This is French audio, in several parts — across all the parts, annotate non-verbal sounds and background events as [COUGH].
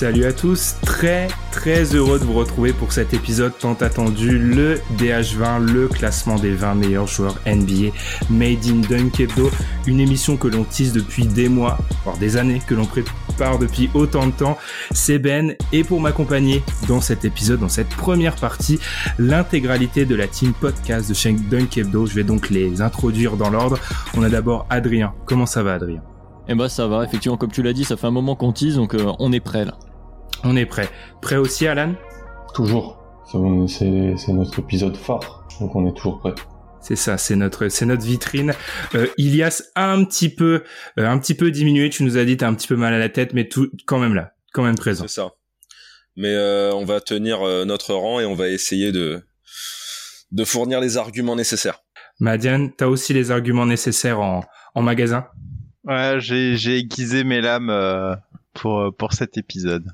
Salut à tous, très très heureux de vous retrouver pour cet épisode tant attendu, le DH20, le classement des 20 meilleurs joueurs NBA Made in Dunkebdo, une émission que l'on tisse depuis des mois, voire des années, que l'on prépare depuis autant de temps. C'est Ben et pour m'accompagner dans cet épisode, dans cette première partie, l'intégralité de la team podcast de chaîne Dunkebdo. Je vais donc les introduire dans l'ordre. On a d'abord Adrien. Comment ça va Adrien? Eh bah ça va, effectivement comme tu l'as dit, ça fait un moment qu'on tease donc euh, on est prêt là. On est prêt. Prêt aussi, Alan? Toujours. C'est notre épisode phare, donc on est toujours prêt. C'est ça, c'est notre, c'est notre vitrine. Euh, Ilias, un petit peu, euh, un petit peu diminué. Tu nous as dit t'as un petit peu mal à la tête, mais tout, quand même là, quand même présent. C'est ça. Mais euh, on va tenir euh, notre rang et on va essayer de de fournir les arguments nécessaires. Madiane, t'as aussi les arguments nécessaires en, en magasin? Ouais, j'ai j'ai aiguisé mes lames euh, pour pour cet épisode.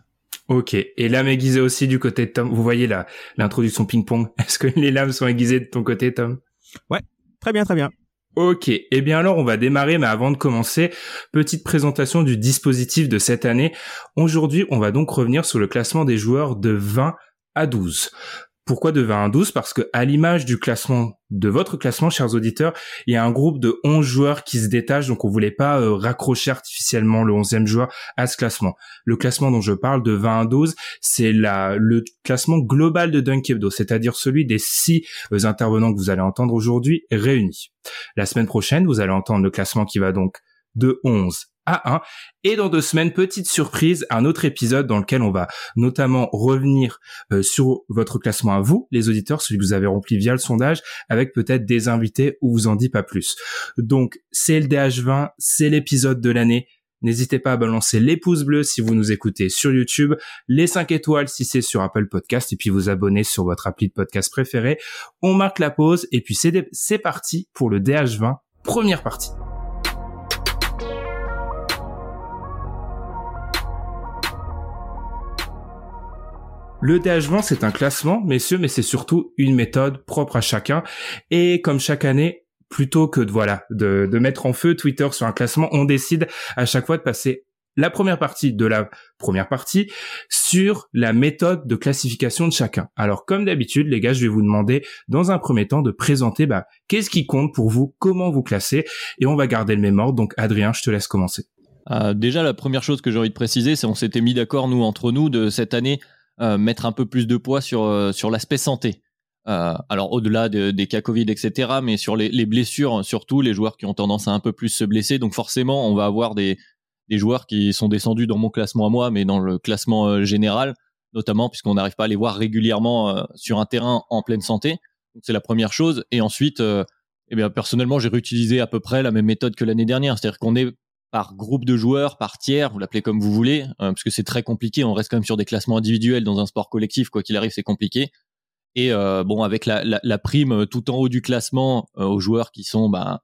Ok. Et lame aiguisée aussi du côté de Tom. Vous voyez là l'introduction ping-pong. [LAUGHS] Est-ce que les lames sont aiguisées de ton côté, Tom? Très bien, très bien. Ok, eh bien alors on va démarrer, mais avant de commencer, petite présentation du dispositif de cette année. Aujourd'hui, on va donc revenir sur le classement des joueurs de 20 à 12. Pourquoi de 20 à 12 Parce que à l'image du classement de votre classement, chers auditeurs, il y a un groupe de 11 joueurs qui se détachent, donc on voulait pas euh, raccrocher artificiellement le 11e joueur à ce classement. Le classement dont je parle de 20 à 12, c'est la le classement global de Dunkebdo, c'est-à-dire celui des six euh, intervenants que vous allez entendre aujourd'hui réunis. La semaine prochaine, vous allez entendre le classement qui va donc de 11 à 1. Et dans deux semaines, petite surprise, un autre épisode dans lequel on va notamment revenir euh, sur votre classement à vous, les auditeurs, celui que vous avez rempli via le sondage, avec peut-être des invités où vous en dit pas plus. Donc, c'est le DH20, c'est l'épisode de l'année. N'hésitez pas à balancer les pouces bleus si vous nous écoutez sur YouTube, les 5 étoiles si c'est sur Apple Podcast, et puis vous abonner sur votre appli de podcast préféré. On marque la pause, et puis c'est parti pour le DH20, première partie. Le DH20, c'est un classement, messieurs, mais c'est surtout une méthode propre à chacun. Et comme chaque année, plutôt que de, voilà, de, mettre en feu Twitter sur un classement, on décide à chaque fois de passer la première partie de la première partie sur la méthode de classification de chacun. Alors, comme d'habitude, les gars, je vais vous demander, dans un premier temps, de présenter, bah, qu'est-ce qui compte pour vous, comment vous classez, et on va garder le même ordre. Donc, Adrien, je te laisse commencer. Euh, déjà la première chose que j'ai envie de préciser, c'est on s'était mis d'accord nous entre nous de cette année mettre un peu plus de poids sur euh, sur l'aspect santé. Euh, alors au-delà de- des cas Covid, etc., mais sur les, les blessures, surtout les joueurs qui ont tendance à un peu plus se blesser. Donc forcément, on va avoir des, des joueurs qui sont descendus dans mon classement à moi, mais dans le classement euh, général, notamment puisqu'on n'arrive pas à les voir régulièrement euh, sur un terrain en pleine santé. C'est la première chose. Et ensuite, euh, eh bien personnellement, j'ai réutilisé à peu près la même méthode que l'année dernière, c'est-à-dire qu'on est par groupe de joueurs, par tiers, vous l'appelez comme vous voulez, euh, parce que c'est très compliqué. On reste quand même sur des classements individuels dans un sport collectif, quoi qu'il arrive, c'est compliqué. Et euh, bon, avec la, prime euh, tout en haut du classement aux joueurs qui sont euh,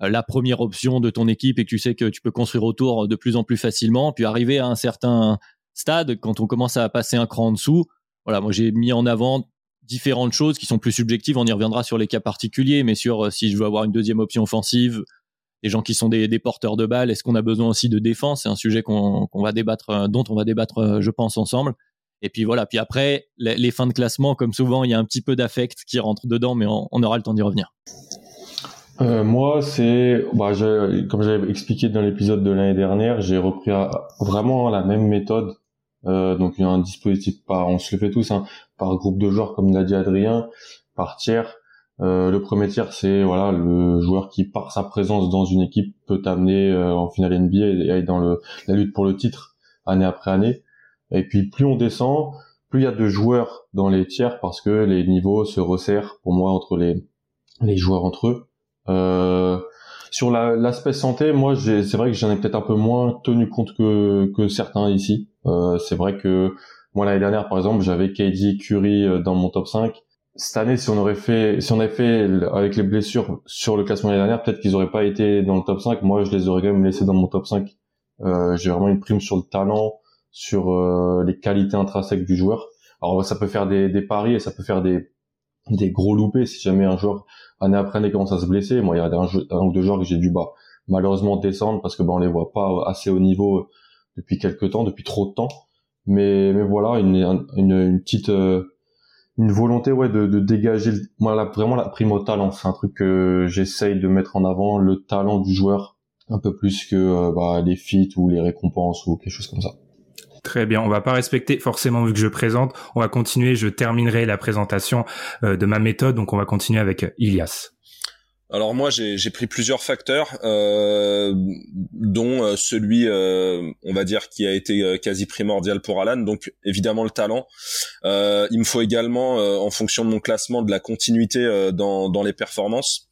la première option de ton équipe et que tu sais que tu peux construire autour de plus en plus facilement. Puis arriver à un certain stade, quand on commence à passer un cran en dessous, voilà, moi j'ai mis en avant différentes choses qui sont plus subjectives. On y reviendra sur les cas particuliers, mais sur si je veux avoir une deuxième option offensive, des gens qui sont des, porteurs de balles, est-ce qu'on a besoin aussi de défense? C'est un sujet qu'on va débattre, euh, dont on va débattre, euh, je pense, ensemble. Et puis voilà. Puis après, les, fins de classement, comme souvent, il y a un petit peu d'affect qui rentre dedans, mais on, aura le temps d'y revenir. Euh, moi, c'est, bah, comme j'avais expliqué dans l'épisode de l'année dernière, j'ai repris à- vraiment la même méthode. Euh, donc il y a un dispositif par, on se le fait tous, hein, par groupe de joueurs, comme l'a dit Adrien, par tiers. Euh, le premier tiers, c'est voilà le joueur qui par sa présence dans une équipe peut t'amener euh, en finale NBA et être dans le, la lutte pour le titre année après année. Et puis plus on descend, plus il y a de joueurs dans les tiers parce que les niveaux se resserrent pour moi entre les les joueurs entre eux. Euh, sur l'aspect santé, moi c'est vrai que j'en ai peut-être un peu moins tenu compte que que certains ici. Euh, c'est vrai que moi l'année dernière par exemple j'avais KD Curry euh, dans mon top 5 cette année, si on aurait fait, si on avait fait avec les blessures sur le classement l'année dernière, peut-être qu'ils auraient pas été dans le top 5. Moi, je les aurais quand même laissés dans mon top 5. Euh, j'ai vraiment une prime sur le talent, sur euh, les qualités intrinsèques du joueur. Alors, ça peut faire des, des paris et ça peut faire des, des gros loupés si jamais un joueur année après année commence à se blesser. Moi, il y a un, un ou deux joueurs que j'ai dû bah, malheureusement descendre parce que bah, on les voit pas assez haut niveau depuis quelques temps, depuis trop de temps. Mais, mais voilà, une, une, une petite euh, une volonté ouais de, de dégager moi vraiment la prime au talent. C'est un truc que j'essaye de mettre en avant le talent du joueur un peu plus que euh, bah, les feats ou les récompenses ou quelque chose comme ça. Très bien, on va pas respecter forcément vu que je présente, on va continuer, je terminerai la présentation euh, de ma méthode, donc on va continuer avec Ilias. Alors moi j'ai pris plusieurs facteurs, euh, dont euh, celui, euh, on va dire, qui a été quasi primordial pour Alan. Donc évidemment le talent. il me faut également, en fonction de mon classement, de la continuité dans, dans les performances.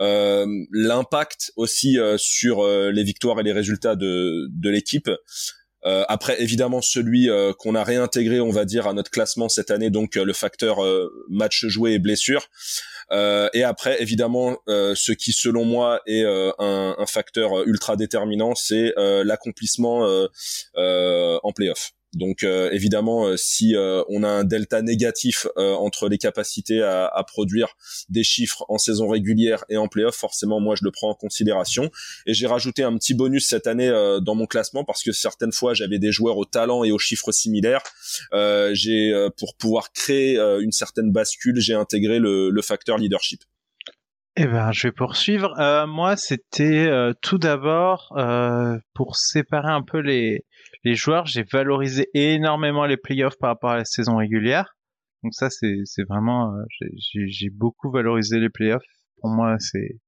L'impact aussi sur les victoires et les résultats de, de l'équipe. Euh, après, évidemment, celui euh, qu'on a réintégré, on va dire, à notre classement cette année, donc le facteur match joué et blessure. Euh, et après, évidemment, euh, ce qui, selon moi, est euh, un, un, facteur ultra déterminant, c'est l'accomplissement en playoff. Donc évidemment, si on a un delta négatif entre les capacités à, à, produire des chiffres en saison régulière et en playoff, forcément moi je le prends en considération. Et j'ai rajouté un petit bonus cette année dans mon classement parce que certaines fois j'avais des joueurs au talent et aux chiffres similaires. j'ai pour pouvoir créer une certaine bascule, j'ai intégré le, le facteur leadership. Eh ben, je vais poursuivre. Euh, moi, c'était euh, tout d'abord euh, pour séparer un peu les les joueurs. J'ai valorisé énormément les playoffs par rapport à la saison régulière. Donc ça, c'est vraiment, j'ai beaucoup valorisé les playoffs. Pour moi, c'est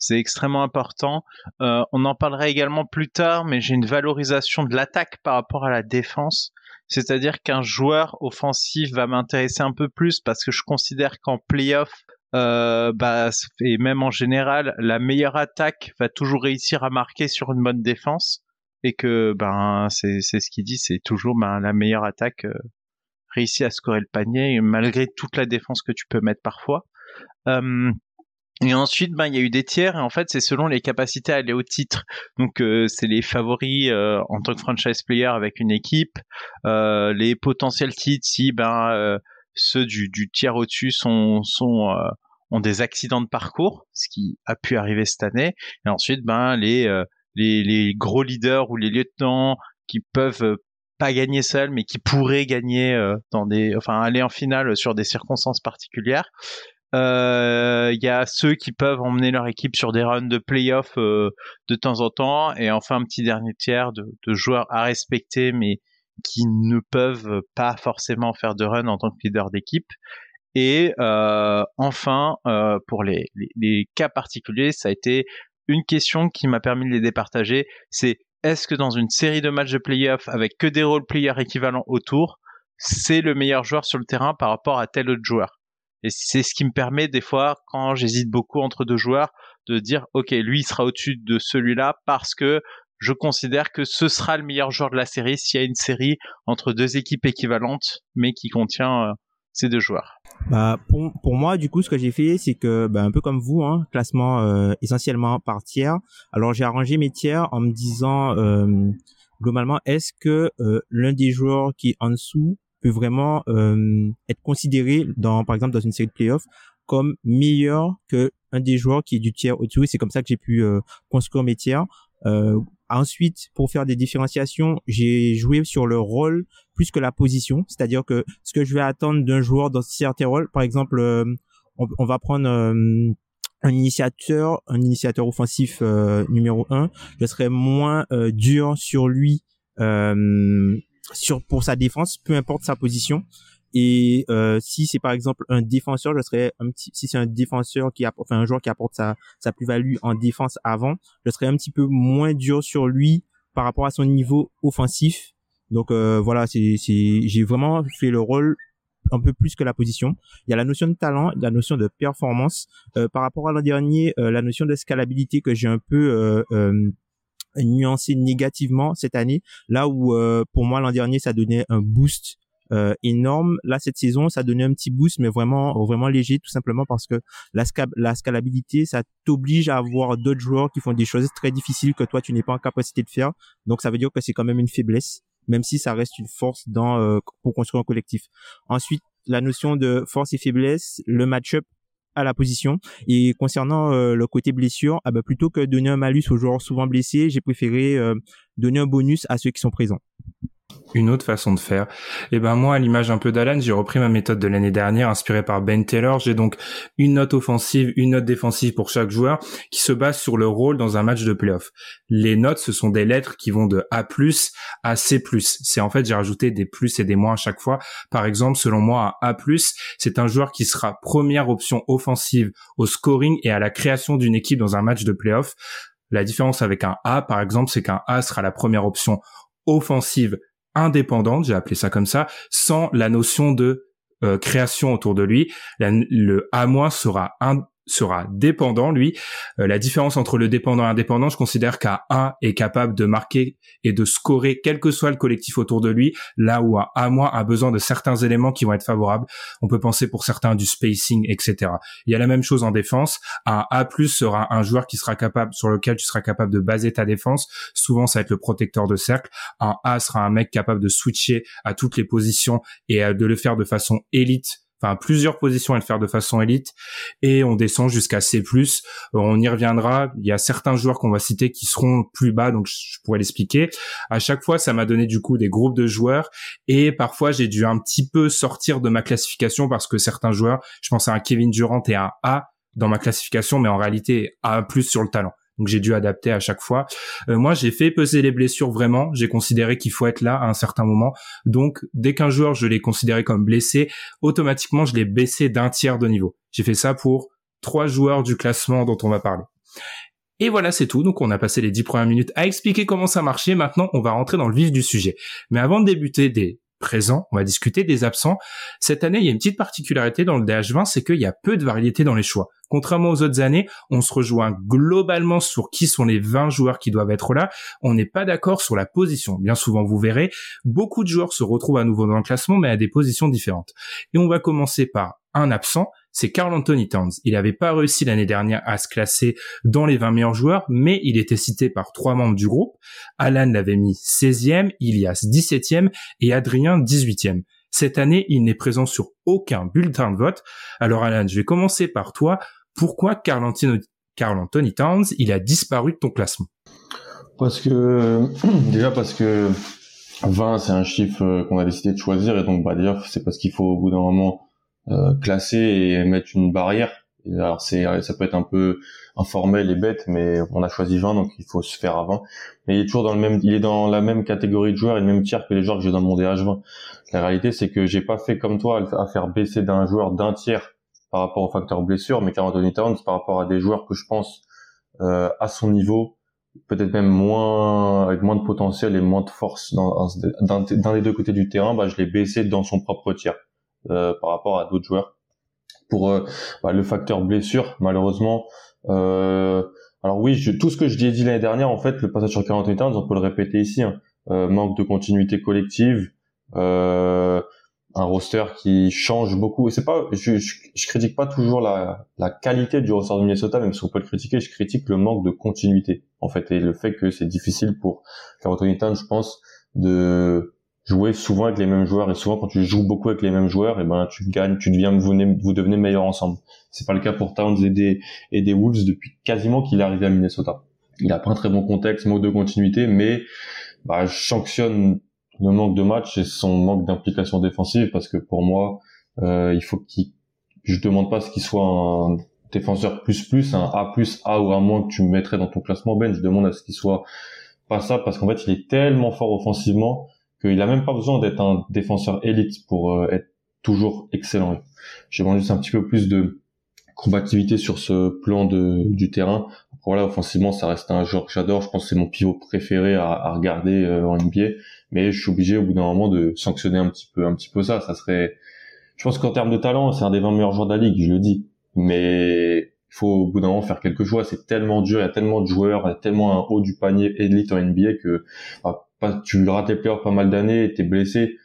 c'est extrêmement important. on en parlera également plus tard, mais j'ai une valorisation de l'attaque par rapport à la défense. C'est-à-dire qu'un joueur offensif va m'intéresser un peu plus parce que je considère qu'en playoff, euh, bah, et même en général, la meilleure attaque va toujours réussir à marquer sur une bonne défense et que ben c'est c'est ce qu'il dit, c'est toujours ben la meilleure attaque euh, réussit à scorer le panier malgré toute la défense que tu peux mettre parfois. Euh, et ensuite, ben il y a eu des tiers et en fait c'est selon les capacités à aller au titre. Donc euh, c'est les favoris euh, en tant que franchise player avec une équipe, les potentiels titres si ben ceux du, du tiers au-dessus sont, sont euh, ont des accidents de parcours, ce qui a pu arriver cette année. Et ensuite, ben les euh, les, les gros leaders ou les lieutenants qui peuvent euh, pas gagner seuls, mais qui pourraient gagner dans des, enfin aller en finale sur des circonstances particulières. Il y a ceux qui peuvent emmener leur équipe sur des runs de playoff euh, de temps en temps, et enfin un petit dernier tiers de, de joueurs à respecter, mais qui ne peuvent pas forcément faire de run en tant que leader d'équipe. Et euh, enfin, euh, pour les, les, cas particuliers, ça a été une question qui m'a permis de les départager. C'est est-ce que dans une série de matchs de playoff avec que des role players équivalents autour, c'est le meilleur joueur sur le terrain par rapport à tel autre joueur? Et c'est ce qui me permet des fois, quand j'hésite beaucoup entre deux joueurs, de dire ok, lui il sera au-dessus de celui-là parce que je considère que ce sera le meilleur joueur de la série s'il y a une série entre deux équipes équivalentes, mais qui contient euh, ces deux joueurs. Bah pour, pour moi du coup ce que j'ai fait c'est que bah, un peu comme vous hein, classement euh, essentiellement par tiers. Alors j'ai arrangé mes tiers en me disant euh, globalement est-ce que l'un des joueurs qui est en dessous peut vraiment être considéré dans par exemple dans une série de playoffs comme meilleur que un des joueurs qui est du tiers au-dessus. C'est comme ça que j'ai pu construire mes tiers. Euh, ensuite, pour faire des différenciations, j'ai joué sur le rôle plus que la position, c'est-à-dire que ce que je vais attendre d'un joueur dans certains rôles, par exemple, euh, on, va prendre euh, un initiateur, un initiateur offensif numéro un, je serai moins dur sur lui sur pour sa défense, peu importe sa position. Et euh, si c'est par exemple un défenseur, je serais un petit. Si c'est un défenseur qui apporte, un joueur qui apporte sa sa plus-value en défense avant, je serais un petit peu moins dur sur lui par rapport à son niveau offensif. Donc euh, voilà, c'est j'ai vraiment fait le rôle un peu plus que la position. Il y a la notion de talent, la notion de performance. Euh, par rapport à l'an dernier, euh, la notion de scalabilité que j'ai un peu euh, euh, nuancé négativement cette année. Là où pour moi l'an dernier ça donnait un boost énorme. Là, cette saison, ça donnait un petit boost, mais vraiment, vraiment léger, tout simplement parce que la, la scalabilité, ça t'oblige à avoir d'autres joueurs qui font des choses très difficiles que toi, tu n'es pas en capacité de faire. Donc, ça veut dire que c'est quand même une faiblesse même si ça reste une force dans euh, pour construire un collectif. Ensuite, la notion de force et faiblesse, le match-up à la position. Et concernant euh, le côté blessure, ah bah, plutôt que donner un malus aux joueurs souvent blessés, j'ai préféré euh, donner un bonus à ceux qui sont présents une autre façon de faire. Et eh ben moi, à l'image un peu d'Alan, j'ai repris ma méthode de l'année dernière, inspirée par Ben Taylor. J'ai donc une note offensive, une note défensive pour chaque joueur, qui se base sur le rôle dans un match de playoff. Les notes, ce sont des lettres qui vont de A+ à C+. C'est en fait, j'ai rajouté des plus et des moins à chaque fois. Par exemple, selon moi, un A+, c'est un joueur qui sera première option offensive au scoring et à la création d'une équipe dans un match de playoff. La différence avec un A, par exemple, c'est qu'un A sera la première option offensive indépendante, j'ai appelé ça comme ça, sans la notion de euh, création autour de lui. le A- sera un, sera dépendant, lui. Euh, la différence entre le dépendant et indépendant, je considère qu'un A est capable de marquer et de scorer quel que soit le collectif autour de lui, là où un A- a besoin de certains éléments qui vont être favorables. On peut penser pour certains du spacing, etc. Il y a la même chose en défense. Un A+, sera un joueur qui sera capable, sur lequel tu seras capable de baser ta défense. Souvent, ça va être le protecteur de cercle. Un A sera un mec capable de switcher à toutes les positions et de le faire de façon élite enfin plusieurs positions à le faire de façon élite et on descend jusqu'à C+. Euh, on y reviendra. Il y a certains joueurs qu'on va citer qui seront plus bas, donc je pourrais l'expliquer. À chaque fois, ça m'a donné du coup des groupes de joueurs et parfois j'ai dû un petit peu sortir de ma classification parce que certains joueurs, je pense à un Kevin Durant et un A dans ma classification, mais en réalité A plus sur le talent donc j'ai dû adapter à chaque fois. Euh, moi, j'ai fait peser les blessures vraiment. J'ai considéré qu'il faut être là à un certain moment. Donc, dès qu'un joueur, je l'ai considéré comme blessé, automatiquement, je l'ai baissé d'un tiers de niveau. J'ai fait ça pour trois joueurs du classement dont on va parler. Et voilà, c'est tout. Donc, on a passé les dix premières minutes à expliquer comment ça marchait. Maintenant, on va rentrer dans le vif du sujet. Mais avant de débuter des présents, on va discuter des absents. Cette année, il y a une petite particularité dans le DH20, c'est qu'il y a peu de variété dans les choix. Contrairement aux autres années, on se rejoint globalement sur qui sont les 20 joueurs qui doivent être là. On n'est pas d'accord sur la position. Bien souvent, vous verrez, beaucoup de joueurs se retrouvent à nouveau dans le classement, mais à des positions différentes. Et on va commencer par un absent, c'est Carl Anthony Towns. Il n'avait pas réussi l'année dernière à se classer dans les 20 meilleurs joueurs, mais il était cité par trois membres du groupe. Alan l'avait mis 16e, Ilias 17e et Adrien 18e. Cette année, il n'est présent sur aucun bulletin de vote. Alors Alan, je vais commencer par toi pourquoi Carl Anthony, Towns, il a disparu de ton classement? Parce que, [CLEARS THROAT] déjà parce que 20, c'est un chiffre euh, qu'on a décidé de choisir, et donc, bah, dire, c'est parce qu'il faut au bout d'un moment classer et mettre une barrière. alors, c'est, ça peut être un peu informel et bête, mais on a choisi 20, donc il faut se faire à 20. Mais il est toujours dans le même, il est dans la même catégorie de joueurs et le même tiers que les joueurs que j'ai dans mon DH20. La réalité, c'est que j'ai pas fait comme toi à faire baisser d'un joueur d'un tiers par rapport au facteur blessure, mais Anthony Towns par rapport à des joueurs que je pense euh, à son niveau, peut-être même moins avec moins de potentiel et moins de force dans d'un des deux côtés du terrain, bah, je l'ai baissé dans son propre tiers euh, par rapport à d'autres joueurs. Pour euh, bah, le facteur blessure, malheureusement, euh, alors oui, je, tout ce que je dit l'année dernière, en fait, le passage sur Carl Anthony Towns, on peut le répéter ici, hein, euh, manque de continuité collective. Euh, un roster qui change beaucoup. C'est pas, je, je, critique pas toujours la, la qualité du roster de Minnesota, même si on peut le critiquer, je critique le manque de continuité, en fait, et le fait que c'est difficile pour Carlton je pense, de jouer souvent avec les mêmes joueurs. Et souvent, quand tu joues beaucoup avec les mêmes joueurs, et ben, tu gagnes, tu deviens, vous, vous devenez meilleur ensemble. C'est pas le cas pour Towns et des, et des Wolves depuis quasiment qu'il est arrivé à Minnesota. Il a pas un très bon contexte, manque de continuité, mais, bah, je sanctionne le manque de match et son manque d'implication défensive parce que pour moi, euh, il faut qu'il, je demande pas ce qu'il soit un défenseur plus plus, un A plus A ou un moins que tu mettrais dans ton classement Ben, je demande à ce qu'il soit pas ça parce qu'en fait il est tellement fort offensivement qu'il a même pas besoin d'être un défenseur élite pour euh, être toujours excellent. J'ai besoin juste un petit peu plus de combativité sur ce plan de, du terrain. voilà, offensivement, ça reste un joueur que j'adore. Je pense que c'est mon pivot préféré à, à regarder euh, en NBA. Mais je suis obligé au bout d'un moment de sanctionner un petit peu, un petit peu ça. Ça serait, je pense qu'en termes de talent, c'est un des 20 meilleurs joueurs de la ligue, je le dis. Mais il faut au bout d'un moment faire quelque chose. C'est tellement dur, il y a tellement de joueurs, il y a tellement un haut du panier élite en NBA que bah, tu rates les playoffs pas mal d'années, t'es blessé.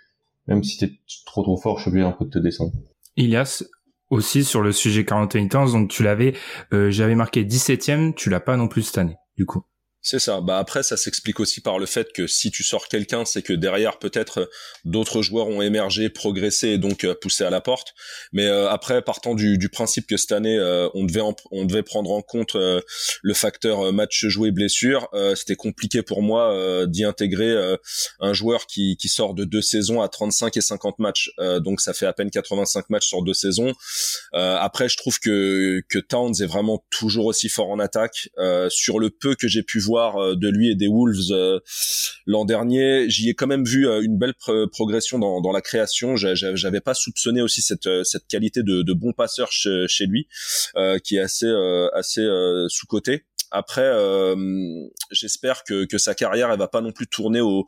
Même si t'es trop trop fort, je suis obligé un peu de te descendre. Ilias, aussi sur le sujet 41 Towns, donc tu l'avais, euh, j'avais marqué 17ème, tu l'as pas non plus cette année, du coup. C'est ça. Bah après, ça s'explique aussi par le fait que si tu sors quelqu'un, c'est que derrière peut-être d'autres joueurs ont émergé, progressé et donc euh, poussé à la porte. Mais euh, après, partant du, du, principe que cette année, euh, on devait on devait prendre en compte le facteur match joué blessure, c'était compliqué pour moi d'y intégrer un joueur qui, qui sort de deux saisons à 35 et 50 matchs. donc ça fait à peine 85 matchs sur deux saisons. après, je trouve que que Towns est vraiment toujours aussi fort en attaque. sur le peu que j'ai pu voir euh, de lui et des Wolves euh, l'an dernier. J'y ai quand même vu euh, une belle progression dans, la création. J'avais pas soupçonné aussi cette, qualité de, bon passeur chez, lui, qui est assez assez sous côté. Après, j'espère que, sa carrière elle va pas non plus tourner au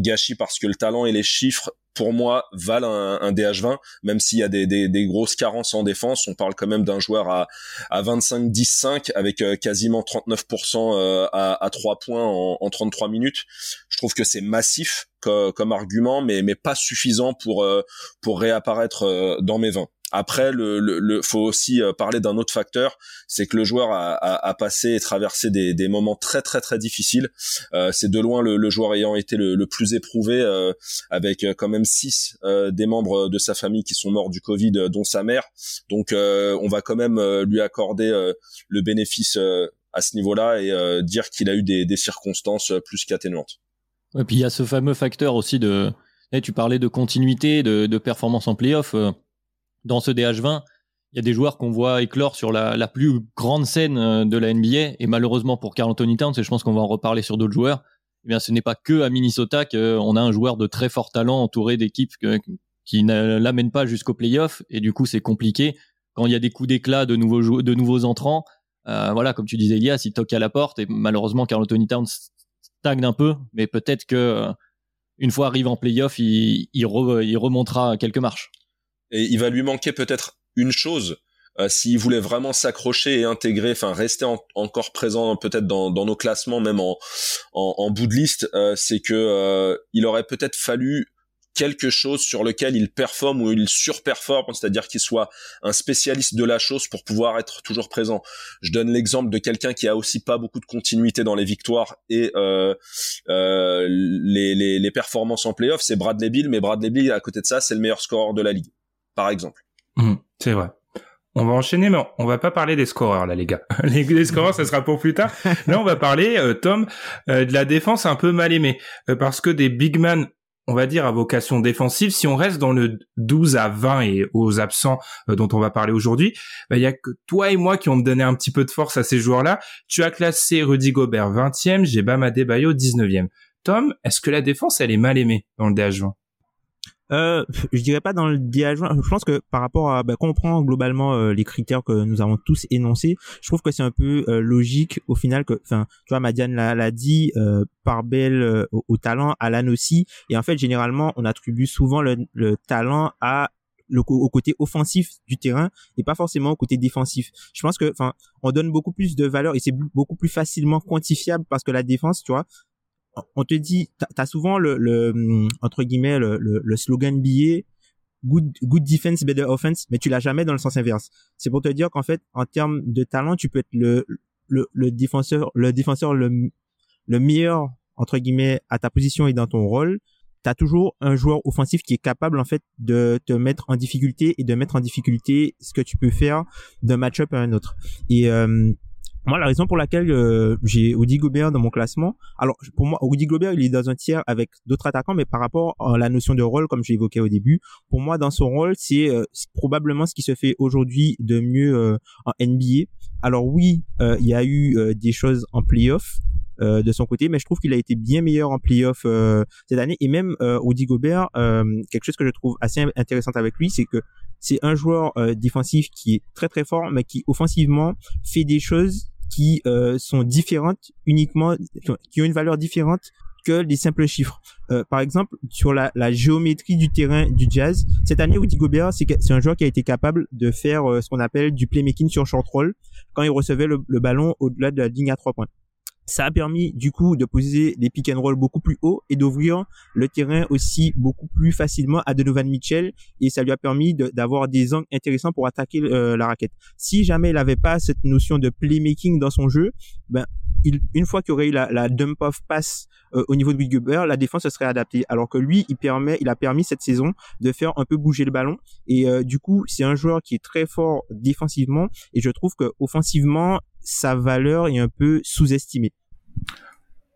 gâchis parce que le talent et les chiffres pour moi, valent un, DH20, même s'il y a des, grosses carences en défense. On parle quand même d'un joueur à, à 25-10-5 avec euh, quasiment 39% euh, à, à 3 points en, 33 minutes. Je trouve que c'est massif comme, argument, mais, mais pas suffisant pour, euh, pour réapparaître dans mes 20. Après, le, le, faut aussi euh, parler d'un autre facteur, c'est que le joueur a, a, a, passé et traversé des, des moments très très très difficiles. Euh, c'est de loin le, le, joueur ayant été le, le plus éprouvé, euh, avec euh, quand même six euh, des membres de sa famille qui sont morts du Covid, dont sa mère. Donc, on va quand même lui accorder le bénéfice à ce niveau-là et dire qu'il a eu des, des circonstances plus qu'atténuantes. Et puis il y a ce fameux facteur aussi de, eh, tu parlais de continuité, de, de performance en playoff dans ce DH20, il y a des joueurs qu'on voit éclore sur la, plus grande scène euh, de la NBA. Et malheureusement pour Carl Anthony Towns, et je pense qu'on va en reparler sur d'autres joueurs, eh bien, ce n'est pas que à Minnesota qu'on a un joueur de très fort talent entouré d'équipes qui ne l'amènent pas jusqu'au playoff. Et du coup, c'est compliqué. Quand il y a des coups d'éclat de nouveaux, de nouveaux entrants, euh, voilà, comme tu disais, Elias, il toque à la porte. Et malheureusement, Carl Anthony Towns stagne un peu. Mais peut-être que euh, une fois arrivé en playoff, il remontera quelques marches et il va lui manquer peut-être une chose euh, s'il voulait vraiment s'accrocher et intégrer, enfin rester encore présent peut-être dans, dans, nos classements, même en, en, en bout de liste, euh, c'est que euh, il aurait peut-être fallu quelque chose sur lequel il performe ou il surperforme, c'est-à-dire qu'il soit un spécialiste de la chose pour pouvoir être toujours présent. Je donne l'exemple de quelqu'un qui a aussi pas beaucoup de continuité dans les victoires et euh, euh, les, les, les, performances en playoff, c'est Bradley Bill, mais Bradley Bill à côté de ça, c'est le meilleur scoreur de la ligue par exemple. Mmh, c'est vrai. On va enchaîner, mais on va pas parler des scoreurs là, les gars. [LAUGHS] Les, scoreurs, ça sera pour plus tard. [LAUGHS] Là, on va parler, euh, Tom, euh, de la défense un peu mal aimée, euh, parce que des big man, on va dire à vocation défensive, si on reste dans le 12 à 20 et aux absents dont on va parler aujourd'hui, bah, il y a que toi et moi qui ont donné un petit peu de force à ces joueurs-là. Tu as classé Rudy Gobert 20e, j'ai Bam Adebayo 19e. Tom, est-ce que la défense, elle est mal aimée dans le DH20 euh, je dirais pas dans le diagramme. Je pense que par rapport à, bah, quand prend globalement euh, les critères que nous avons tous énoncés, je trouve que c'est un peu euh, logique au final que, enfin, tu vois, Madiane l'a dit, euh, par belle au, talent, Alan aussi, et en fait, généralement, on attribue souvent le, le talent à au côté offensif du terrain et pas forcément au côté défensif. Je pense que, enfin, on donne beaucoup plus de valeur et c'est beaucoup plus facilement quantifiable parce que la défense, tu vois, on te dit, t'as souvent le, le, hum, entre guillemets le, le, slogan billet good good defense better offense, mais tu l'as jamais dans le sens inverse. C'est pour te dire qu'en fait, en termes de talent, tu peux être le le, le défenseur le défenseur le le meilleur entre guillemets à ta position et dans ton rôle. T'as toujours un joueur offensif qui est capable en fait de te mettre en difficulté et de mettre en difficulté ce que tu peux faire d'un match-up à un autre. Et euh, moi, la raison pour laquelle euh, j'ai Rudy Gobert dans mon classement, alors pour moi, Rudy Gobert, il est dans un tiers avec d'autres attaquants, mais par rapport à la notion de rôle, comme j'ai évoqué au début, pour moi, dans son rôle, c'est euh, probablement ce qui se fait aujourd'hui de mieux euh, en NBA. Alors oui, il y a eu des choses en playoff, euh, de son côté, mais je trouve qu'il a été bien meilleur en playoff euh, cette année. Et même euh, Rudy Gobert, euh, quelque chose que je trouve assez intéressant avec lui, c'est que c'est un joueur euh, défensif qui est très très fort, mais qui offensivement fait des choses qui sont différentes uniquement, qui ont une valeur différente que les simples chiffres. Euh, par exemple, sur la, la, géométrie du terrain du jazz, cette année, Rudy Gobert, c'est un joueur qui a été capable de faire ce qu'on appelle du playmaking sur short roll quand il recevait le, le ballon au-delà de la ligne à trois points. Ça a permis du coup de poser des pick and roll beaucoup plus haut et d'ouvrir le terrain aussi beaucoup plus facilement à Donovan Mitchell et ça lui a permis d'avoir des angles intéressants pour attaquer euh, la raquette. Si jamais il n'avait pas cette notion de playmaking dans son jeu, ben il, une fois qu'il aurait eu la, la dump off pass euh, au niveau de Will la défense se serait adaptée. Alors que lui, il permet, il a permis cette saison de faire un peu bouger le ballon. Et euh, du coup, c'est un joueur qui est très fort défensivement. Et je trouve que offensivement, sa valeur est un peu sous-estimée.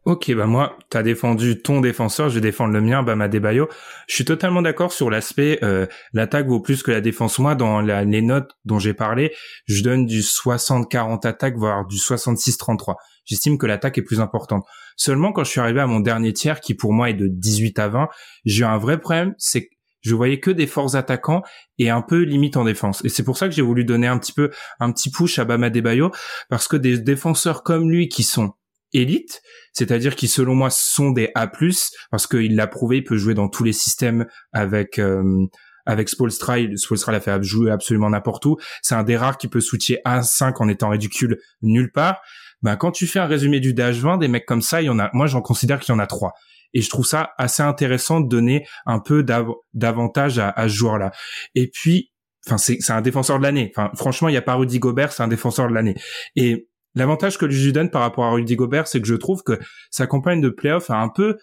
Ok, bah moi, t'as défendu ton défenseur, je vais défendre le mien, ma Debayo. Je suis totalement d'accord sur l'aspect euh, l'attaque vaut plus que la défense. Moi, dans les notes dont j'ai parlé, je donne du 60-40 attaque, voire du 66-33. J'estime que l'attaque est plus importante. Seulement, quand je suis arrivé à mon dernier tiers, qui pour moi est de 18 à 20, j'ai eu un vrai problème, c'est que je voyais que des forces attaquants et un peu limite en défense. Et c'est pour ça que j'ai voulu donner un petit peu un petit push à Bama Debayo parce que des défenseurs comme lui qui sont élites, c'est-à-dire qui selon moi sont des A+, parce qu'il l'a prouvé, il peut jouer dans tous les systèmes avec euh, avec Spolstra, Spolstra l'a fait jouer absolument n'importe où. C'est un des rares qui peut switcher 1-5 en étant ridicule nulle part. Ben, quand tu fais un résumé du DH20, des mecs comme ça, il y en a, moi j'en considère qu'il y en a trois. Et je trouve ça assez intéressant de donner un peu d'avantage à, ce joueur-là. Et puis, enfin, c'est un défenseur de l'année. Enfin, franchement, il n'y a pas Rudy Gobert, c'est un défenseur de l'année. Et l'avantage que je lui donne par rapport à Rudy Gobert, c'est que je trouve que sa campagne de playoff a un peu,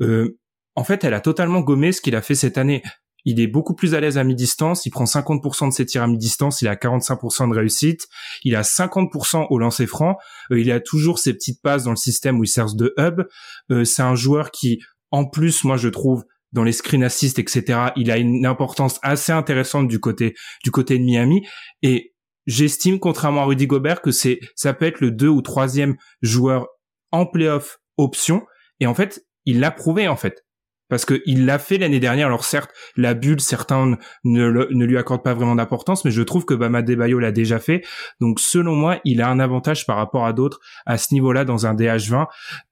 euh, en fait, elle a totalement gommé ce qu'il a fait cette année. Il est beaucoup plus à l'aise à mi-distance. Il prend 50% de ses tirs à mi-distance. Il a 45% de réussite. Il a 50% au lancer franc. Euh, il a toujours ses petites passes dans le système où il sert de hub. Euh, c'est un joueur qui, en plus, moi, je trouve, dans les screen assists, etc., il a une importance assez intéressante du côté, du côté de Miami. Et j'estime, contrairement à Rudy Gobert, que c'est, ça peut être le deux ou troisième joueur en playoff option. Et en fait, il l'a prouvé, en fait parce qu'il l'a fait l'année dernière. Alors certes, la bulle, certains ne, ne lui accordent pas vraiment d'importance, mais je trouve que Bama Debayo l'a déjà fait. Donc selon moi, il a un avantage par rapport à d'autres à ce niveau-là dans un DH20,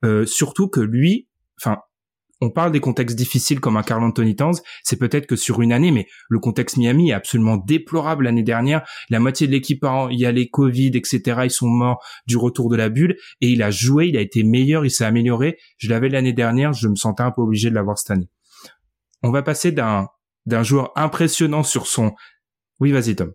euh, surtout que lui, enfin on parle des contextes difficiles comme un Carl Anthony Towns, c'est peut-être que sur une année, mais le contexte Miami est absolument déplorable l'année dernière. La moitié de l'équipe, il y a les Covid, etc. Ils sont morts du retour de la bulle et il a joué, il a été meilleur, il s'est amélioré. Je l'avais l'année dernière, je me sentais un peu obligé de l'avoir cette année. On va passer d'un d'un joueur impressionnant sur son. Oui, vas-y Tom.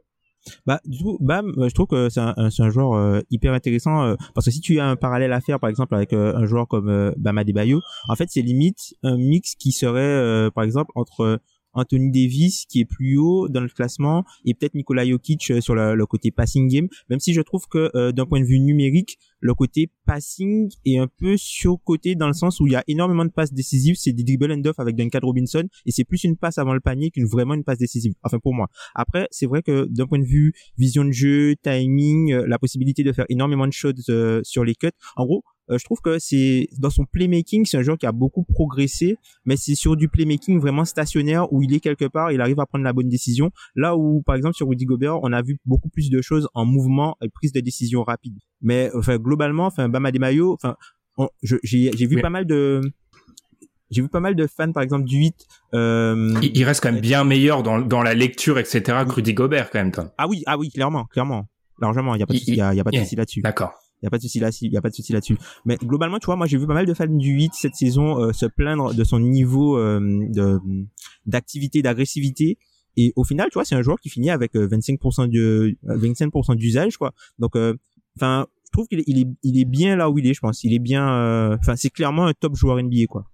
Bah du coup, Bam, euh, je trouve que c'est un, un, joueur euh, hyper intéressant euh, parce que si tu as un parallèle à faire, par exemple avec un joueur comme Bam Adebayo, en fait c'est limite un mix qui serait, par exemple, entre Anthony Davis qui est plus haut dans le classement et peut-être Nikola Jokic euh, sur le, côté passing game, même si je trouve que euh, d'un point de vue numérique, le côté passing est un peu surcoté dans le sens où il y a énormément de passes décisives, c'est des dribble and off avec Duncan Robinson et c'est plus une passe avant le panier qu'une vraiment une passe décisive. Enfin pour moi. Après, c'est vrai que d'un point de vue vision de jeu, timing, euh, la possibilité de faire énormément de choses sur les cuts, en gros, euh, je trouve que c'est dans son playmaking, c'est un joueur qui a beaucoup progressé, mais c'est sur du playmaking vraiment stationnaire où il est quelque part, il arrive à prendre la bonne décision. Là où, par exemple, sur Rudy Gobert, on a vu beaucoup plus de choses en mouvement et prise de décision rapide. Mais enfin, globalement, enfin, Bama Mayo, enfin, j'ai vu pas mal de j'ai vu pas mal de fans par exemple du 8 euh... il, reste quand même bien meilleur dans, dans la lecture etc que Rudy Gobert quand même ah oui ah oui clairement clairement. Largement il y a pas de il y a, y a pas de souci là-dessus. D'accord y a pas de souci là il y a pas de souci là-dessus. Mais globalement tu vois moi j'ai vu pas mal de fans du 8 cette saison euh, se plaindre de son niveau euh, de d'activité d'agressivité. Et au final tu vois c'est un joueur qui finit avec 25% de 25% d'usage quoi. Donc enfin je trouve qu'il est, il est il bien là où il est je pense. Il est bien enfin c'est clairement un top joueur NBA quoi.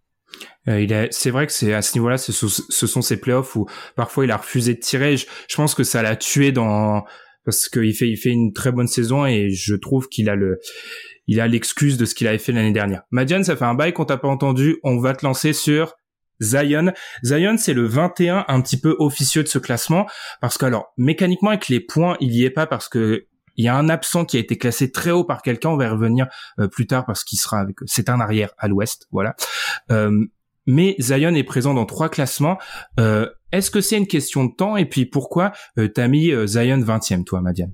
Euh, il est, c'est vrai que c'est à ce niveau-là, ce, ce, sont ses playoffs où parfois il a refusé de tirer. Je, je pense que ça l'a tué dans parce qu'il fait, il fait une très bonne saison et je trouve qu'il a le, il a l'excuse de ce qu'il avait fait l'année dernière. Madiane, ça fait un bail qu'on t'a pas entendu. On va te lancer sur Zion. Zion, c'est le 21 un petit peu officieux de ce classement parce que alors mécaniquement avec les points, il y est pas parce que il y a un absent qui a été classé très haut par quelqu'un. On va y revenir plus tard parce qu'il sera avec. C'est un arrière à l'Ouest, voilà. Mais Zion est présent dans trois classements. Est-ce que c'est une question de temps Et puis pourquoi t'as mis Zion 20e, toi, Madiane?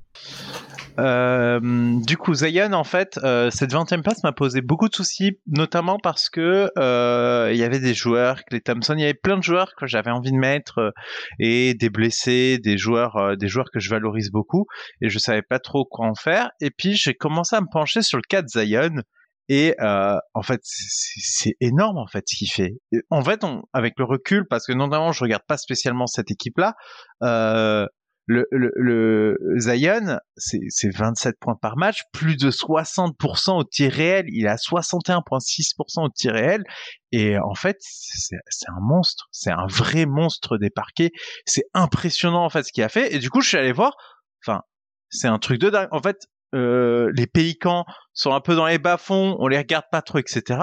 Euh, du coup, Zion, en fait, euh, cette 20e place m'a posé beaucoup de soucis, notamment parce que euh, il y avait des joueurs, les Thompson, il y avait plein de joueurs que j'avais envie de mettre euh, et des blessés, des joueurs, euh, des joueurs que je valorise beaucoup et je savais pas trop quoi en faire. Et puis j'ai commencé à me pencher sur le cas de Zion. Et en fait, c'est énorme en fait ce qu'il fait. En fait, on, avec le recul, parce que notamment je regarde pas spécialement cette équipe-là, euh, le, le, le Zion, c'est 27 points par match, plus de 60% au tir réel. Il a 61,6% au tir réel. Et en fait, c'est un monstre. C'est un vrai monstre des parquets. C'est impressionnant, en fait, ce qu'il a fait. Et du coup, je suis allé voir. Enfin, c'est un truc de dingue. En fait, euh, les Pélicans sont un peu dans les bas-fonds. On les regarde pas trop, etc.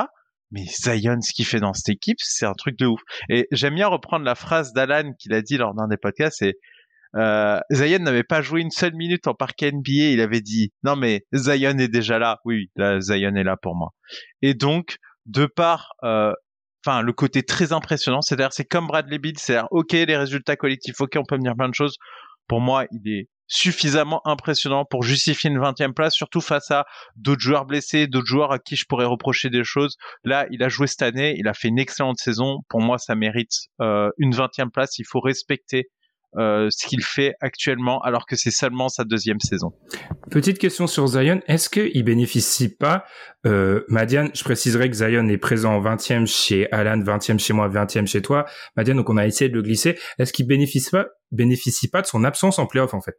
Mais Zion, ce qu'il fait dans cette équipe, c'est un truc de ouf. Et j'aime bien reprendre la phrase d'Alan qu'il a dit lors d'un des podcasts, c'est euh, Zion n'avait pas joué une seule minute en parquet NBA. Il avait dit non mais Zion est déjà là. Oui, là Zion est là pour moi. Et donc de par euh, enfin le côté très impressionnant, c'est-à-dire c'est comme Bradley Bill, c'est-à-dire ok les résultats collectifs, ok on peut venir plein de choses. Pour moi, il est suffisamment impressionnant pour justifier une 20e place, surtout face à d'autres joueurs blessés, d'autres joueurs à qui je pourrais reprocher des choses. Là, il a joué cette année, il a fait une excellente saison. Pour moi, ça mérite euh, une 20e place. Il faut respecter euh, ce qu'il fait actuellement alors que c'est seulement sa deuxième saison. Petite question sur Zion, est-ce qu'il bénéficie pas, euh, Madiane, je préciserai que Zion est présent en 20e chez Alan, 20e chez moi, 20e chez toi, Madiane, donc on a essayé de le glisser, est-ce qu'il bénéficie pas, bénéficie pas de son absence en playoff en fait?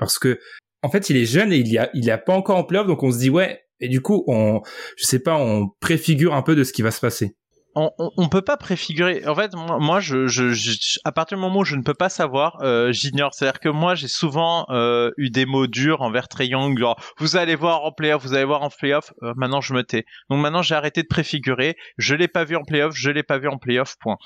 Parce que en fait il est jeune et il y a, il a pas encore en playoff, donc on se dit ouais, et du coup on, je sais pas, on préfigure un peu de ce qui va se passer on, on, peut pas préfigurer. En fait, moi, à partir du moment où je ne peux pas savoir, euh, j'ignore. C'est-à-dire que moi, j'ai souvent euh, eu des mots durs envers Triangle. Genre, vous allez voir en playoff, vous allez voir en playoff. Euh, maintenant, je me tais. Donc maintenant, j'ai arrêté de préfigurer. Je l'ai pas vu en playoff, je l'ai pas vu en playoff. Point.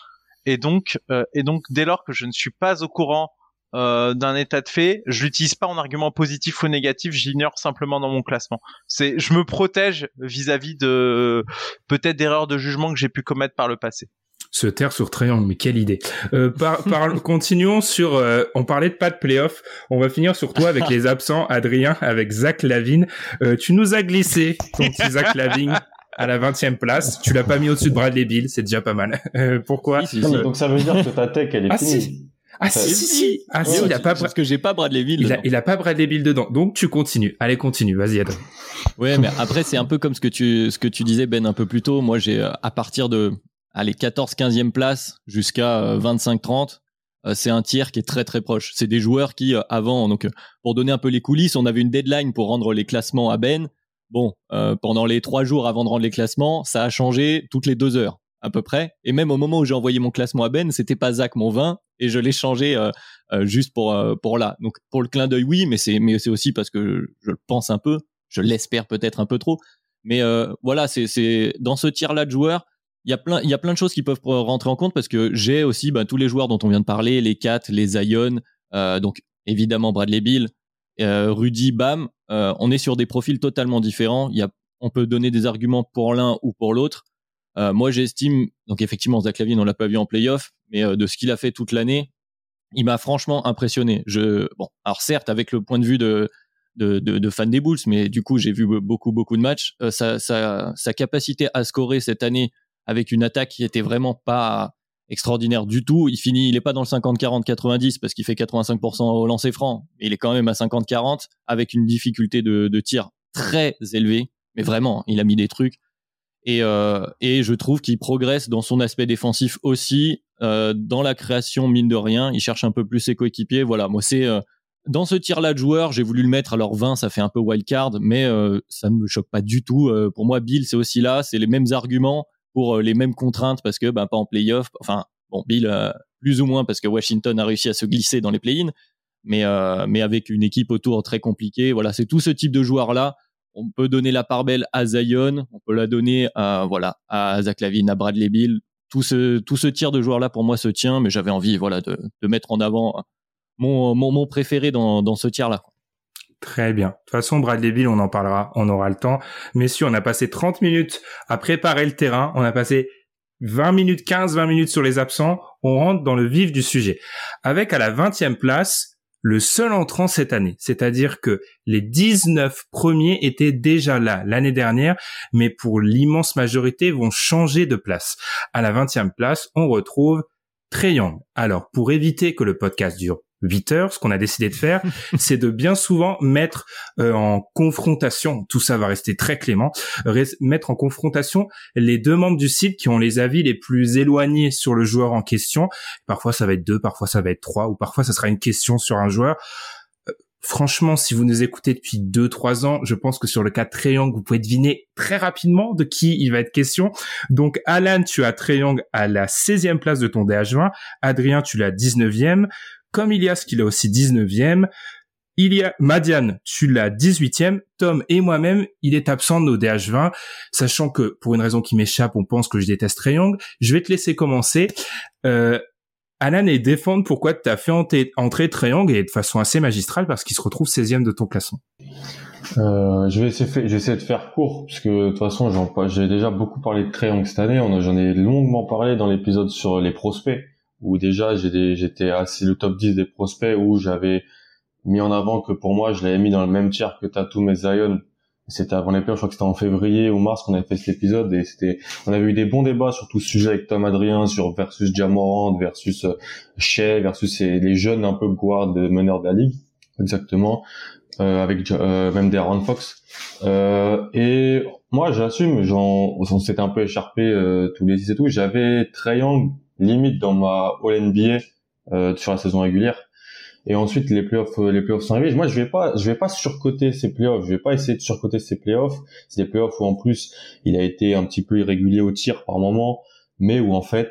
Et donc, et donc, dès lors que je ne suis pas au courant euh, d'un état de fait, je l'utilise pas en argument positif ou négatif, j'ignore simplement dans mon classement. C'est, je me protège vis-à-vis de peut-être d'erreurs de jugement que j'ai pu commettre par le passé. Se taire sur triangle, mais quelle idée. Euh, par, [LAUGHS] par, continuons sur. Euh, on parlait de pas de playoff. On va finir sur toi avec les absents. Adrien, avec Zach Lavine. Euh, tu nous as glissé ton petit Zach Lavine à la 20e place. Tu l'as pas mis au-dessus de Bradley Bill, c'est déjà pas mal. Euh, pourquoi? Donc ça veut dire que ta tech elle est ah, finie. Ah si si si. Ah si, il a pas parce que j'ai pas Bradley Bill. Il a, il a, pas Bradley Bill dedans. Donc tu continues. Allez continue. Vas-y Adam. [LAUGHS] Ouais, mais après c'est un peu comme ce que tu ce que tu disais Ben un peu plus tôt. Moi j'ai euh, à partir de allez 14 15e place jusqu'à 25 euh, 30 euh, c'est un tiers qui est très très proche. C'est des joueurs qui avant donc pour donner un peu les coulisses, on avait une deadline pour rendre les classements à Ben. Bon, pendant les trois jours avant de rendre les classements, ça a changé toutes les deux heures à peu près. Et même au moment où j'ai envoyé mon classement à Ben, c'était pas Zach mon 20 et je l'ai changé euh, euh, juste pour euh, pour là. Donc pour le clin d'œil oui, mais c'est mais c'est aussi parce que je, le pense un peu, je l'espère peut-être un peu trop. Mais voilà, c'est c'est dans ce tiers là de joueurs, il y a plein il y a plein de choses qui peuvent rentrer en compte parce que j'ai aussi bah, tous les joueurs dont on vient de parler, les Cat, les Zion, donc évidemment Bradley Bill, Rudy Bam, on est sur des profils totalement différents. Il y a on peut donner des arguments pour l'un ou pour l'autre. Euh, moi, j'estime, donc effectivement, Zach Lavine, on l'a pas vu en playoff, mais euh, de ce qu'il a fait toute l'année, il m'a franchement impressionné. Je, bon, alors certes, avec le point de vue de, de, de, de fan des Bulls, mais du coup, j'ai vu beaucoup, beaucoup de matchs. Euh, sa, sa, sa, capacité à scorer cette année avec une attaque qui était vraiment pas extraordinaire du tout. Il finit, il est pas dans le 50-40-90 parce qu'il fait 85% au lancer franc, il est quand même à 50-40 avec une difficulté de, de tir très élevée. Mais vraiment, il a mis des trucs. Et, euh, et je trouve qu'il progresse dans son aspect défensif aussi, euh, dans la création mine de rien. Il cherche un peu plus ses coéquipiers. Voilà, moi c'est euh, dans ce tir-là de joueur, j'ai voulu le mettre. Alors 20, ça fait un peu wild card, mais euh, ça ne me choque pas du tout. Euh, pour moi, Bill, c'est aussi là, c'est les mêmes arguments pour les mêmes contraintes parce que ben pas en playoff. Enfin bon, Bill plus ou moins parce que Washington a réussi à se glisser dans les play-ins, mais mais avec une équipe autour très compliquée. Voilà, c'est tout ce type de joueur là on peut donner la part belle à Zion, on peut la donner à voilà à Zach Lavine, à Bradley Bill. Tout ce tout ce tir de joueurs là pour moi se tient, mais j'avais envie voilà de, de mettre en avant mon, mon, mon préféré dans, dans ce tir là. Très bien. De toute façon, Bradley Bill, on en parlera, on aura le temps. Messieurs, on a passé 30 minutes à préparer le terrain. On a passé 20 minutes, 15, 20 minutes sur les absents. On rentre dans le vif du sujet. Avec à la 20e place, le seul entrant cette année. C'est-à-dire que les 19 premiers étaient déjà là l'année dernière, mais pour l'immense majorité vont changer de place. À la 20e place, on retrouve Trey. Alors, pour éviter que le podcast dure 8 heures, ce qu'on a décidé de faire, [LAUGHS] c'est de bien souvent mettre euh, en confrontation, tout ça va rester très clément, mettre en confrontation les deux membres du site qui ont les avis les plus éloignés sur le joueur en question. Parfois ça va être deux, parfois ça va être trois, ou parfois ça sera une question sur un joueur. Euh, franchement, si vous nous écoutez depuis 2-3 ans, je pense que sur le cas Triangle, vous pouvez deviner très rapidement de qui il va être question. Donc, Alan, tu as Triangle à la 16e place de ton DH20. Adrien, tu l'as 19e comme Ilias qui l'a aussi 19e. Il y a Madiane, tu l'as 18e. Tom et moi-même, il est absent de nos DH20, sachant que pour une raison qui m'échappe, on pense que je déteste Young. Je vais te laisser commencer. Euh, Alan et défendre pourquoi tu as fait entrer Young et de façon assez magistrale parce qu'il se retrouve 16e de ton classement. Euh, je vais essayer, de faire court parce que de toute façon j'ai déjà beaucoup parlé de Young cette année. J'en ai longuement parlé dans l'épisode sur les prospects où déjà j'étais assez le top 10 des prospects où j'avais mis en avant que pour moi je l'avais mis dans le même tiers que Tatum et Zion. C'était avant les playoffs je crois que c'était en février ou mars qu'on avait fait cet épisode et c'était on avait eu des bons débats sur tout ce sujet avec Tom Adrien sur versus Jamorand versus euh, Shea versus les jeunes un peu guard meneurs de la ligue. Exactement. Euh, avec euh, même Darren Fox. Euh, et moi j'assume j'en on s'était un peu écharpé euh, tous les six et tout. J'avais Young limite dans ma All NBA euh, sur la saison régulière. Et ensuite les playoffs, euh, les playoffs sont arrivés. Moi, je vais pas, je vais pas surcoter ces playoffs. Je vais pas essayer de surcoter ces playoffs. C'est des playoffs où en plus il a été un petit peu irrégulier au tir par moment, mais où en fait,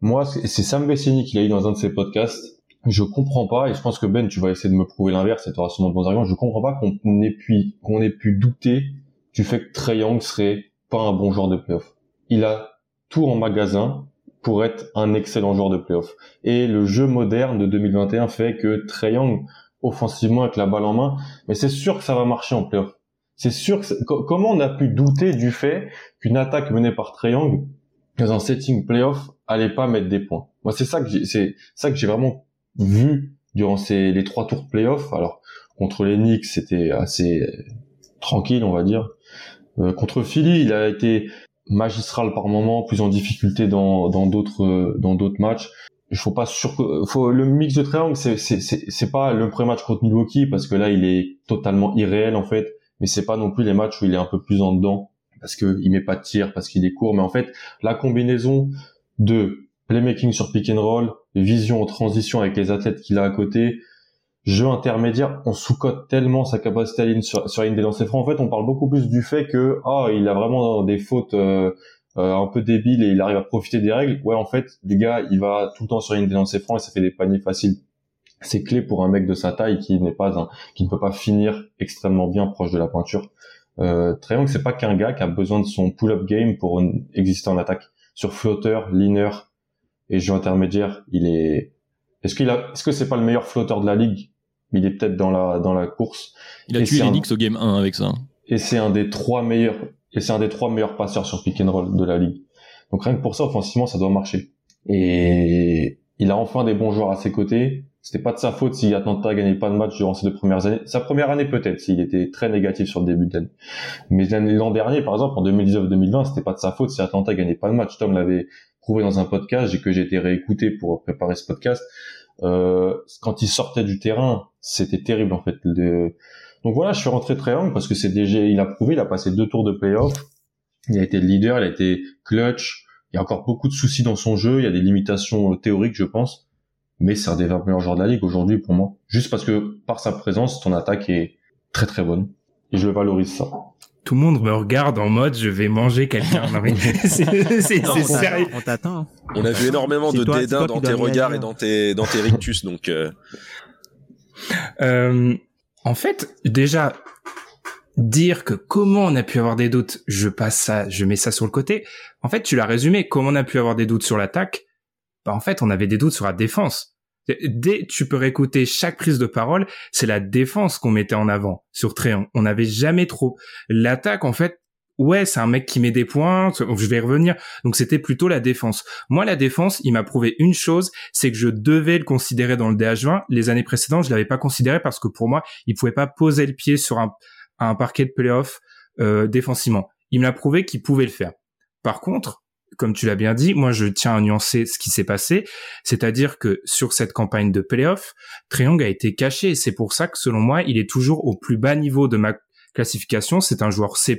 moi, c'est Sam Vecini qui l'a dit dans un de ses podcasts. Je comprends pas, et je pense que Ben, tu vas essayer de me prouver l'inverse, et tu auras sûrement de bons arguments. Je comprends pas qu'on ait pu, qu'on ait pu douter du fait que Trey Young serait pas un bon joueur de playoff. Il a tout en magasin, pour être un excellent joueur de playoff. Et le jeu moderne de 2021 fait que Trae offensivement avec la balle en main, mais c'est sûr que ça va marcher en playoff. C'est sûr que comment on a pu douter du fait qu'une attaque menée par Trae dans un setting playoff allait pas mettre des points? Moi, c'est ça que j'ai, c'est ça que j'ai vraiment vu durant ces les trois tours de playoff. Alors contre les Knicks, c'était assez tranquille, on va dire. Euh, contre Philly, il a été magistral par moment, plus en difficulté dans d'autres dans d'autres matchs. Il faut pas sur faut le mix de triangle c'est c'est c'est pas le premier match contre Milwaukee parce que là il est totalement irréel en fait, mais c'est pas non plus les matchs où il est un peu plus en dedans parce que il met pas de tir parce qu'il est court mais en fait la combinaison de playmaking sur pick and roll, vision en transition avec les athlètes qu'il a à côté, jeu intermédiaire, on sous-cote tellement sa capacité à ligne sur, sur ligne des lancers francs. En fait, on parle beaucoup plus du fait que ah, il a vraiment des fautes euh, euh, un peu débiles et il arrive à profiter des règles. Ouais, en fait, les gars, il va tout le temps sur ligne des lancers francs et ça fait des paniers faciles. C'est clé pour un mec de sa taille qui n'est pas un, qui ne peut pas finir extrêmement bien proche de la pointure. Euh, Triangle, c'est pas qu'un gars qui a besoin de son pull-up game pour exister en attaque. Sur flotteur, liner et jeu intermédiaire, il est. Est-ce qu'il a, est-ce que c'est pas le meilleur flotteur de la ligue? Il est peut-être dans la dans la course. Il a tué les Knicks au game 1 avec ça. Et c'est un des trois meilleurs et c'est un des trois meilleurs passeurs sur pick and roll de la ligue. Donc rien que pour ça offensivement ça doit marcher. Et il a enfin des bons joueurs à ses côtés. C'était pas de sa faute si Atlanta gagnait pas de match durant ses deux premières années. Sa première année peut-être s'il était très négatif sur le début de l'année. Mais l'an dernier par exemple en 2019-2020 c'était pas de sa faute si Atlanta gagnait pas de match. Tom l'avait prouvé dans un podcast et que j'ai été réécouté pour préparer ce podcast. Euh, quand il sortait du terrain, c'était terrible en fait. Donc voilà, je suis rentré très long parce que c'est déjà, il a prouvé, il a passé deux tours de playoff, il a été le leader, il a été clutch. Il y a encore beaucoup de soucis dans son jeu, il y a des limitations théoriques, je pense, mais c'est un des 20 meilleurs joueurs de la ligue aujourd'hui pour moi. Juste parce que par sa présence, ton attaque est très très bonne et je valorise ça tout le monde me regarde en mode je vais manger quelqu'un. [LAUGHS] c'est sérieux. On t'attend. On a vu énormément de dédain dans tes regards et dans tes dans tes rictus donc. Euh... Euh, en fait, déjà dire que comment on a pu avoir des doutes, je passe ça, je mets ça sur le côté. En fait, tu l'as résumé. Comment on a pu avoir des doutes sur l'attaque? Bah en fait, on avait des doutes sur la défense. Dès tu peux réécouter chaque prise de parole, c'est la défense qu'on mettait en avant sur Triangle. On n'avait jamais trop l'attaque en fait. Ouais, c'est un mec qui met des points, je vais y revenir. Donc c'était plutôt la défense. Moi la défense, il m'a prouvé une chose, c'est que je devais le considérer dans le DH20. Les années précédentes, je l'avais pas considéré parce que pour moi, il pouvait pas poser le pied sur un, un parquet de playoff euh, défensivement. Il m'a prouvé qu'il pouvait le faire. Par contre, comme tu l'as bien dit, moi je tiens à nuancer ce qui s'est passé, c'est-à-dire que sur cette campagne de playoff, Triangle a été caché. C'est pour ça que selon moi, il est toujours au plus bas niveau de ma classification, c'est un joueur C+,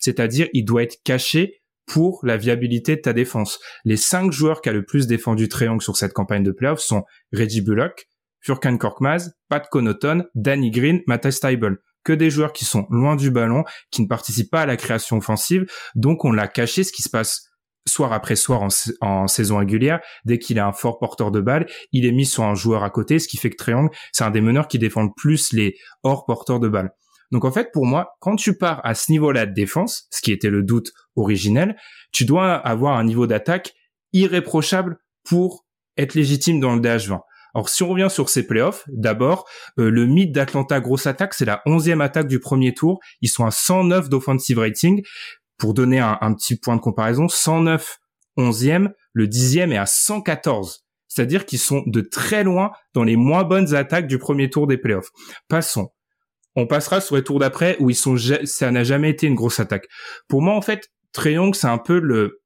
c'est-à-dire il doit être caché pour la viabilité de ta défense. Les cinq joueurs qui a le plus défendu Triangle sur cette campagne de playoff sont Reggie Bullock, Furkan Korkmaz, Pat Connaughton, Danny Green, Matthijs Steibel que des joueurs qui sont loin du ballon, qui ne participent pas à la création offensive, donc on l'a caché ce qui se passe soir après soir en, saison régulière, dès qu'il a un fort porteur de balle, il est mis sur un joueur à côté, ce qui fait que Triangle, c'est un des meneurs qui défendent plus les hors porteurs de balle. Donc en fait, pour moi, quand tu pars à ce niveau-là de défense, ce qui était le doute originel, tu dois avoir un niveau d'attaque irréprochable pour être légitime dans le DH20. Alors si on revient sur ces playoffs, d'abord, euh, le mythe d'Atlanta grosse attaque, c'est la onzième attaque du premier tour. Ils sont à 109 d'offensive rating. Pour donner un, petit point de comparaison, 109 11e, le dixième est à 114. C'est-à-dire qu'ils sont de très loin dans les moins bonnes attaques du premier tour des playoffs. Passons. On passera sur les tours d'après où ils sont, ça n'a jamais été une grosse attaque. Pour moi, en fait, Young, c'est un peu le,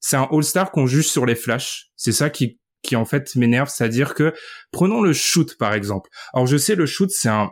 c'est un All-Star qu'on juge sur les flashs. C'est ça qui, qui en fait m'énerve. C'est-à-dire que, prenons le shoot, par exemple. Alors, je sais, le shoot, c'est un,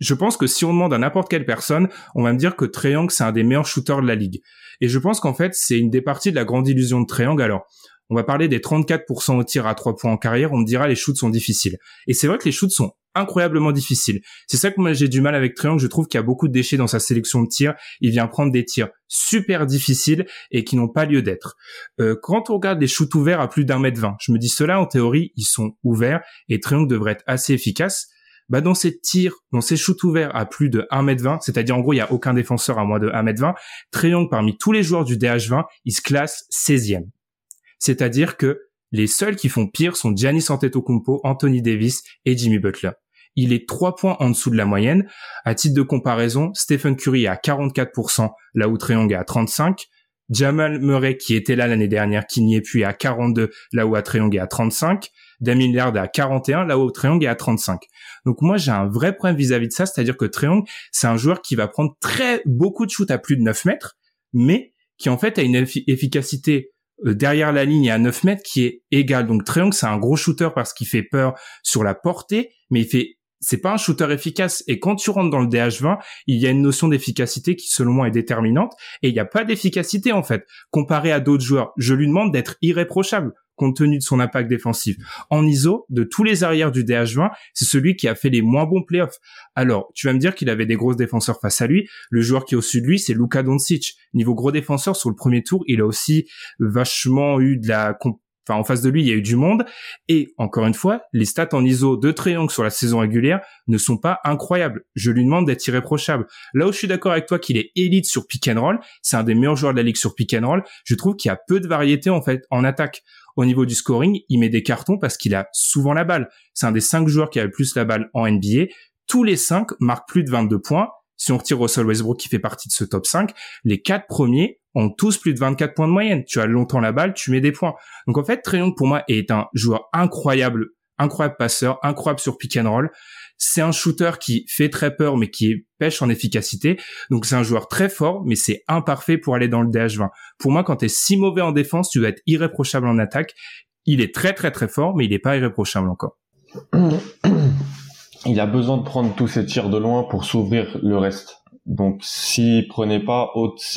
je pense que si on demande à n'importe quelle personne, on va me dire que Triangle c'est un des meilleurs shooters de la ligue. Et je pense qu'en fait, c'est une des parties de la grande illusion de Triangle. Alors, on va parler des 34% au tir à 3 points en carrière, on me dira les shoots sont difficiles. Et c'est vrai que les shoots sont incroyablement difficiles. C'est ça que moi j'ai du mal avec Triangle, je trouve qu'il y a beaucoup de déchets dans sa sélection de tirs. Il vient prendre des tirs super difficiles et qui n'ont pas lieu d'être. Euh, quand on regarde les shoots ouverts à plus d'un mètre vingt, je me dis cela en théorie, ils sont ouverts et Triangle devrait être assez efficace bah dans ces tirs, dans ces shoots ouverts à plus de 1m20, c'est-à-dire en gros il y a aucun défenseur à moins de 1m20, Triangle parmi tous les joueurs du DH20, il se classe 16e. C'est-à-dire que les seuls qui font pire sont Giannis Antetokounmpo, Anthony Davis et Jimmy Butler. Il est 3 points en dessous de la moyenne. À titre de comparaison, Stephen Curry est à 44%, là où Triangle est à 35. Jamal Murray, qui était là l'année dernière, qui n'y est plus, à 42, là où Triangle est à 35. Damien Lillard est à 41, là où Triangle est à 35. Donc moi j'ai un vrai problème vis-à-vis de ça, c'est-à-dire que Triangle, c'est un joueur qui va prendre très beaucoup de shoots à plus de 9 mètres, mais qui en fait a une efficacité euh, derrière la ligne à 9 mètres qui est égale. Donc Triangle c'est un gros shooter parce qu'il fait peur sur la portée, mais il fait c'est pas un shooter efficace. Et quand tu rentres dans le DH20, il y a une notion d'efficacité qui, selon moi, est déterminante. Et il n'y a pas d'efficacité, en fait. Comparé à d'autres joueurs, je lui demande d'être irréprochable compte tenu de son impact défensif. En ISO, de tous les arrières du DH20, c'est celui qui a fait les moins bons playoffs. Alors, tu vas me dire qu'il avait des gros défenseurs face à lui. Le joueur qui est au-dessus de lui, c'est Luka Doncic. Niveau gros défenseur, sur le premier tour, il a aussi vachement eu de la Enfin, en face de lui, il y a eu du monde. Et encore une fois, les stats en ISO de Triangle sur la saison régulière ne sont pas incroyables. Je lui demande d'être irréprochable. Là où je suis d'accord avec toi qu'il est élite sur pick and roll, c'est un des meilleurs joueurs de la ligue sur pick and roll. Je trouve qu'il y a peu de variété en fait en attaque. Au niveau du scoring, il met des cartons parce qu'il a souvent la balle. C'est un des cinq joueurs qui a le plus la balle en NBA. Tous les cinq marquent plus de 22 points. Si on retire Russell Westbrook qui fait partie de ce top 5, les quatre premiers ont tous plus de 24 points de moyenne. Tu as longtemps la balle, tu mets des points. Donc en fait, Trayon pour moi est un joueur incroyable, incroyable passeur, incroyable sur pick and roll. C'est un shooter qui fait très peur, mais qui pêche en efficacité. Donc c'est un joueur très fort, mais c'est imparfait pour aller dans le DH20. Pour moi, quand tu es si mauvais en défense, tu dois être irréprochable en attaque. Il est très très très fort, mais il n'est pas irréprochable encore. [CLEARS THROAT] Il a besoin de prendre tous ses tirs de loin pour s'ouvrir le reste. Donc s'il prenait pas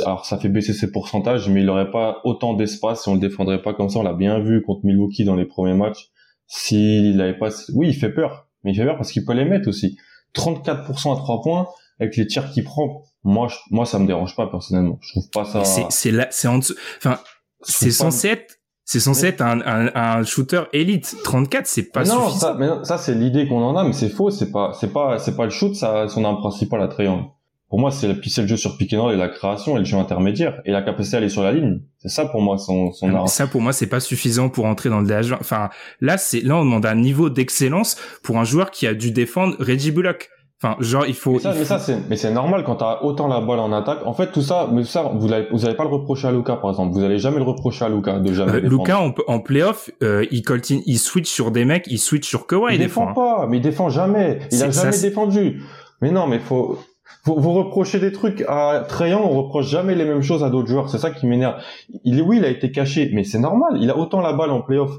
alors ça fait baisser ses pourcentages, mais il aurait pas autant d'espace si on le défendrait pas comme ça. On l'a bien vu contre Milwaukee dans les premiers matchs. S'il avait pas, oui, il fait peur mais il fait peur parce qu'il peut les mettre aussi. 34% à 3 points avec les tirs qu'il prend. Moi, moi, ça me dérange pas personnellement. Je trouve pas ça. C'est là, c'est en dessous. Enfin, c'est censé être. C'est censé être un, un, un, shooter élite. 34, c'est pas non, Ça, mais ça c'est l'idée qu'on en a, mais c'est faux. C'est pas, c'est pas, c'est pas le shoot. Ça, son arme principale à triangle. pour moi, c'est le, le jeu sur pick and roll et la création et le jeu intermédiaire et la capacité à aller sur la ligne. C'est ça pour moi son, son art. Ça pour moi, c'est pas suffisant pour entrer dans le DH. Enfin, là, c'est là on demande un niveau d'excellence pour un joueur qui a dû défendre Reggie Bullock. Enfin, genre, il faut. Mais ça, il faut- ça, c'est, mais c'est normal quand t'as autant la balle en attaque. En fait, tout ça, mais ça, vous allez, vous allez pas le reprocher à Luca, par exemple. Vous allez jamais le reprocher à Luca de jamais Euh. Luca en, en playoff, euh, il coltine, il switch sur des mecs, il switch sur Kawhi il des défend fois. hein. pas, mais il défend jamais. Il a ça, jamais défendu. Mais non, mais faut, vous, vous reprochez des trucs à Trayan, on reproche jamais les mêmes choses à d'autres joueurs. C'est ça qui m'énerve. Il oui, il a été caché, mais c'est normal. Il a autant la balle en playoff.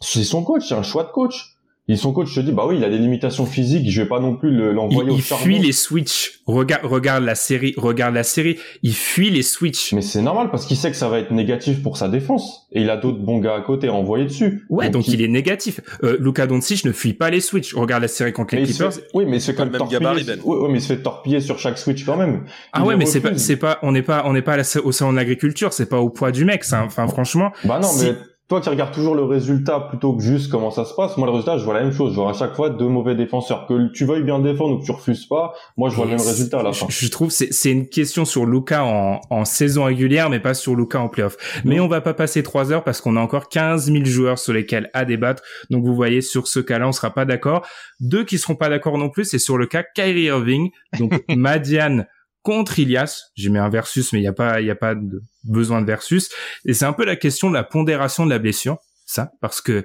C'est son coach, c'est un choix de coach. Et son coach se dit, bah oui, il a des limitations physiques, je vais pas non plus le- Il, l'envoyer au il charbon. fuit les switches. Regarde, regarde la série, regarde la série. Il fuit les switches. Mais c'est normal parce qu'il sait que ça va être négatif pour sa défense. Et il a d'autres bons gars à côté à envoyer dessus. Ouais, donc il est négatif. Euh, Luka Doncic ne fuit pas les switches. Regarde la série contre Mais les il Clippers. fait- oui, mais il se fait Pas quand le même gabarit. Ben. Ouais, ouais, mais il se fait torpiller sur chaque switch quand même. Ah Il ouais, mais c'est pas, c'est pas, on n'est pas, on n'est pas au salon d'agriculture. C'est pas au poids du mec. ça. Enfin, franchement. Bah non, Si- mais toi qui regardes toujours le résultat plutôt que juste comment ça se passe, moi le résultat, je vois la même chose. Je vois à chaque fois deux mauvais défenseurs. Que tu veuilles bien défendre ou que tu refuses pas, moi je vois le même résultat à la fin. Je, trouve c'est c'est une question sur Luca en, en saison régulière, mais pas sur Luca en playoff. Mais on va pas passer trois heures parce qu'on a encore 15 000 joueurs sur lesquels à débattre. Donc vous voyez, sur ce cas-là, on sera pas d'accord. Deux qui seront pas d'accord non plus, c'est sur le cas Kyrie Irving. Donc [LAUGHS] Madiane contre Ilias. J'ai mis un versus, mais il y a pas, il y a pas de besoin de versus. Et c'est un peu la question de la pondération de la blessure, ça, parce que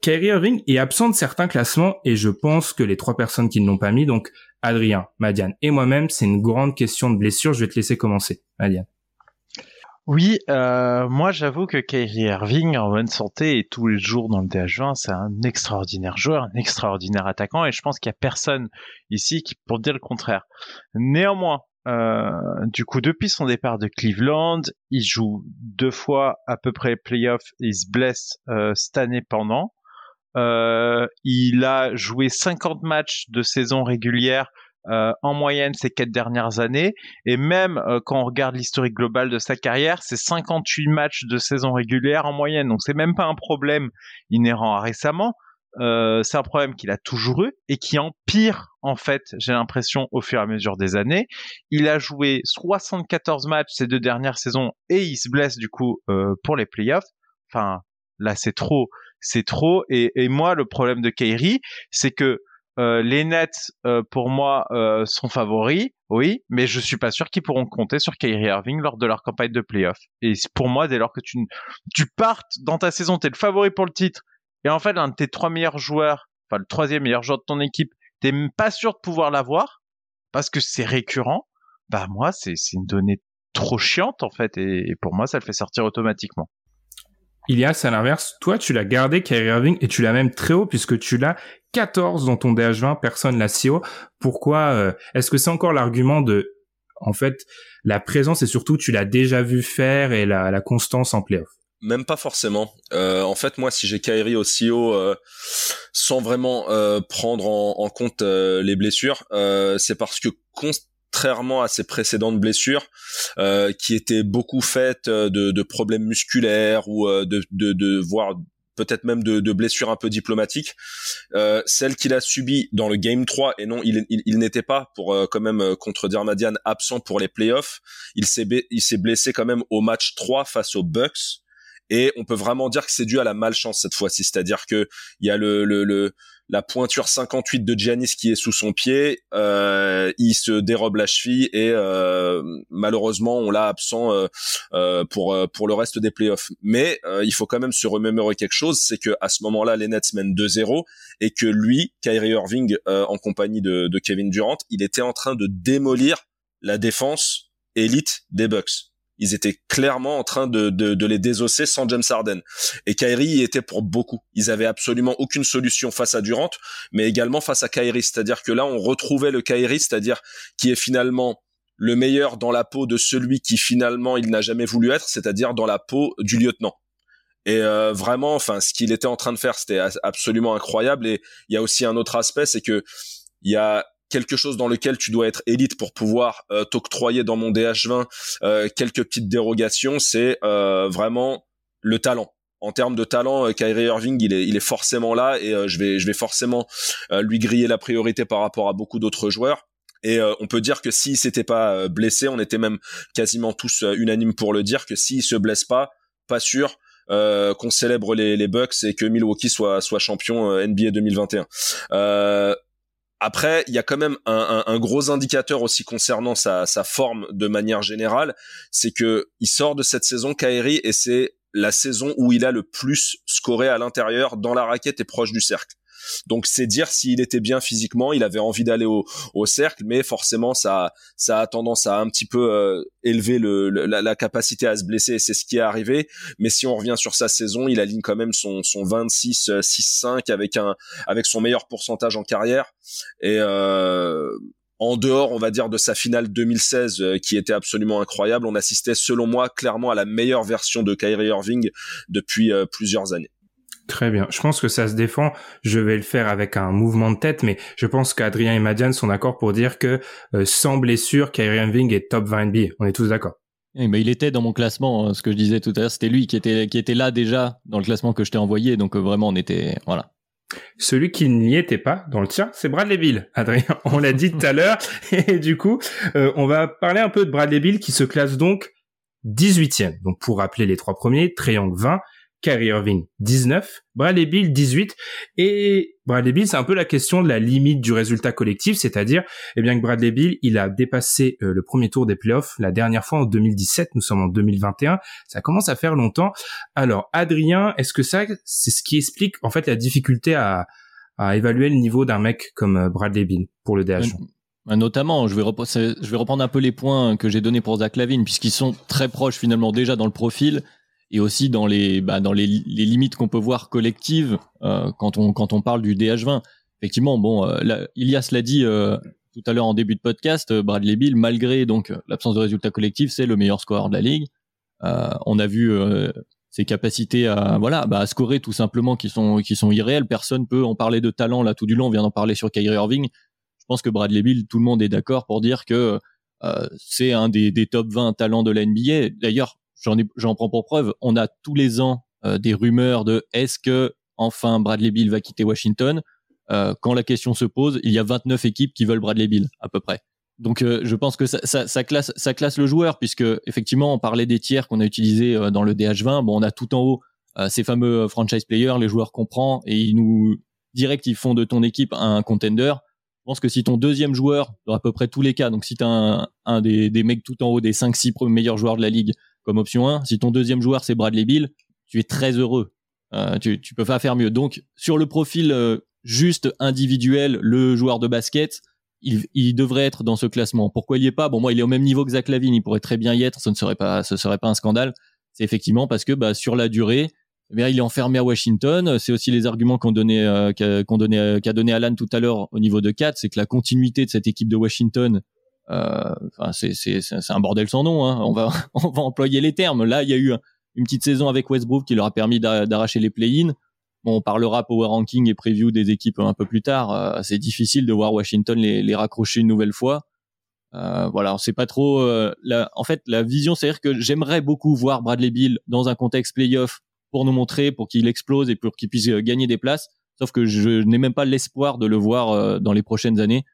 Kyrie Irving est absent de certains classements et je pense que les trois personnes qui ne l'ont pas mis, donc Adrien, Madiane et moi-même, c'est une grande question de blessure. Je vais te laisser commencer, Madiane. Oui, euh, moi j'avoue que Kyrie Irving en bonne santé et tous les jours dans le DH20, c'est un extraordinaire joueur, un extraordinaire attaquant et je pense qu'il y a personne ici qui pour dire le contraire. Néanmoins, euh, du coup depuis son départ de Cleveland, il joue deux fois à peu près les playoffs et il se blesse euh, cette année pendant. Euh, il a joué 50 matchs de saison régulière euh, en moyenne ces quatre dernières années. Et même euh, quand on regarde l'historique global de sa carrière, c'est 58 matchs de saison régulière en moyenne. Donc c'est même pas un problème inhérent à récemment. Euh, c'est un problème qu'il a toujours eu et qui empire en fait, j'ai l'impression, au fur et à mesure des années. Il a joué 74 matchs ces deux dernières saisons et il se blesse du coup euh, pour les playoffs. Enfin, là c'est trop, c'est trop. Et, et moi, le problème de Kyrie, c'est que euh, les Nets, euh, pour moi, euh, sont favoris, oui, mais je suis pas sûr qu'ils pourront compter sur Kyrie Irving lors de leur campagne de playoff. Et pour moi, dès lors que tu, tu partes dans ta saison, t'es le favori pour le titre, et en fait, l'un de tes trois meilleurs joueurs, enfin le troisième meilleur joueur de ton équipe, t'es même pas sûr de pouvoir l'avoir, parce que c'est récurrent, bah moi, c'est une donnée trop chiante, en fait, et pour moi, ça le fait sortir automatiquement. Ilias, à l'inverse, toi, tu l'as gardé, Kyrie Irving, et tu l'as même très haut puisque tu l'as 14 dans ton DH20, personne l'a si haut. Pourquoi euh, Est-ce que c'est encore l'argument de, en fait, la présence et surtout tu l'as déjà vu faire et la, la constance en playoff? Même pas forcément. Euh, en fait, moi, si j'ai Kyrie aussi haut, euh, sans vraiment euh, prendre en, en compte euh, les blessures, euh, c'est parce que contrairement à ses précédentes blessures, euh, qui étaient beaucoup faites euh, de, de problèmes musculaires ou euh, de, de, de voire peut-être même de, de blessures un peu diplomatiques, euh, celle qu'il a subie dans le Game 3, et non, il, il, il n'était pas, pour euh, quand même euh, contredire Madiane, absent pour les playoffs, il s'est il s'est blessé quand même au match 3 face aux Bucks, et on peut vraiment dire que c'est dû à la malchance cette fois-ci, c'est-à-dire que il y a le, le, le la pointure 58 de Giannis qui est sous son pied, euh, il se dérobe la cheville et euh, malheureusement on l'a absent euh, euh, pour euh, pour le reste des playoffs. Mais euh, il faut quand même se remémorer quelque chose, c'est que à ce moment-là les Nets mènent 2-0 et que lui, Kyrie Irving, en compagnie de, de Kevin Durant, il était en train de démolir la défense élite des Bucks. Ils étaient clairement en train de, de, de les désosser sans James Harden. Et Kyrie y était pour beaucoup. Ils avaient absolument aucune solution face à Durant, mais également face à Kyrie. C'est-à-dire que là, on retrouvait le Kyrie, c'est-à-dire qui est finalement le meilleur dans la peau de celui qui finalement il n'a jamais voulu être, c'est-à-dire dans la peau du lieutenant. Et euh, vraiment, enfin, ce qu'il était en train de faire, c'était absolument incroyable. Et il y a aussi un autre aspect, c'est que il y a quelque chose dans lequel tu dois être élite pour pouvoir euh, t'octroyer dans mon DH20 euh, quelques petites dérogations, c'est euh, vraiment le talent. En termes de talent, euh, Kyrie Irving, il est, il est forcément là et euh, je vais, je vais forcément euh, lui griller la priorité par rapport à beaucoup d'autres joueurs. Et on peut dire que s'il s'était pas blessé, on était même quasiment tous unanimes pour le dire que s'il se blesse pas, pas sûr euh, qu'on célèbre les, les Bucks et que Milwaukee soit soit champion NBA 2021. Après, il y a quand même un, gros indicateur aussi concernant sa, forme de manière générale, c'est que il sort de cette saison Kyrie et c'est la saison où il a le plus scoré à l'intérieur dans la raquette et proche du cercle. Donc c'est dire s'il était bien physiquement, il avait envie d'aller au, au, cercle, mais forcément ça ça a tendance à un petit peu euh, élever le, la, la, capacité à se blesser, c'est ce qui est arrivé. Mais si on revient sur sa saison, il aligne quand même son son 26 6-5 avec un avec son meilleur pourcentage en carrière et euh, en dehors, on va dire, de sa finale 2016 euh, qui était absolument incroyable, on assistait selon moi clairement à la meilleure version de Kyrie Irving depuis euh, plusieurs années. Très bien. Je pense que ça se défend. Je vais le faire avec un mouvement de tête, mais je pense qu'Adrien et Madiane sont d'accord pour dire que euh, sans blessure, Kyrie Irving est top 20 NBA. On est tous d'accord. Eh, mais il était dans mon classement. Hein, ce que je disais tout à l'heure, c'était lui qui était qui était là déjà dans le classement que je t'ai envoyé. Donc euh, vraiment, on était voilà. Celui qui n'y était pas dans le tien, c'est Bradley Bill, Adrien. On l'a dit tout à l'heure. [LAUGHS] Et du coup, euh, on va parler un peu de Bradley Bill qui se classe donc 18e. Donc pour rappeler les trois premiers, Triangle 20, Kyrie Irving 19, Bradley Bill 18 et Bradley Bill c'est un peu la question de la limite du résultat collectif, c'est-à-dire eh bien que Bradley Bill il a dépassé euh, le premier tour des playoffs la dernière fois en 2017, nous sommes en 2021, ça commence à faire longtemps. Alors Adrien, est-ce que ça c'est ce qui explique en fait la difficulté à, à évaluer le niveau d'un mec comme euh, Bradley Bill pour le DH euh, Notamment, je vais, je vais reprendre un peu les points que j'ai donnés pour Zach Lavine, puisqu'ils sont très proches finalement déjà dans le profil et aussi dans les bah, dans les, les limites qu'on peut voir collectives euh, quand on quand on parle du DH20. Effectivement, bon, euh, Ilias l'a dit euh, tout à l'heure en début de podcast, euh, Bradley Bill, malgré donc l'absence de résultats collectifs, c'est le meilleur scoreur de la ligue. on a vu ses capacités à voilà bah, à scorer tout simplement qui sont qui sont irréelles. Personne peut en parler de talent là tout du long. On vient d'en parler sur Kyrie Irving. Je pense que Bradley Bill, tout le monde est d'accord pour dire que c'est un des, des top 20 talents de la NBA. D'ailleurs, j'en j'en prends pour preuve. On a tous les ans euh, des rumeurs de est-ce que enfin Bradley Bill va quitter Washington? Euh, quand la question se pose, il y a 29 équipes qui veulent Bradley Bill à peu près. Donc euh, je pense que ça, ça, ça, classe, ça classe le joueur puisque effectivement on parlait des tiers qu'on a utilisés dans le DH20. Bon, on a tout en haut ces fameux franchise players, les joueurs qu'on prend et ils nous direct ils font de ton équipe un contender. Je pense que si ton deuxième joueur, dans à peu près tous les cas, donc si tu un, un des, des mecs tout en haut des 5-6 meilleurs joueurs de la ligue, comme option 1. Si ton deuxième joueur c'est Bradley Bill, tu es très heureux. Euh, tu, tu peux pas faire mieux. Donc sur le profil euh, juste individuel, le joueur de basket, il, il, devrait être dans ce classement. Pourquoi il y est pas? Bon, moi, il est au même niveau que Zach Lavine. Il pourrait très bien y être. Ce ne serait pas, ce serait pas un scandale. C'est effectivement parce que bah, sur la durée, eh bien, il est enfermé à Washington. C'est aussi les arguments euh, qu'a donné, qu'a donné Alan tout à l'heure au niveau de 4, c'est que la continuité de cette équipe de Washington euh, enfin, c'est c'est c'est un bordel sans nom. Hein. On va [LAUGHS] on va employer les termes. Là, il y a eu une petite saison avec Westbrook qui leur a permis d'arracher les play-in. Bon, on parlera power ranking et preview des équipes un peu plus tard. Euh, c'est difficile de voir Washington les, les raccrocher une nouvelle fois. Euh, voilà, sait pas trop. Euh, la, en fait, la vision, c'est-à-dire que j'aimerais beaucoup voir Bradley Bill dans un contexte playoff pour nous montrer, pour qu'il explose et pour qu'il puisse gagner des places. Sauf que je n'ai même pas l'espoir de le voir dans les prochaines années.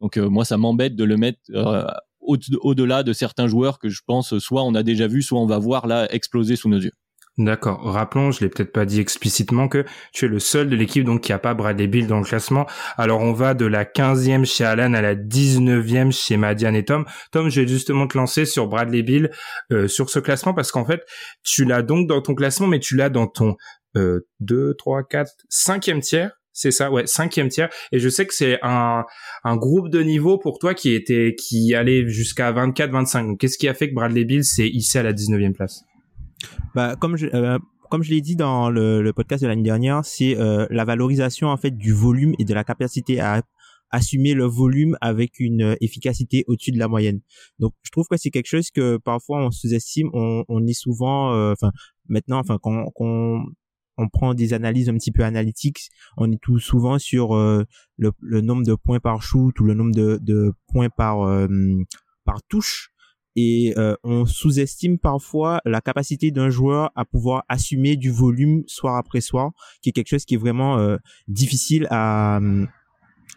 Donc euh, moi, ça m'embête de le mettre euh, au-delà de certains joueurs que je pense soit on a déjà vu, soit on va voir là exploser sous nos yeux. D'accord. Rappelons, je l'ai peut-être pas dit explicitement que tu es le seul de l'équipe donc qui a pas Bradley Bill dans le classement. Alors on va de la 15e chez Alan à la 19e chez Madiane et Tom. Tom, je vais justement te lancer sur Bradley Bill euh, sur ce classement parce qu'en fait, tu l'as donc dans ton classement mais tu l'as dans ton euh, 2 3 4 5e tiers c'est ça, ouais, cinquième tiers. Et je sais que c'est un, un groupe de niveau pour toi qui était qui allait jusqu'à 24-25. Qu'est-ce qui a fait que Bradley Bill s'est hissé à la 19e place? Bah comme je euh, comme je l'ai dit dans le, podcast de l'année dernière, c'est euh, la valorisation en fait du volume et de la capacité à assumer le volume avec une efficacité au-dessus de la moyenne. Donc je trouve que c'est quelque chose que parfois on sous-estime, on, on est souvent, euh, enfin maintenant, enfin qu'on on prend des analyses un petit peu analytiques, on est tout souvent sur euh, le, nombre de points par shoot ou le nombre de, points par euh, par touche. Et euh, on sous-estime parfois la capacité d'un joueur à pouvoir assumer du volume soir après soir, qui est quelque chose qui est vraiment difficile à,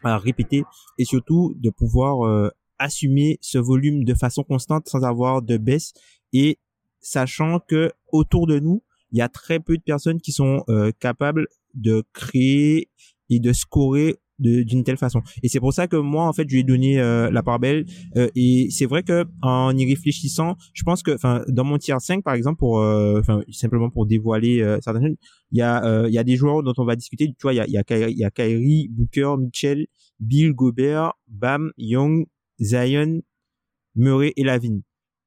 à répéter. Et surtout de pouvoir assumer ce volume de façon constante sans avoir de baisse. Et sachant que autour de nous, il y a très peu de personnes qui sont euh, capables de créer et de scorer d'une telle façon. Et c'est pour ça que moi, en fait, je lui ai donné euh, la part belle. Euh, et c'est vrai que en y réfléchissant, je pense que, enfin, dans mon tier 5, par exemple, pour, euh, enfin, simplement pour dévoiler certaines choses, il y a, il y a des joueurs dont on va discuter. Tu vois, il y a, il y a, y a Kyrie, Booker, Mitchell, Bill, Gobert, Bam, Young, Zion, Murray et Lavin.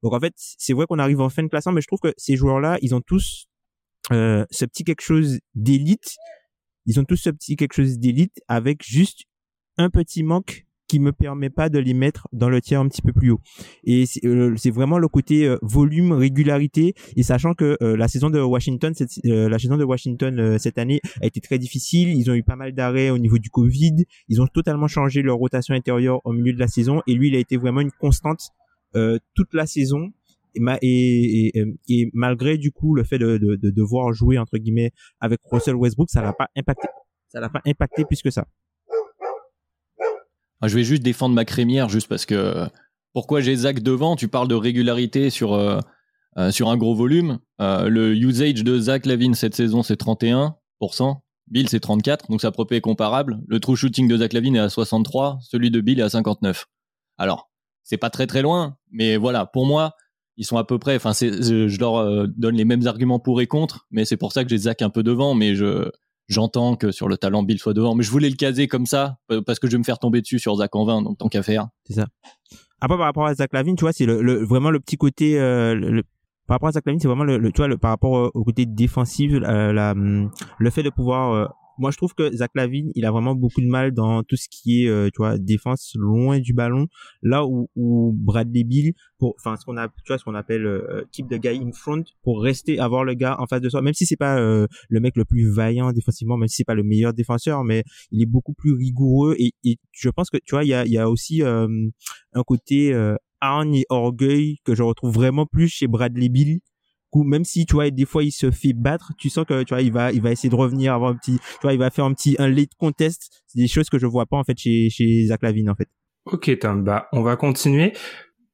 Donc en fait, c'est vrai qu'on arrive en fin de classement, mais je trouve que ces joueurs-là, ils ont tous ce petit quelque chose d'élite ils ont tous ce petit quelque chose d'élite avec juste un petit manque qui me permet pas de les mettre dans le tiers un petit peu plus haut. Et c'est euh, vraiment le côté euh, volume, régularité, et sachant que euh, la saison de Washington, la saison de Washington cette année a été très difficile. Ils ont eu pas mal d'arrêts au niveau du Covid. Ils ont totalement changé leur rotation intérieure au milieu de la saison, et lui, il a été vraiment une constante toute la saison et, et, et, malgré du coup le fait de, de, de devoir jouer entre guillemets avec Russell Westbrook, ça l'a pas impacté. Ça l'a pas impacté plus que ça. Ah, je vais juste défendre ma crémière juste parce que pourquoi j'ai Zach devant? Tu parles de régularité sur euh, euh, sur un gros volume. Euh, le usage de Zach Lavine cette saison c'est 31%. Bill c'est 34, donc sa propre est comparable. Le true shooting de Zach Lavine est à 63, celui de Bill est à 59. Alors, c'est pas très très loin, mais voilà, pour moi, ils sont à peu près. Enfin, je leur euh, donne les mêmes arguments pour et contre, mais c'est pour ça que j'ai Zach un peu devant. Mais je j'entends que sur le talent, Bill soit devant. Mais je voulais le caser comme ça parce que je vais me faire tomber dessus sur Zach en 20, donc tant qu'à faire. C'est ça. Après, par rapport à Zach Lavine, tu vois, c'est le, vraiment le petit côté. Euh, le, par rapport à Zach Lavine, c'est vraiment le, tu vois, le, par rapport au côté défensif, euh, la, le fait de pouvoir moi je trouve que Zach Lavine il a vraiment beaucoup de mal dans tout ce qui est euh, tu vois défense loin du ballon. Là où, où Bradley Bill pour enfin ce qu'on a tu vois ce qu'on appelle euh, keep the guy in front pour rester avoir le gars en face de soi. Même si c'est pas euh, le mec le plus vaillant défensivement même si c'est pas le meilleur défenseur mais il est beaucoup plus rigoureux et, et je pense que tu vois il y a y a aussi un côté hargne et orgueil que je retrouve vraiment plus chez Bradley Bill même si tu vois des fois il se fait battre tu sens que tu vois il va il va essayer de revenir avoir un petit tu vois il va faire un petit un late contest c'est des choses que je vois pas en fait chez chez Zach Lavine en fait ok Tom bah on va continuer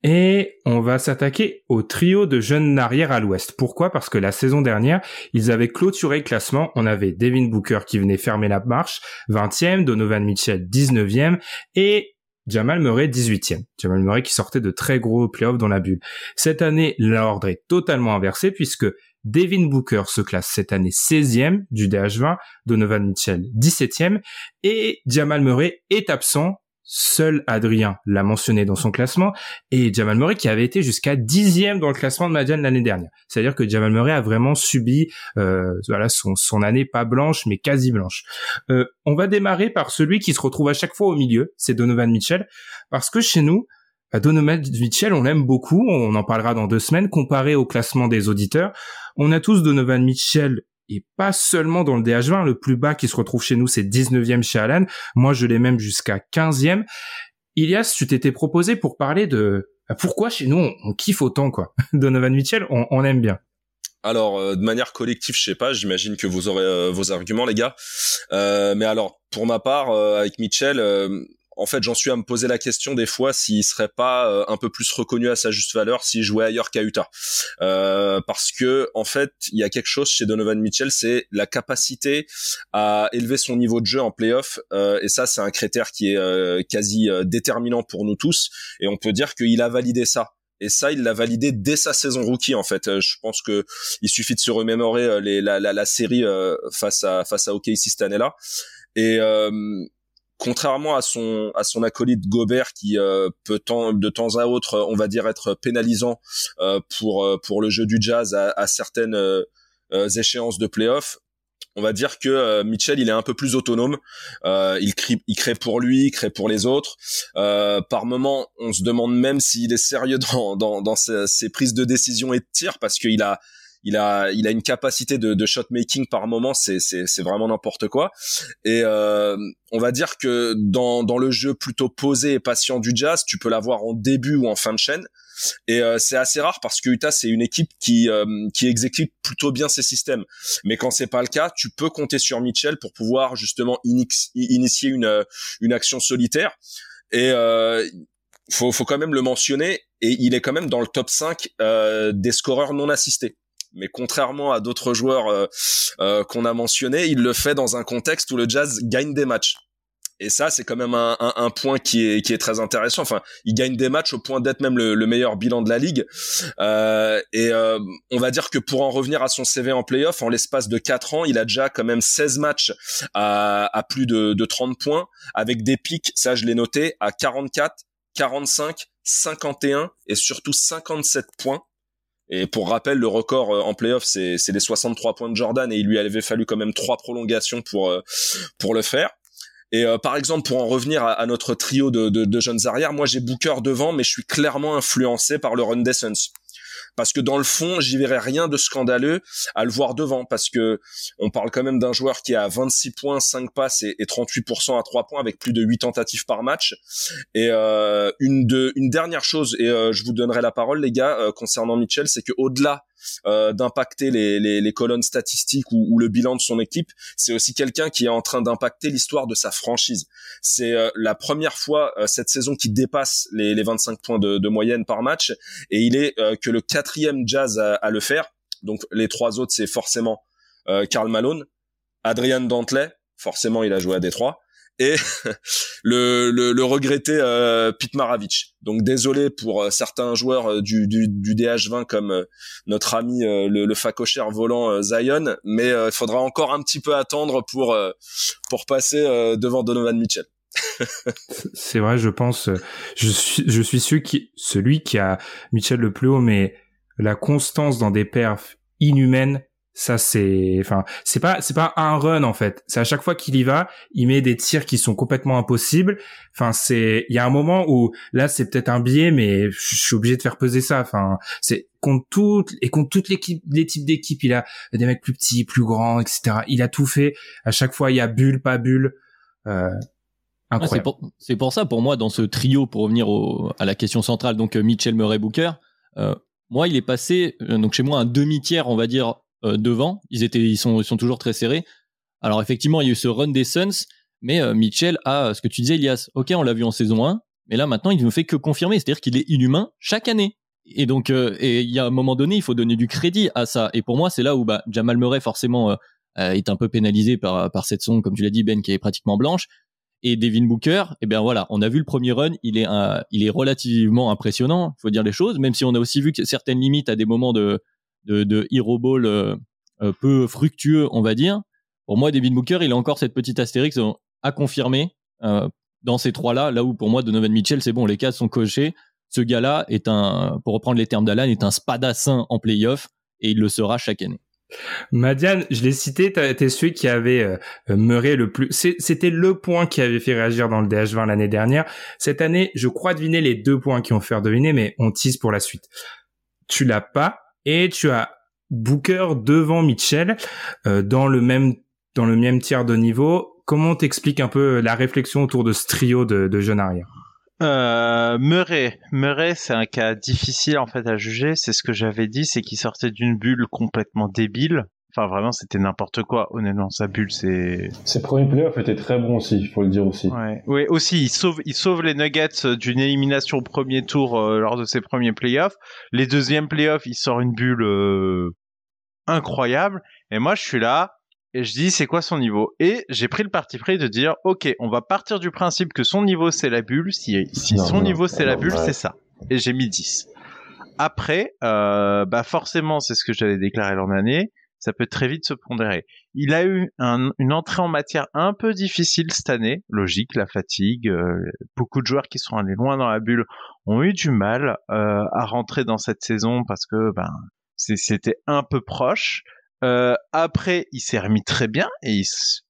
et on va s'attaquer au trio de jeunes arrières à l'ouest. Pourquoi? Parce que la saison dernière, ils avaient clôturé le classement. On avait Devin Booker qui venait fermer la marche, 20e, Donovan Mitchell 19e et Jamal Murray 18e. Jamal Murray qui sortait de très gros playoffs dans la bulle. Cette année, l'ordre est totalement inversé puisque Devin Booker se classe cette année 16e du DH20, Donovan Mitchell 17e et Jamal Murray est absent Seul Adrien l'a mentionné dans son classement et Jamal Murray qui avait été jusqu'à dixième dans le classement de Madiane l'année dernière. C'est-à-dire que Jamal Murray a vraiment subi euh, voilà son, son année pas blanche mais quasi blanche. Euh, on va démarrer par celui qui se retrouve à chaque fois au milieu, c'est Donovan Mitchell, parce que chez nous, Donovan Mitchell, on l'aime beaucoup, on en parlera dans deux semaines, comparé au classement des auditeurs. On a tous Donovan Mitchell et pas seulement dans le DH20. Le plus bas qui se retrouve chez nous, c'est 19e chez Alan. Moi, je l'ai même jusqu'à 15e. Ilias, tu t'étais proposé pour parler de bah, pourquoi chez nous on, kiffe autant quoi? [LAUGHS] Donovan Mitchell, on, aime bien. Alors, euh, de manière collective, je sais pas. J'imagine que vous aurez euh, vos arguments, les gars. Euh, mais alors, pour ma part, avec Mitchell, en fait, j'en suis à me poser la question des fois s'il serait pas euh, un peu plus reconnu à sa juste valeur s'il jouait ailleurs qu'à Utah. Euh, parce que en fait, il y a quelque chose chez Donovan Mitchell, c'est la capacité à élever son niveau de jeu en playoff. Euh, et ça, c'est un critère qui est euh, quasi déterminant pour nous tous. Et on peut dire qu'il a validé ça et ça, il l'a validé dès sa saison rookie en fait. Je pense que il suffit de se remémorer les, la, la, série face à face à OKC cette année-là. Et contrairement à son à son acolyte Gobert qui euh, peut de temps à autre on va dire être pénalisant euh, pour euh, pour le jeu du Jazz à, à certaines échéances de playoff on va dire que Mitchell il est un peu plus autonome. Il, crée, il crée pour lui il crée pour les autres. Par moment on se demande même s'il est sérieux dans dans, dans ses, ses, prises de décision et de tir parce qu'il a il a il a une capacité de, de shot making par moment c'est c'est c'est vraiment n'importe quoi. Et euh, on va dire que dans dans le jeu plutôt posé et patient du Jazz tu peux l'avoir en début ou en fin de chaîne. Et euh, c'est assez rare parce que Utah c'est une équipe qui euh, qui exécute plutôt bien ses systèmes. Mais quand c'est pas le cas tu peux compter sur Mitchell pour pouvoir justement initier une une action solitaire. Et faut, faut quand même le mentionner, et il est quand même dans le top 5 euh, des scoreurs non assistés. Mais contrairement à d'autres joueurs euh, euh, qu'on a mentionnés, il le fait dans un contexte où le Jazz gagne des matchs. Et ça, c'est quand même un, un, un, point qui est, qui est très intéressant. Enfin, il gagne des matchs au point d'être même le, le, meilleur bilan de la ligue. Euh, et euh, on va dire que pour en revenir à son CV en playoff, en l'espace de 4 ans, il a déjà quand même 16 matchs à, à plus de, de 30 points, avec des pics, ça je l'ai noté, à 44, 45, 51 et surtout 57 points. Et pour rappel, le record euh, en playoff, c'est, c'est les 63 points de Jordan et il lui avait fallu quand même trois prolongations pour, euh, pour le faire. Et euh, par exemple, pour en revenir à, à notre trio de, de, de, jeunes arrières, moi j'ai Booker devant, mais je suis clairement influencé par le run parce que dans le fond, j'y verrais rien de scandaleux à le voir devant, parce que on parle quand même d'un joueur qui a 26 points, 5 passes et, 38% à 3 points avec plus de 8 tentatives par match. Et euh, une, de, une dernière chose, et euh, je vous donnerai la parole les gars, euh, concernant Mitchell, c'est que au-delà euh, d'impacter les, les, les, colonnes statistiques ou, ou, le bilan de son équipe, c'est aussi quelqu'un qui est en train d'impacter l'histoire de sa franchise. C'est euh, la première fois euh, cette saison qui dépasse les, les 25 points de, de, moyenne par match, et il est que le quatrième Jazz à, à, le faire. Donc les trois autres, c'est forcément Karl Malone, Adrian Dantley, forcément il a joué à Détroit, et [LAUGHS] le, le, le, euh, Pete Maravich. Donc désolé pour euh, certains joueurs euh, du, du, du, DH20 comme euh, notre ami le, le facochère volant Zion, mais il faudra encore un petit peu attendre pour pour passer devant Donovan Mitchell. [LAUGHS] C'est vrai, je pense. Je suis je suis sûr qui celui qui a Mitchell le plus haut, mais la constance dans des perfs inhumaines ça c'est enfin c'est pas c'est pas un run en fait. C'est à chaque fois qu'il y va il met des tirs qui sont complètement impossibles. Enfin c'est il y a un moment où là c'est peut-être un biais mais je suis obligé de faire peser ça. Enfin c'est contre toutes et contre toutes l'équipe les types d'équipes il a des mecs plus petits plus grands etc il a tout fait. À chaque fois il y a bulle pas bulle. Euh, incroyable. c'est pour, ça pour moi dans ce trio pour revenir au, à la question centrale donc euh, Mitchell Murray Booker euh, moi il est passé euh, donc chez moi un demi tiers on va dire devant. Ils étaient, ils sont, ils sont toujours très serrés. Alors effectivement, il y a eu ce run des Suns, mais euh, Mitchell a ce que tu disais, Elias. Ok, on l'a vu en saison 1, mais là maintenant, il ne fait que confirmer, c'est-à-dire qu'il est inhumain chaque année. Et donc, euh, et il y a un moment donné, il faut donner du crédit à ça. Et pour moi, c'est là où bah, Jamal Murray forcément est un peu pénalisé par par cette son, comme tu l'as dit, Ben, qui est pratiquement blanche. Et Devin Booker, eh bien voilà, on a vu le premier run, il est un, il est relativement impressionnant, faut dire les choses, même si on a aussi vu que certaines limites à des moments de de, de Hero Ball euh, euh, peu fructueux, on va dire. Pour moi, David Booker, il a encore cette petite astérix à confirmer euh, dans ces trois-là, là où pour moi, Donovan Mitchell, c'est bon, les cases sont cochées. Ce gars-là est un, pour reprendre les termes d'Alan, est un spadassin en playoff et il le sera chaque année. Madiane, je l'ai cité, t'es celui qui avait euh, Murray le plus. C'était le point qui avait fait réagir dans le DH20 l'année dernière. Cette année, je crois deviner les deux points qui ont fait deviner, mais on tease pour la suite. Tu l'as pas, et tu as Booker devant Mitchell euh, dans le même tiers de niveau. Comment t'expliques un peu la réflexion autour de ce trio de, de jeunes arrières? Euh, Murray, Murray, c'est un cas difficile en fait à juger. C'est ce que j'avais dit, c'est qu'il sortait d'une bulle complètement débile. Enfin, vraiment, c'était n'importe quoi. Honnêtement, sa bulle, c'est. Ses premiers playoffs étaient très bons aussi, il faut le dire aussi. Ouais, ouais aussi, il sauve, il sauve les Nuggets euh, d'une élimination au premier tour euh, lors de ses premiers playoffs. Les deuxièmes playoffs, il sort une bulle euh, incroyable. Et moi, je suis là et je dis, c'est quoi son niveau? Et j'ai pris le parti pris de dire, ok, on va partir du principe que son niveau, c'est la bulle. Si, si son niveau, c'est la bulle, c'est ça. Et j'ai mis 10. Après, bah forcément, c'est ce que j'avais déclaré l'an dernier ça peut très vite se pondérer. Il a eu une entrée en matière un peu difficile cette année, logique, la fatigue. Euh, beaucoup de joueurs qui sont allés loin dans la bulle ont eu du mal euh, à rentrer dans cette saison parce que ben c'était un peu proche. Euh, après, il s'est remis très bien et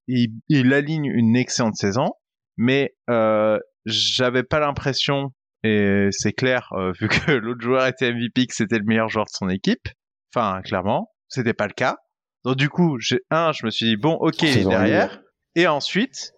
il, il, aligne une excellente saison, mais j'avais pas l'impression, et c'est clair [LAUGHS] vu que l'autre joueur était MVP, que c'était le meilleur joueur de son équipe. Enfin, clairement c'était pas le cas. Donc du coup, j'ai un, je me suis dit bon, ok, il est derrière. Et ensuite,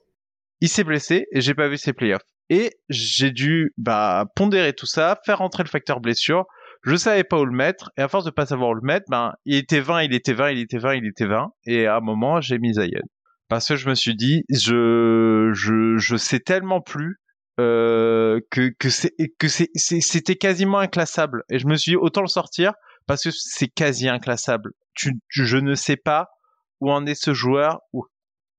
il s'est blessé et j'ai pas vu ses playoffs. Et j'ai dû bah pondérer tout ça, faire rentrer le facteur blessure. Je savais pas où le mettre et à force de pas savoir où le mettre, ben il était 20, il était 20, il était 20, il était 20 et à un moment, j'ai mis Zion parce que je me suis dit je je je sais tellement plus euh, que que c'est que c'est c'était quasiment inclassable et je me suis dit autant le sortir parce que c'est quasi inclassable. Tu, je ne sais pas où en est ce joueur, où,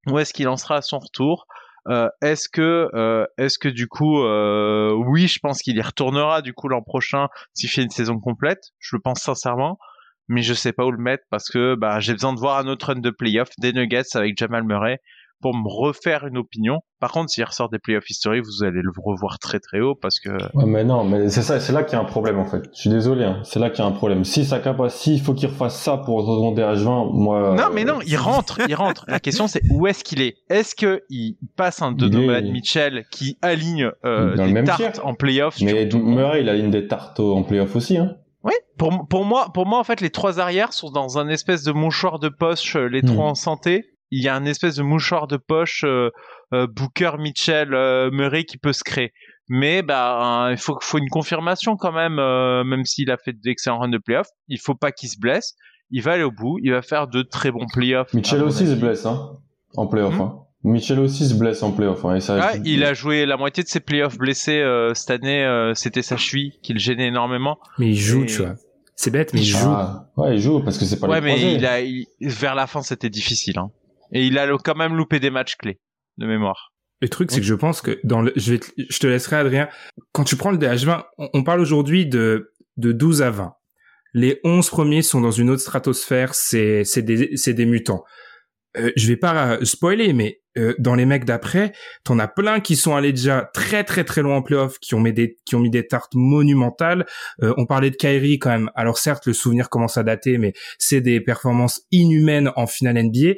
où est-ce qu'il en sera à son retour. Euh, est-ce que, euh, est-ce que du coup, euh, oui, je pense qu'il y retournera du coup l'an prochain s'il fait une saison complète. Je le pense sincèrement, mais je sais pas où le mettre parce que bah, j'ai besoin de voir un autre run de playoff des Nuggets avec Jamal Murray pour me refaire une opinion. Par contre, s'il ressort des playoffs historiques, vous allez le revoir très très haut parce que. Ouais, mais non, mais c'est ça, c'est là qu'il y a un problème en fait. Je suis désolé, hein. c'est là qu'il y a un problème. Si ça s'il faut qu'il refasse ça pour remonter H20, moi. Non, mais non, il rentre, il rentre. La question c'est où est-ce qu'il est? Est-ce que il passe un Donovan Mitchell qui aligne euh, des tartes en playoffs Mais Murray, il aligne des tartes en playoffs aussi, hein. Oui, pour, pour moi, pour moi, en fait, les trois arrières sont dans un espèce de mouchoir de poche, euh, les trois hmm. en santé il y a un espèce de mouchoir de poche euh, euh, Booker, Mitchell, euh, Murray qui peut se créer. Mais bah il faut, faut une confirmation quand même, même s'il a fait d'excellents runs de playoffs. Il faut pas qu'il se blesse. Il va aller au bout. Il va faire de très bons playoffs. Mitchell aussi se blesse hein, en playoff. Hmm? Hein. Mitchell aussi se blesse en playoff. Hein, et ça, il a joué la moitié de ses playoffs blessés cette année. C'était sa cheville qui le gênait énormément. Mais il joue, tu vois. C'est bête, mais il joue. Ah, ouais, il joue parce que c'est pas ouais, mais il a, vers la fin, c'était difficile. Hein. Et il a quand même loupé des matchs clés de mémoire. Le truc, c'est que je pense que dans le, je vais, te, je te laisserai Adrien. Quand tu prends le DH20, on, parle aujourd'hui de, de 12 à 20. Les 11 premiers sont dans une autre stratosphère, c'est, c'est des, c'est des mutants. Euh, je vais pas spoiler, mais euh, dans les mecs d'après, t'en as plein qui sont allés déjà très très très loin en playoff, qui ont mis des qui ont mis des tartes monumentales. Euh, on parlait de Kyrie quand même. Alors certes, le souvenir commence à dater, mais c'est des performances inhumaines en finale NBA.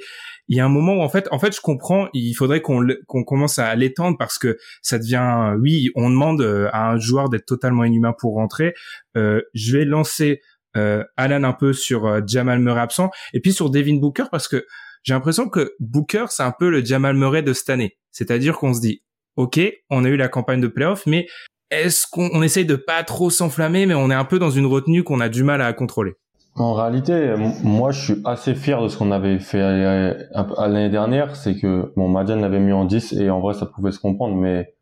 Il y a un moment où en fait, en fait, je comprends. Il faudrait qu'on qu'on commence à l'étendre parce que ça devient, oui, on demande euh, à un joueur d'être totalement inhumain pour rentrer. je vais lancer Alan un peu sur Jamal Murray absent et puis sur Devin Booker parce que j'ai l'impression que Booker, c'est un peu le Jamal Murray de cette année. C'est-à-dire qu'on se dit, OK, on a eu la campagne de playoff, mais est-ce qu'on essaye de pas trop s'enflammer, mais on est un peu dans une retenue qu'on a du mal à contrôler? En réalité, moi, je suis assez fier de ce qu'on avait fait l'année dernière. C'est que, bon, Madian l'avait mis en 10 et en vrai, ça pouvait se comprendre, mais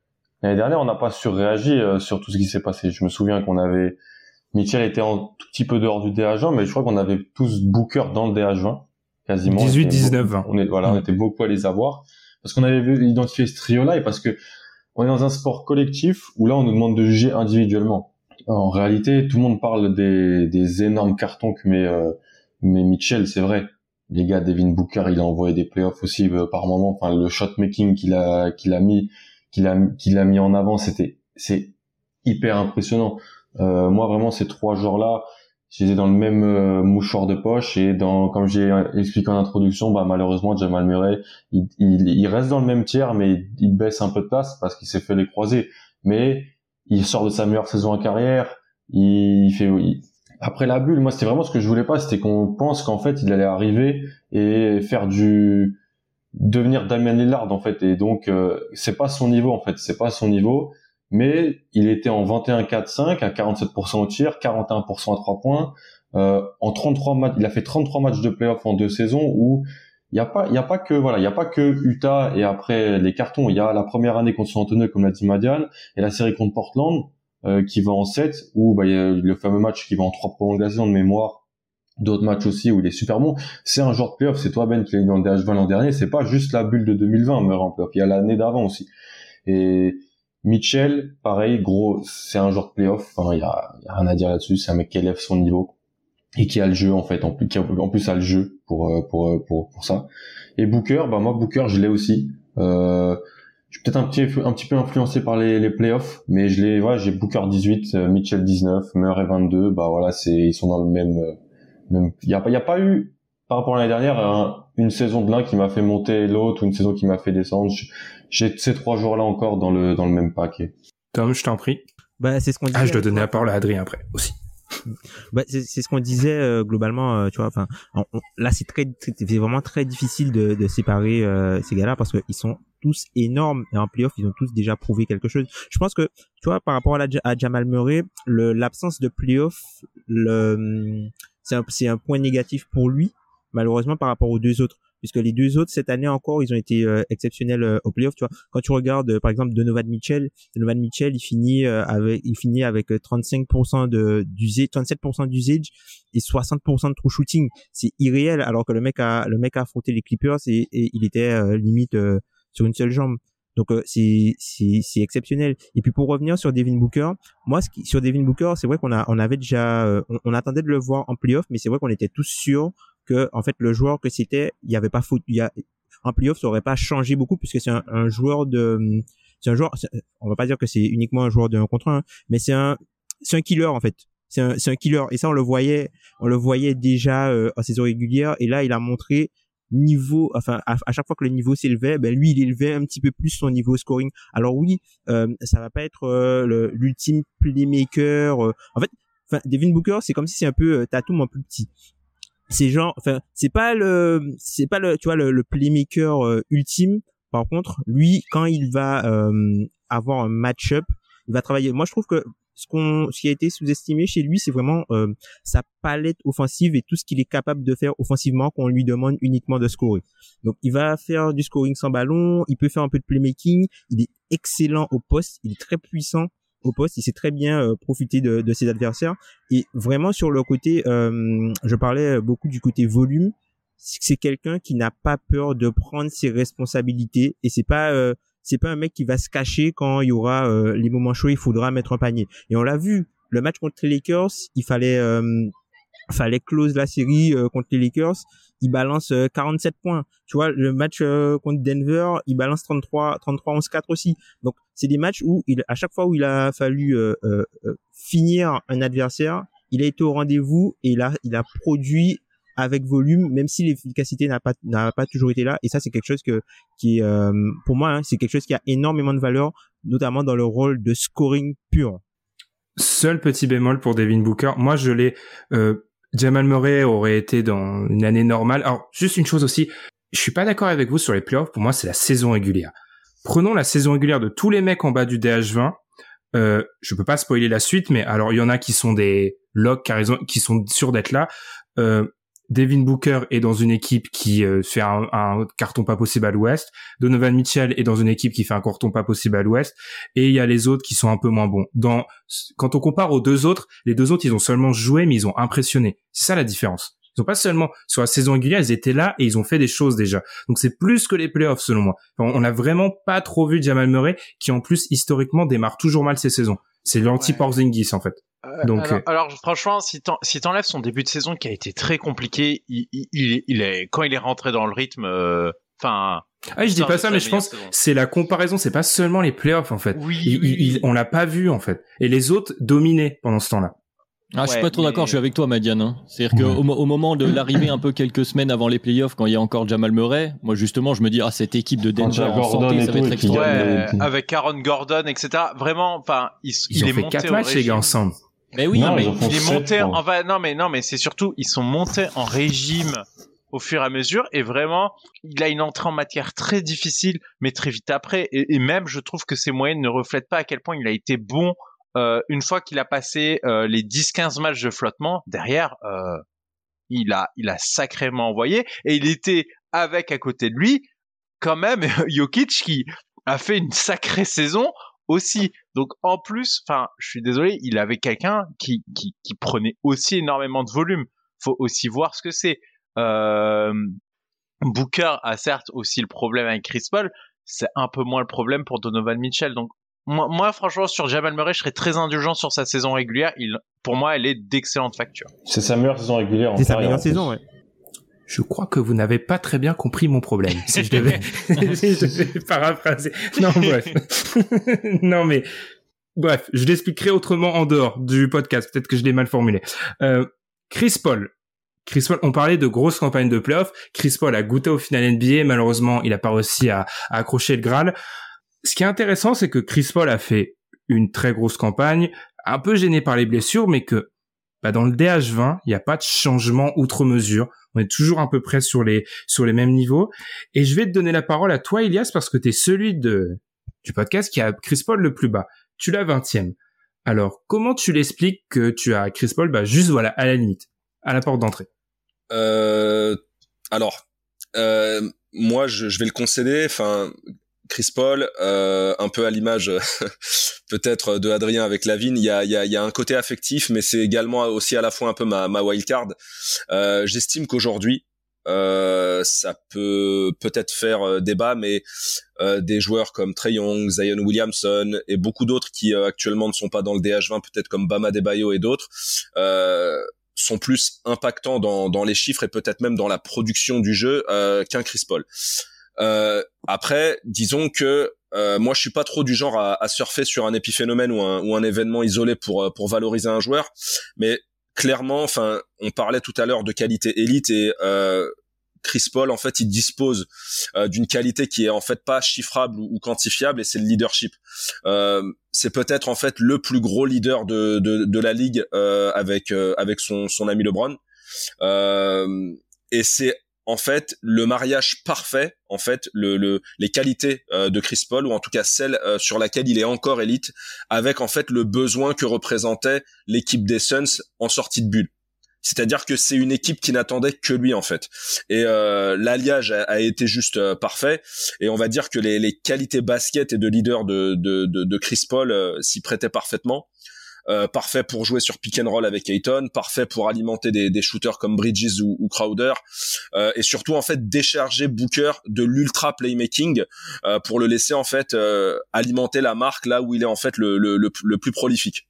l'année dernière, on n'a pas surréagi euh, sur tout ce qui s'est passé. Je me souviens qu'on avait, Mitchell était un tout petit peu dehors du DH20, mais je crois qu'on avait tous Booker dans le DH20 quasiment. 18, 19, 20. On est, voilà, on était beaucoup à les avoir parce qu'on avait vu identifier ce trio-là et parce que on est dans un sport collectif où là on nous demande de juger individuellement. En réalité, tout le monde parle des, des énormes cartons que met, euh, met Mitchell, c'est vrai. Les gars, Devin Booker, il a envoyé des playoffs aussi euh, par moment. Enfin, le shot making qu'il a qu'il a mis qu'il a qu'il a mis en avant, c'était c'est hyper impressionnant. Euh, moi, vraiment, ces trois jours-là, j'étais dans le même euh, mouchoir de poche et dans comme j'ai expliqué en introduction bah malheureusement Jamal Murray il, il, il, reste dans le même tiers mais il baisse un peu de place parce qu'il s'est fait les croiser mais il sort de sa meilleure saison en carrière il fait après la bulle moi c'était vraiment ce que je voulais pas c'était qu'on pense qu'en fait il allait arriver et faire du devenir Damien Lillard en fait. Et donc euh, c'est pas son niveau en fait. C'est pas son niveau mais il était en 21-4-5 à 47% au tir, 41% à 3 points. Euh, en 33 matchs, il a fait 33 matchs de playoff en deux saisons où il n'y a pas, il y a pas que voilà, il y a pas que Utah et après les cartons. Il y a la première année contre San Antonio comme l'a dit Madian et la série contre Portland euh, qui va en 7 où bah, y a le fameux match qui va en trois prolongations de mémoire d'autres matchs aussi où il est super bon. C'est un genre de playoff. C'est toi Ben qui l'as dans le DH20 l'an dernier. C'est pas juste la bulle de 2020 mais en playoff. Il y a l'année d'avant aussi. Et Mitchell, pareil, gros, c'est un joueur de playoff. Il a, y a, rien à dire là-dessus. C'est un mec qui élève son niveau et qui a le jeu en fait. En plus, qui en plus a le jeu pour euh, pour euh, pour pour ça. Et Booker, bah moi Booker, je l'ai aussi. Euh, je suis peut-être un petit un petit peu influencé par les les playoffs, mais je l'ai. Voilà, j'ai Booker 18, euh, Mitchell 19, Murray 22. Bah voilà, c'est ils sont dans le même même. Il y a pas y a pas eu par rapport à l'année dernière une saison de l'un qui m'a fait monter l'autre ou une saison qui m'a fait descendre j'ai ces trois jours-là encore dans le dans le même paquet. Tom, je t'en prie. Bah, c'est ce qu'on Ah, je dois donner la parole à Adrien après aussi. [LAUGHS] Bah, c'est ce qu'on disait euh, globalement, euh, tu vois. Enfin, là, c'est très, c'est vraiment très difficile de, de séparer euh, ces gars-là parce qu'ils sont tous énormes et en playoff, ils ont tous déjà prouvé quelque chose. Je pense que, tu vois, par rapport à, la, à Jamal Murray, l'absence de playoff, le, c'est un, un point négatif pour lui, malheureusement par rapport aux deux autres puisque les deux autres cette année encore, ils ont été euh, exceptionnels euh, au playoff. Tu vois, quand tu regardes par exemple Donovan Mitchell, Donovan Mitchell, il finit avec, il finit avec 35% de d'usage, 37% d'usage et 60% de true shooting. C'est irréel, alors que le mec a, le mec a affronté les Clippers et, il était limite sur une seule jambe. Donc euh, c'est c'est exceptionnel. Et puis pour revenir sur Devin Booker, moi ce qui, sur Devin Booker, c'est vrai qu'on a on avait déjà euh, on, attendait de le voir en playoff, mais c'est vrai qu'on était tous sûrs que en fait le joueur que c'était, il y avait pas faute, il y a en playoff ça aurait pas changé beaucoup puisque c'est un, joueur de c'est un joueur on va pas dire que c'est uniquement un joueur de 1 contre 1 mais c'est un c'est un killer en fait c'est un, c'est un killer et ça on le voyait on le voyait déjà euh, en saison régulière et là il a montré niveau, enfin à, chaque fois que le niveau s'élevait, ben lui il élevait un petit peu plus son niveau scoring. Alors oui, euh, ça va pas être euh, l'ultime playmaker. Euh. En fait, Devin Booker c'est comme si c'est un peu euh, Tatum en plus petit. C'est genre, enfin c'est pas le, c'est pas le, tu vois le, le playmaker euh, ultime. Par contre, lui quand il va avoir un match-up, il va travailler. Moi je trouve que ce qu'on ce qui a été sous-estimé chez lui, c'est vraiment euh, sa palette offensive et tout ce qu'il est capable de faire offensivement qu'on lui demande uniquement de scorer. Donc il va faire du scoring sans ballon, il peut faire un peu de playmaking, il est excellent au poste, il est très puissant au poste, il sait très bien euh, profiter de, de, ses adversaires. Et vraiment sur le côté euh, je parlais beaucoup du côté volume, c'est quelqu'un qui n'a pas peur de prendre ses responsabilités. Et c'est pas c'est pas un mec qui va se cacher quand il y aura euh, les moments chauds, il faudra mettre un panier. Et on l'a vu, le match contre les Lakers, il fallait euh, fallait close la série euh, contre les Lakers, il balance 47 points. Tu vois, le match contre Denver, il balance 33 33 11 4 aussi. Donc c'est des matchs où il à chaque fois où il a fallu finir un adversaire, il a été au rendez-vous et il a il a produit avec volume, même si l'efficacité n'a pas n'a pas toujours été là. Et ça, c'est quelque chose que qui, euh, pour moi, hein, c'est quelque chose qui a énormément de valeur, notamment dans le rôle de scoring pur. Seul petit bémol pour Devin Booker, moi je l'ai. Euh, Jamal Murray aurait été dans une année normale. Alors juste une chose aussi, je suis pas d'accord avec vous sur les playoffs. Pour moi, c'est la saison régulière. Prenons la saison régulière de tous les mecs en bas du DH20. Euh, je peux pas spoiler la suite, mais alors il y en a qui sont des locks qui sont sûrs d'être là. Euh, Devin Booker est dans une équipe qui euh, fait un, carton pas possible à l'ouest. Donovan Mitchell est dans une équipe qui fait un carton pas possible à l'ouest. Et il y a les autres qui sont un peu moins bons. Quand on compare aux deux autres, les deux autres, ils ont seulement joué, mais ils ont impressionné. C'est ça la différence. Ils ont pas seulement, sur la saison régulière, ils étaient là et ils ont fait des choses déjà. Donc c'est plus que les playoffs, selon moi. on a vraiment pas trop vu Jamal Murray, qui en plus, historiquement, démarre toujours mal ses saisons. C'est l'anti-Porzingis, en fait. Euh, Donc, euh, alors, franchement, si t'enlèves son début de saison qui a été très compliqué, il, il, il est quand il est rentré dans le rythme, euh, enfin. ah, je dis pas ça, mais je pense c'est la comparaison, c'est pas seulement les playoffs en fait. Oui, il, on l'a pas vu en fait, et les autres dominaient pendant ce temps-là. Ah, je suis pas trop d'accord, je suis avec toi, Madiane. Hein. C'est-à-dire qu'au au moment de l'arrivée, un peu quelques semaines avant les playoffs, quand il y a encore Jamal Murray, moi justement, je me dis ah cette équipe de Denver en santé, ça va être extraordinaire. Ouais, avec Aaron Gordon, etc. Vraiment, enfin, il, ils il ont est fait quatre matchs les gars ensemble. Mais oui, mais il est monté. En, non, mais non, mais c'est surtout ils sont montés en régime au fur et à mesure et vraiment il a une entrée en matière très difficile mais très vite après et, même je trouve que ses moyennes ne reflètent pas à quel point il a été bon euh, une fois qu'il a passé euh, les 10-15 matchs de flottement derrière euh, il a il a sacrément envoyé et il était avec à côté de lui quand même [LAUGHS] Jokic qui a fait une sacrée saison aussi. Donc en plus, enfin, je suis désolé, il avait quelqu'un qui, qui, qui prenait aussi énormément de volume. Faut aussi voir ce que c'est. Euh, Booker a certes aussi le problème avec Chris Paul, c'est un peu moins le problème pour Donovan Mitchell. Donc moi, moi, franchement, sur Jamal Murray, je serais très indulgent sur sa saison régulière. Il, pour moi, elle est d'excellente facture. C'est sa meilleure saison régulière. C'est sa meilleure saison, ouais je crois que vous n'avez pas très bien compris mon problème. Si je devais, si [LAUGHS] [LAUGHS] je devais paraphraser. Non, bref. [LAUGHS] non, mais bref, je l'expliquerai autrement en dehors du podcast. Peut-être que je l'ai mal formulé. Euh, Chris Paul. Chris Paul, on parlait de grosses campagnes de playoffs. Chris Paul a goûté au final NBA. Malheureusement, il n'a pas réussi à, à accrocher le Graal. Ce qui est intéressant, c'est que Chris Paul a fait une très grosse campagne, un peu gêné par les blessures, mais que bah, dans le DH20, il n'y a pas de changement outre mesure on est toujours à peu près sur les sur les mêmes niveaux. Et je vais te donner la parole à toi, Elias, parce que tu es celui de du podcast qui a Chris Paul le plus bas. Tu l'as 20e. Alors, comment tu l'expliques que tu as Chris Paul bah, juste voilà à la limite, à la porte d'entrée? Euh, Alors, euh, moi, je, je, vais le concéder. Enfin, Chris Paul, euh, un peu à l'image [LAUGHS] peut-être de Adrien avec Lavigne, il y a, y, a, y a un côté affectif, mais c'est également aussi à la fois un peu ma, ma wild card. Euh, J'estime qu'aujourd'hui, euh, ça peut peut-être faire euh, débat, mais euh, des joueurs comme Trey Young, Zion Williamson et beaucoup d'autres qui euh, actuellement ne sont pas dans le DH20, peut-être comme Bama Debayo et d'autres, sont plus impactants dans, dans les chiffres et peut-être même dans la production du jeu qu'un Chris Paul. Euh, après, disons que euh, moi, je suis pas trop du genre à, à, surfer sur un épiphénomène ou un, ou un événement isolé pour euh, pour valoriser un joueur, mais clairement, enfin, on parlait tout à l'heure de qualité élite et euh, Chris Paul, en fait, il dispose euh, d'une qualité qui est en fait pas chiffrable ou, quantifiable, et c'est le leadership. Euh, c'est peut-être en fait le plus gros leader de de, de la ligue euh, avec avec son son ami LeBron. et c'est en fait le mariage parfait en fait le, le les qualités euh, de Chris Paul ou en tout cas celle euh, sur laquelle il est encore élite avec en fait le besoin que représentait l'équipe des Suns en sortie de bulle. C'est-à-dire que c'est une équipe qui n'attendait que lui en fait. Et euh, l'alliage a, été juste parfait. Et on va dire que les, qualités basket et de leader de, de, de, de Chris Paul s'y prêtaient parfaitement euh, parfait pour jouer sur pick and roll avec Ayton, parfait pour alimenter des, des shooters comme Bridges ou, ou Crowder, euh, et surtout en fait décharger Booker de l'ultra playmaking euh, pour le laisser en fait euh, alimenter la marque là où il est en fait le, le, le, plus prolifique.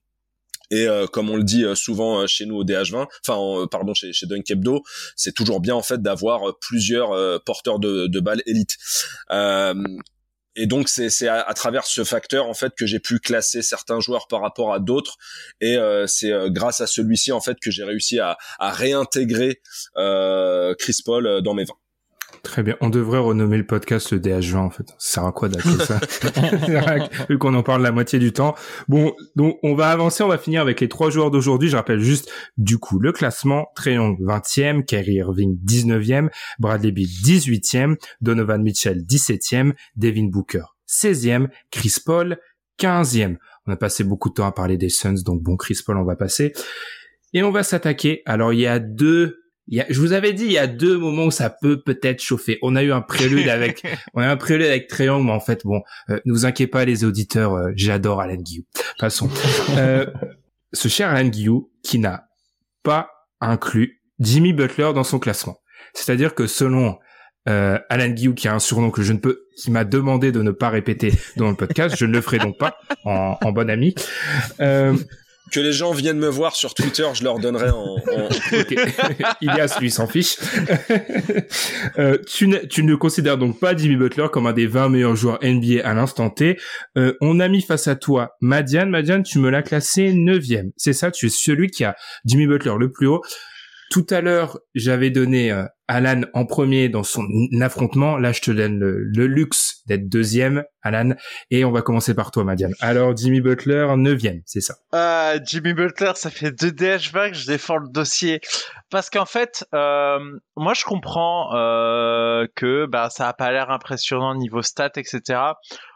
Et euh, comme on le dit souvent chez nous au DH20, enfin pardon chez, chez Dunk Hebdo, c'est toujours bien en fait d'avoir plusieurs porteurs de, de balles élites et donc c'est à, à, travers ce facteur en fait que j'ai pu classer certains joueurs par rapport à d'autres et euh, c'est euh, grâce à celui-ci en fait que j'ai réussi à, à réintégrer euh, Chris Paul dans mes vins. Très bien. On devrait renommer le podcast le DH20 en fait. Ça sert à quoi d'appeler ça Vu qu'on en parle la moitié du temps. Bon, donc on va avancer. On va finir avec les trois joueurs d'aujourd'hui. Je rappelle juste du coup le classement. Trayon 20e, Kyrie Irving 19e, Bradley Beal 18e, Donovan Mitchell 17e, Devin Booker 16e, Chris Paul 15e. On a passé beaucoup de temps à parler des Suns, donc bon, Chris Paul, on va passer. Et on va s'attaquer. Alors il y a deux je vous avais dit, il y a deux moments où ça peut peut-être chauffer. On a eu un prélude avec, [LAUGHS] on a eu un prélude avec Triangle, mais en fait, bon, euh, ne vous inquiétez pas les auditeurs, euh, j'adore Alan Guillou. Passons. [LAUGHS] Euh, ce cher Alan Guillou qui n'a pas inclus Jimmy Butler dans son classement. C'est-à-dire que selon euh, Alan Guillou, qui a un surnom que je ne peux, qui m'a demandé de ne pas répéter dans le podcast, je ne le ferai donc pas [LAUGHS] en, en bon ami. Euh, que les gens viennent me voir sur Twitter, je leur donnerai en. en... [LAUGHS] [LAUGHS] Ilias, lui, s'en fiche. [LAUGHS] euh, tu, ne, tu ne considères donc pas Jimmy Butler comme un des 20 meilleurs joueurs NBA à l'instant T. Euh, on a mis face à toi Madiane. Madiane, tu me l'as classé 9 C'est ça, tu es celui qui a Jimmy Butler le plus haut. Tout à l'heure, j'avais donné euh, Alan en premier dans son affrontement. Là, je te donne le, luxe d'être deuxième, Alan. Et on va commencer par toi, Madiane. Alors, Jimmy Butler, neuvième, c'est ça. Euh, Jimmy Butler, ça fait deux DH20 que je défends le dossier. Parce qu'en fait, euh, moi, je comprends euh, que bah, ça a pas l'air impressionnant niveau stats, etc.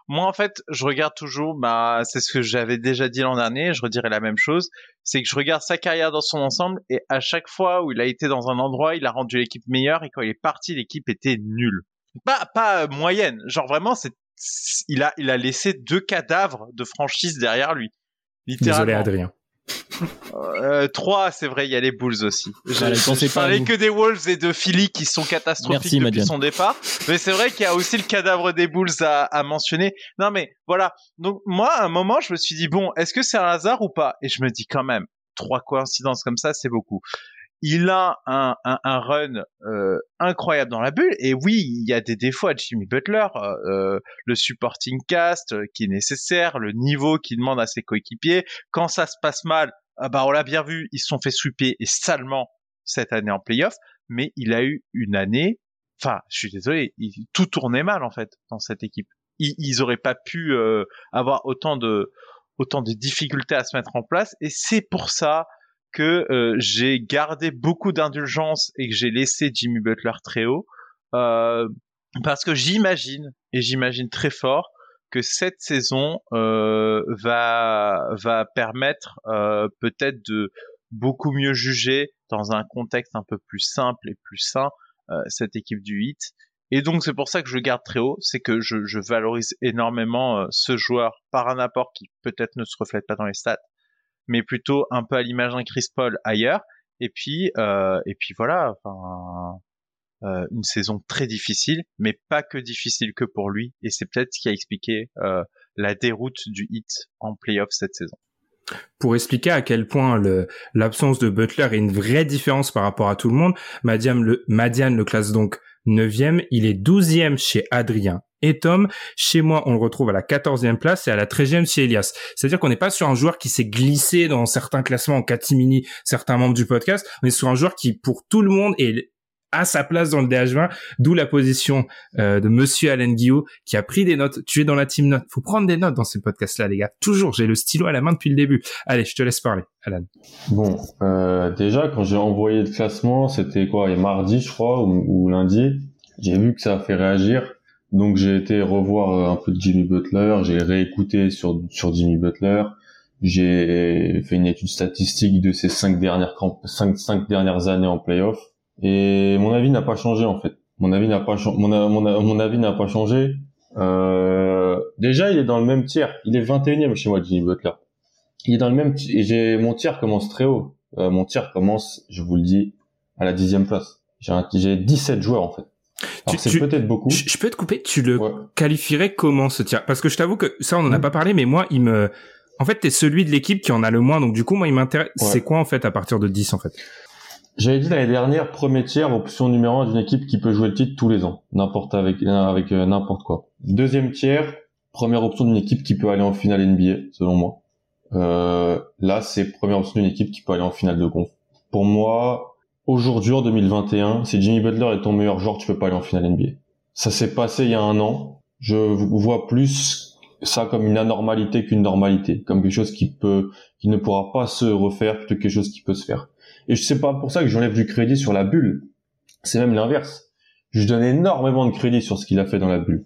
Moi, en fait, je regarde toujours, bah, c'est ce que j'avais déjà dit l'an dernier, je redirai la même chose, c'est que je regarde sa carrière dans son ensemble et à chaque fois où il a été dans un endroit, il a rendu l'équipe meilleure et quand il est parti, l'équipe était nulle. Pas, pas moyenne, genre vraiment, c'est, il a, il a laissé deux cadavres de franchise derrière lui. Littéralement. Désolé, Adrien. Euh, 3, c'est vrai, il y a les Bulls aussi. Je, parlais que des Wolves et de Philly qui sont catastrophiques depuis son départ. Mais c'est vrai qu'il y a aussi le cadavre des Bulls à, à, mentionner. Non mais voilà. Donc moi, à un moment, je me suis dit, bon, est-ce que c'est un hasard ou pas? Et je me dis quand même, trois coïncidences comme ça, c'est beaucoup il a un, un, un run euh, incroyable dans la bulle. Et oui, il y a des défauts à Jimmy Butler, euh, euh le supporting cast euh, qui est nécessaire, le niveau qu'il demande à ses coéquipiers. Quand ça se passe mal, ah bah on l'a bien vu, ils se sont fait sweeper et salement cette année en playoff. Mais il a eu une année, enfin, je suis désolé, il, tout tournait mal en fait dans cette équipe. Ils, ils auraient pas pu euh, avoir autant de autant de difficultés à se mettre en place. Et c'est pour ça que euh, j'ai gardé beaucoup d'indulgence et que j'ai laissé Jimmy Butler très haut euh, parce que j'imagine et j'imagine très fort que cette saison euh, va va permettre euh, peut-être de beaucoup mieux juger dans un contexte un peu plus simple et plus sain cette équipe du Heat. Et donc c'est pour ça que je le garde très haut, c'est que je, je, valorise énormément ce joueur par un apport qui peut-être ne se reflète pas dans les stats, mais plutôt un peu à l'image d'un Chris Paul ailleurs. Et puis euh, et puis voilà, enfin euh, une saison très difficile, mais pas que difficile que pour lui. Et c'est peut-être ce qui a expliqué euh, la déroute du hit en playoff cette saison. Pour expliquer à quel point l'absence de Butler est une vraie différence par rapport à tout le monde, Madiane le, Madiane le classe donc 9e, il est 12e chez Adrien et Tom. Chez moi, on le retrouve à la 14e place et à la 13e chez Elias. C'est-à-dire qu'on n'est pas sur un joueur qui s'est glissé dans certains classements en catimini, certains membres du podcast. On est sur un joueur qui, pour tout le monde, est à sa place dans le DH20, d'où la position euh, de Monsieur Alain Guillot qui a pris des notes. Tu es dans la team note. Faut prendre des notes dans ces podcasts-là, les gars. Toujours, j'ai le stylo à la main depuis le début. Allez, je te laisse parler, Alan. Bon, euh, déjà quand j'ai envoyé le classement, c'était quoi, mardi, je crois, ou, lundi. J'ai vu que ça a fait réagir. Donc j'ai été revoir euh, un peu de Jimmy Butler, j'ai réécouté sur sur Jimmy Butler, j'ai fait une étude statistique de ces cinq dernières cinq, cinq dernières années en playoff et mon avis n'a pas changé en fait. Mon avis n'a pas mon, mon, avis n'a pas changé. Euh, déjà, il est dans le même tiers. Il est 21e chez moi, Jimmy Butler. Il est dans le même. Et j'ai mon tiers commence très haut. Euh, mon tiers commence, je vous le dis, à la dixième place. J'ai 17 joueurs en fait. C'est peut-être beaucoup. Je, peux te couper? Tu le qualifierais comment ce tiers Parce que je t'avoue que ça, on en a pas parlé, mais moi, il me. En fait, t'es celui de l'équipe qui en a le moins, donc du coup, moi, il m'intéresse. C'est quoi en fait à partir de 10 en fait? J'avais dit l'année dernière, premier tiers, option numéro un d'une équipe qui peut jouer le titre tous les ans, n'importe avec avec euh, n'importe quoi. Deuxième tiers, première option d'une équipe qui peut aller en finale NBA, selon moi. Euh, là, c'est première option d'une équipe qui peut aller en finale de conf. Pour moi, aujourd'hui en 2021, si Jimmy Butler est ton meilleur joueur, tu peux pas aller en finale NBA. Ça s'est passé il y a un an. Je vois plus ça comme une anormalité qu'une normalité, comme quelque chose qui peut, qui ne pourra pas se refaire plutôt que quelque chose qui peut se faire. Et je sais pas pour ça que j'enlève du crédit sur la bulle. C'est même l'inverse. Je donne énormément de crédit sur ce qu'il a fait dans la bulle.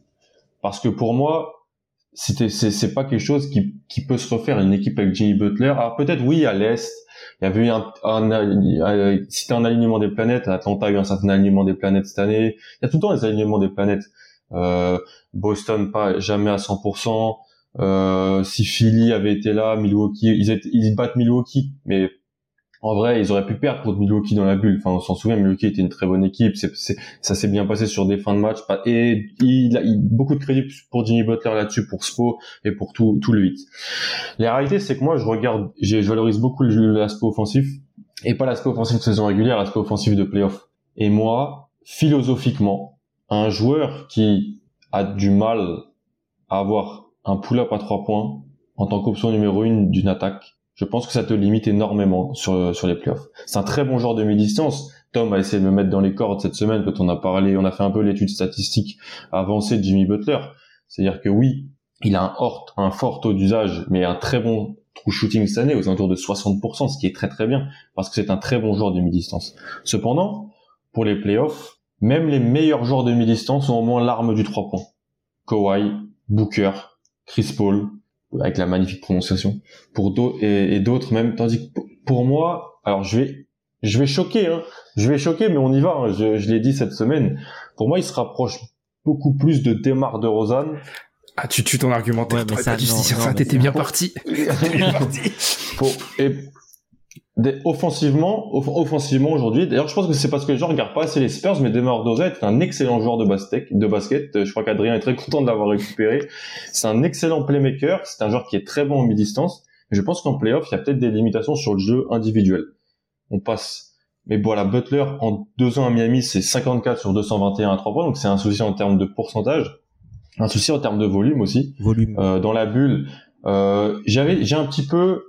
Parce que pour moi, c'était, c'est, pas quelque chose qui, qui peut se refaire une équipe avec Jimmy Butler. Alors peut-être oui, à l'Est, il y avait eu un, un, c'était un alignement des planètes. Atlanta a eu un certain alignement des planètes cette année. Il y a tout le temps des alignements des planètes. Euh, Boston pas jamais à 100%. Euh, si Philly avait été là, Milwaukee, ils, ils battent Milwaukee, mais en vrai, ils auraient pu perdre contre Milwaukee dans la bulle. Enfin, on s'en souvient, Milwaukee était une très bonne équipe. Ça s'est bien passé sur des fins de match. Et il a beaucoup de crédit pour Jimmy Butler là-dessus, pour Spo et pour tout, tout le 8. La réalité, c'est que moi, je regarde, je valorise beaucoup l'aspect offensif et pas l'aspect offensif de saison régulière, l'aspect offensif de playoff. Et moi, philosophiquement, un joueur qui a du mal à avoir un pull-up à trois points en tant qu'option numéro une d'une attaque, je pense que ça te limite énormément sur, sur les playoffs. C'est un très bon joueur de mi-distance. Tom a essayé de me mettre dans les cordes cette semaine quand on a parlé, on a fait un peu l'étude statistique avancée de Jimmy Butler. C'est-à-dire que oui, il a un, un fort taux d'usage, mais un très bon shooting cette année, aux alentours de 60%, ce qui est très très bien, parce que c'est un très bon joueur de mi-distance. Cependant, pour les playoffs, même les meilleurs joueurs de mi-distance ont au moins l'arme du 3 points. Kawhi, Booker, Chris Paul, avec la magnifique prononciation, pour d'autres et, d'autres même. Tandis que pour moi, alors je vais, je vais choquer, hein, je vais choquer, mais on y va. Hein, je, je l'ai dit cette semaine. Pour moi, il se rapproche beaucoup plus de Demar de Rosanne. Ah, tu tues ton argumentaire. Ouais, ça, ça, t'étais bien parti. [LAUGHS] bien parti. Pour, et offensivement, offensivement aujourd'hui. D'ailleurs, je pense que c'est parce que les gens regardent pas assez les Spurs, mais Demar Derozan est un excellent joueur de basket. De basket. Je crois qu'Adrien est très content de l'avoir récupéré. C'est un excellent playmaker. C'est un joueur qui est très bon en mi-distance. Je pense qu'en playoff, il y a peut-être des limitations sur le jeu individuel. On passe. Mais voilà, Butler en deux ans à Miami, c'est 54 sur 221 à 3 points, donc c'est un souci en termes de pourcentage, un souci en termes de volume aussi. Volume. Euh, dans la bulle, euh, j'avais, j'ai un petit peu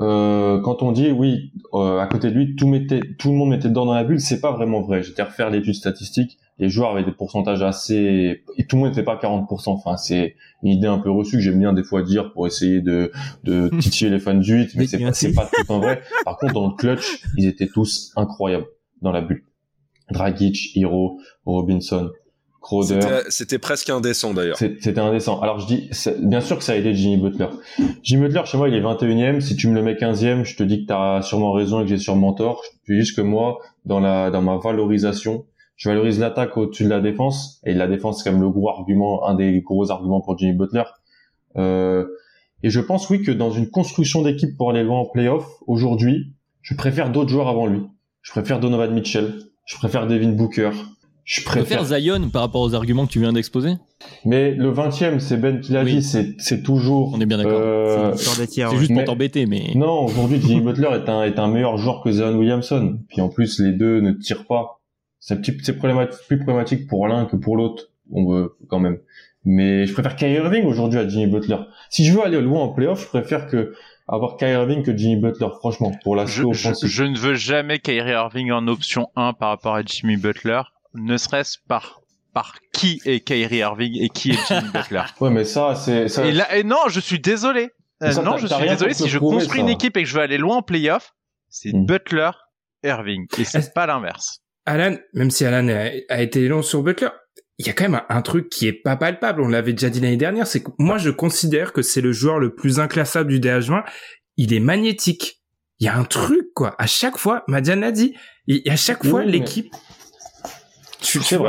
euh, quand on dit oui, euh, à côté de lui, tout, mettait, tout le monde mettait dedans dans la bulle, c'est pas vraiment vrai. J'étais refaire l'étude statistique, les joueurs avaient des pourcentages assez, et tout le monde n'était pas 40%. Enfin, c'est une idée un peu reçue que j'aime bien des fois dire pour essayer de, de [LAUGHS] titiller les fans du 8, mais c'est pas, pas tout en vrai. Par contre, dans le clutch, ils étaient tous incroyables dans la bulle. Dragic, Hero, Robinson, c'était presque indécent d'ailleurs. C'était indécent. Alors je dis, bien sûr que ça a aidé Jimmy Butler. Jimmy Butler, chez moi, il est 21e. Si tu me le mets 15e, je te dis que tu as sûrement raison et que j'ai sûrement tort. Je dis juste que moi, dans la dans ma valorisation, Je valorise l'attaque au-dessus de la défense. Et la défense, c'est quand même le gros argument, un des gros arguments pour Jimmy Butler. Euh, et je pense, oui, que dans une construction d'équipe pour aller loin en playoff, aujourd'hui, je préfère d'autres joueurs avant lui. Je préfère Donovan Mitchell. Je préfère Devin Booker. Je préfère... Zion par rapport aux arguments que tu viens d'exposer. Mais le 20e, c'est Ben qui l'a dit, c'est, c'est toujours. On est bien d'accord. Euh, c'est, juste pour t'embêter, mais. Non, aujourd'hui, Jimmy Butler est un, est un meilleur joueur que Zion Williamson. Puis en plus, les deux ne tirent pas. C'est, c'est problématique, plus problématique pour l'un que pour l'autre. On veut, quand même. Mais je préfère Kyrie Irving aujourd'hui à Jimmy Butler. Si je veux aller loin en playoff, je préfère que avoir Kyrie Irving que Jimmy Butler, franchement, pour la je, je, ne veux jamais Kyrie Irving en option 1 par rapport à Jimmy Butler, ne serait-ce par par qui est Kyrie Irving et qui est Jimmy [LAUGHS] Butler. Ouais, mais ça, c'est ça. Et là, et non, je suis désolé. Euh, non, je suis désolé. Si je construis une équipe et que je veux aller loin en playoff, c'est hmm. Butler, Irving, et c'est pas l'inverse. Alan, même si Alan a, été long sur Butler, il y a quand même un, truc qui est pas palpable. On l'avait déjà dit l'année dernière, c'est que moi je considère que c'est le joueur le plus inclassable du DH20. Il est magnétique. Il y a un truc quoi. À chaque fois, Madiane l'a dit. Et à chaque fois, l'équipe.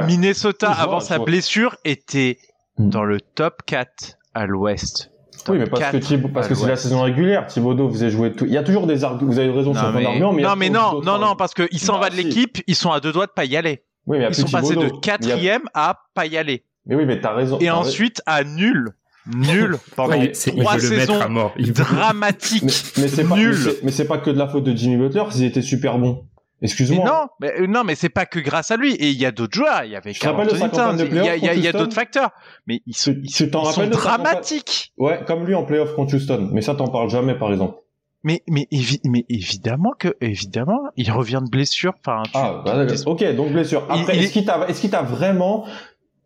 Minnesota avant sa blessure était hmm. dans le top 4 à l'ouest. Oui, mais parce que parce que c'est la saison régulière. Vous avez joué tout. Il y a toujours des arguments. Vous avez raison sur mais... argument, mais non, mais non, non, non, parce qu'il s'en va de l'équipe. Ils sont à deux doigts de pas y aller. Oui, mais ils sont passés de quatrième à pas y aller. Mais oui, mais t'as raison. Et ensuite à nul. Nul [LAUGHS] pendant trois saisons dramatiques. Mais, c'est pas, mais c'est pas que de la faute de Jimmy Butler, ils étaient super bons. Excuse-moi. Non, mais euh, non, mais c'est pas que grâce à lui. Et il y a d'autres joueurs. Il y avait Il y a, d'autres facteurs. Mais ils sont, ils, sont dramatiques. Ouais, comme lui en playoff contre Houston. Mais ça, t'en parles jamais, par exemple. Mais, mais, mais évidemment que, évidemment, il revient de blessure. Enfin, ah, bah, ok, donc blessure. Après, est-ce qu'il t'a, est-ce qu'il t'a vraiment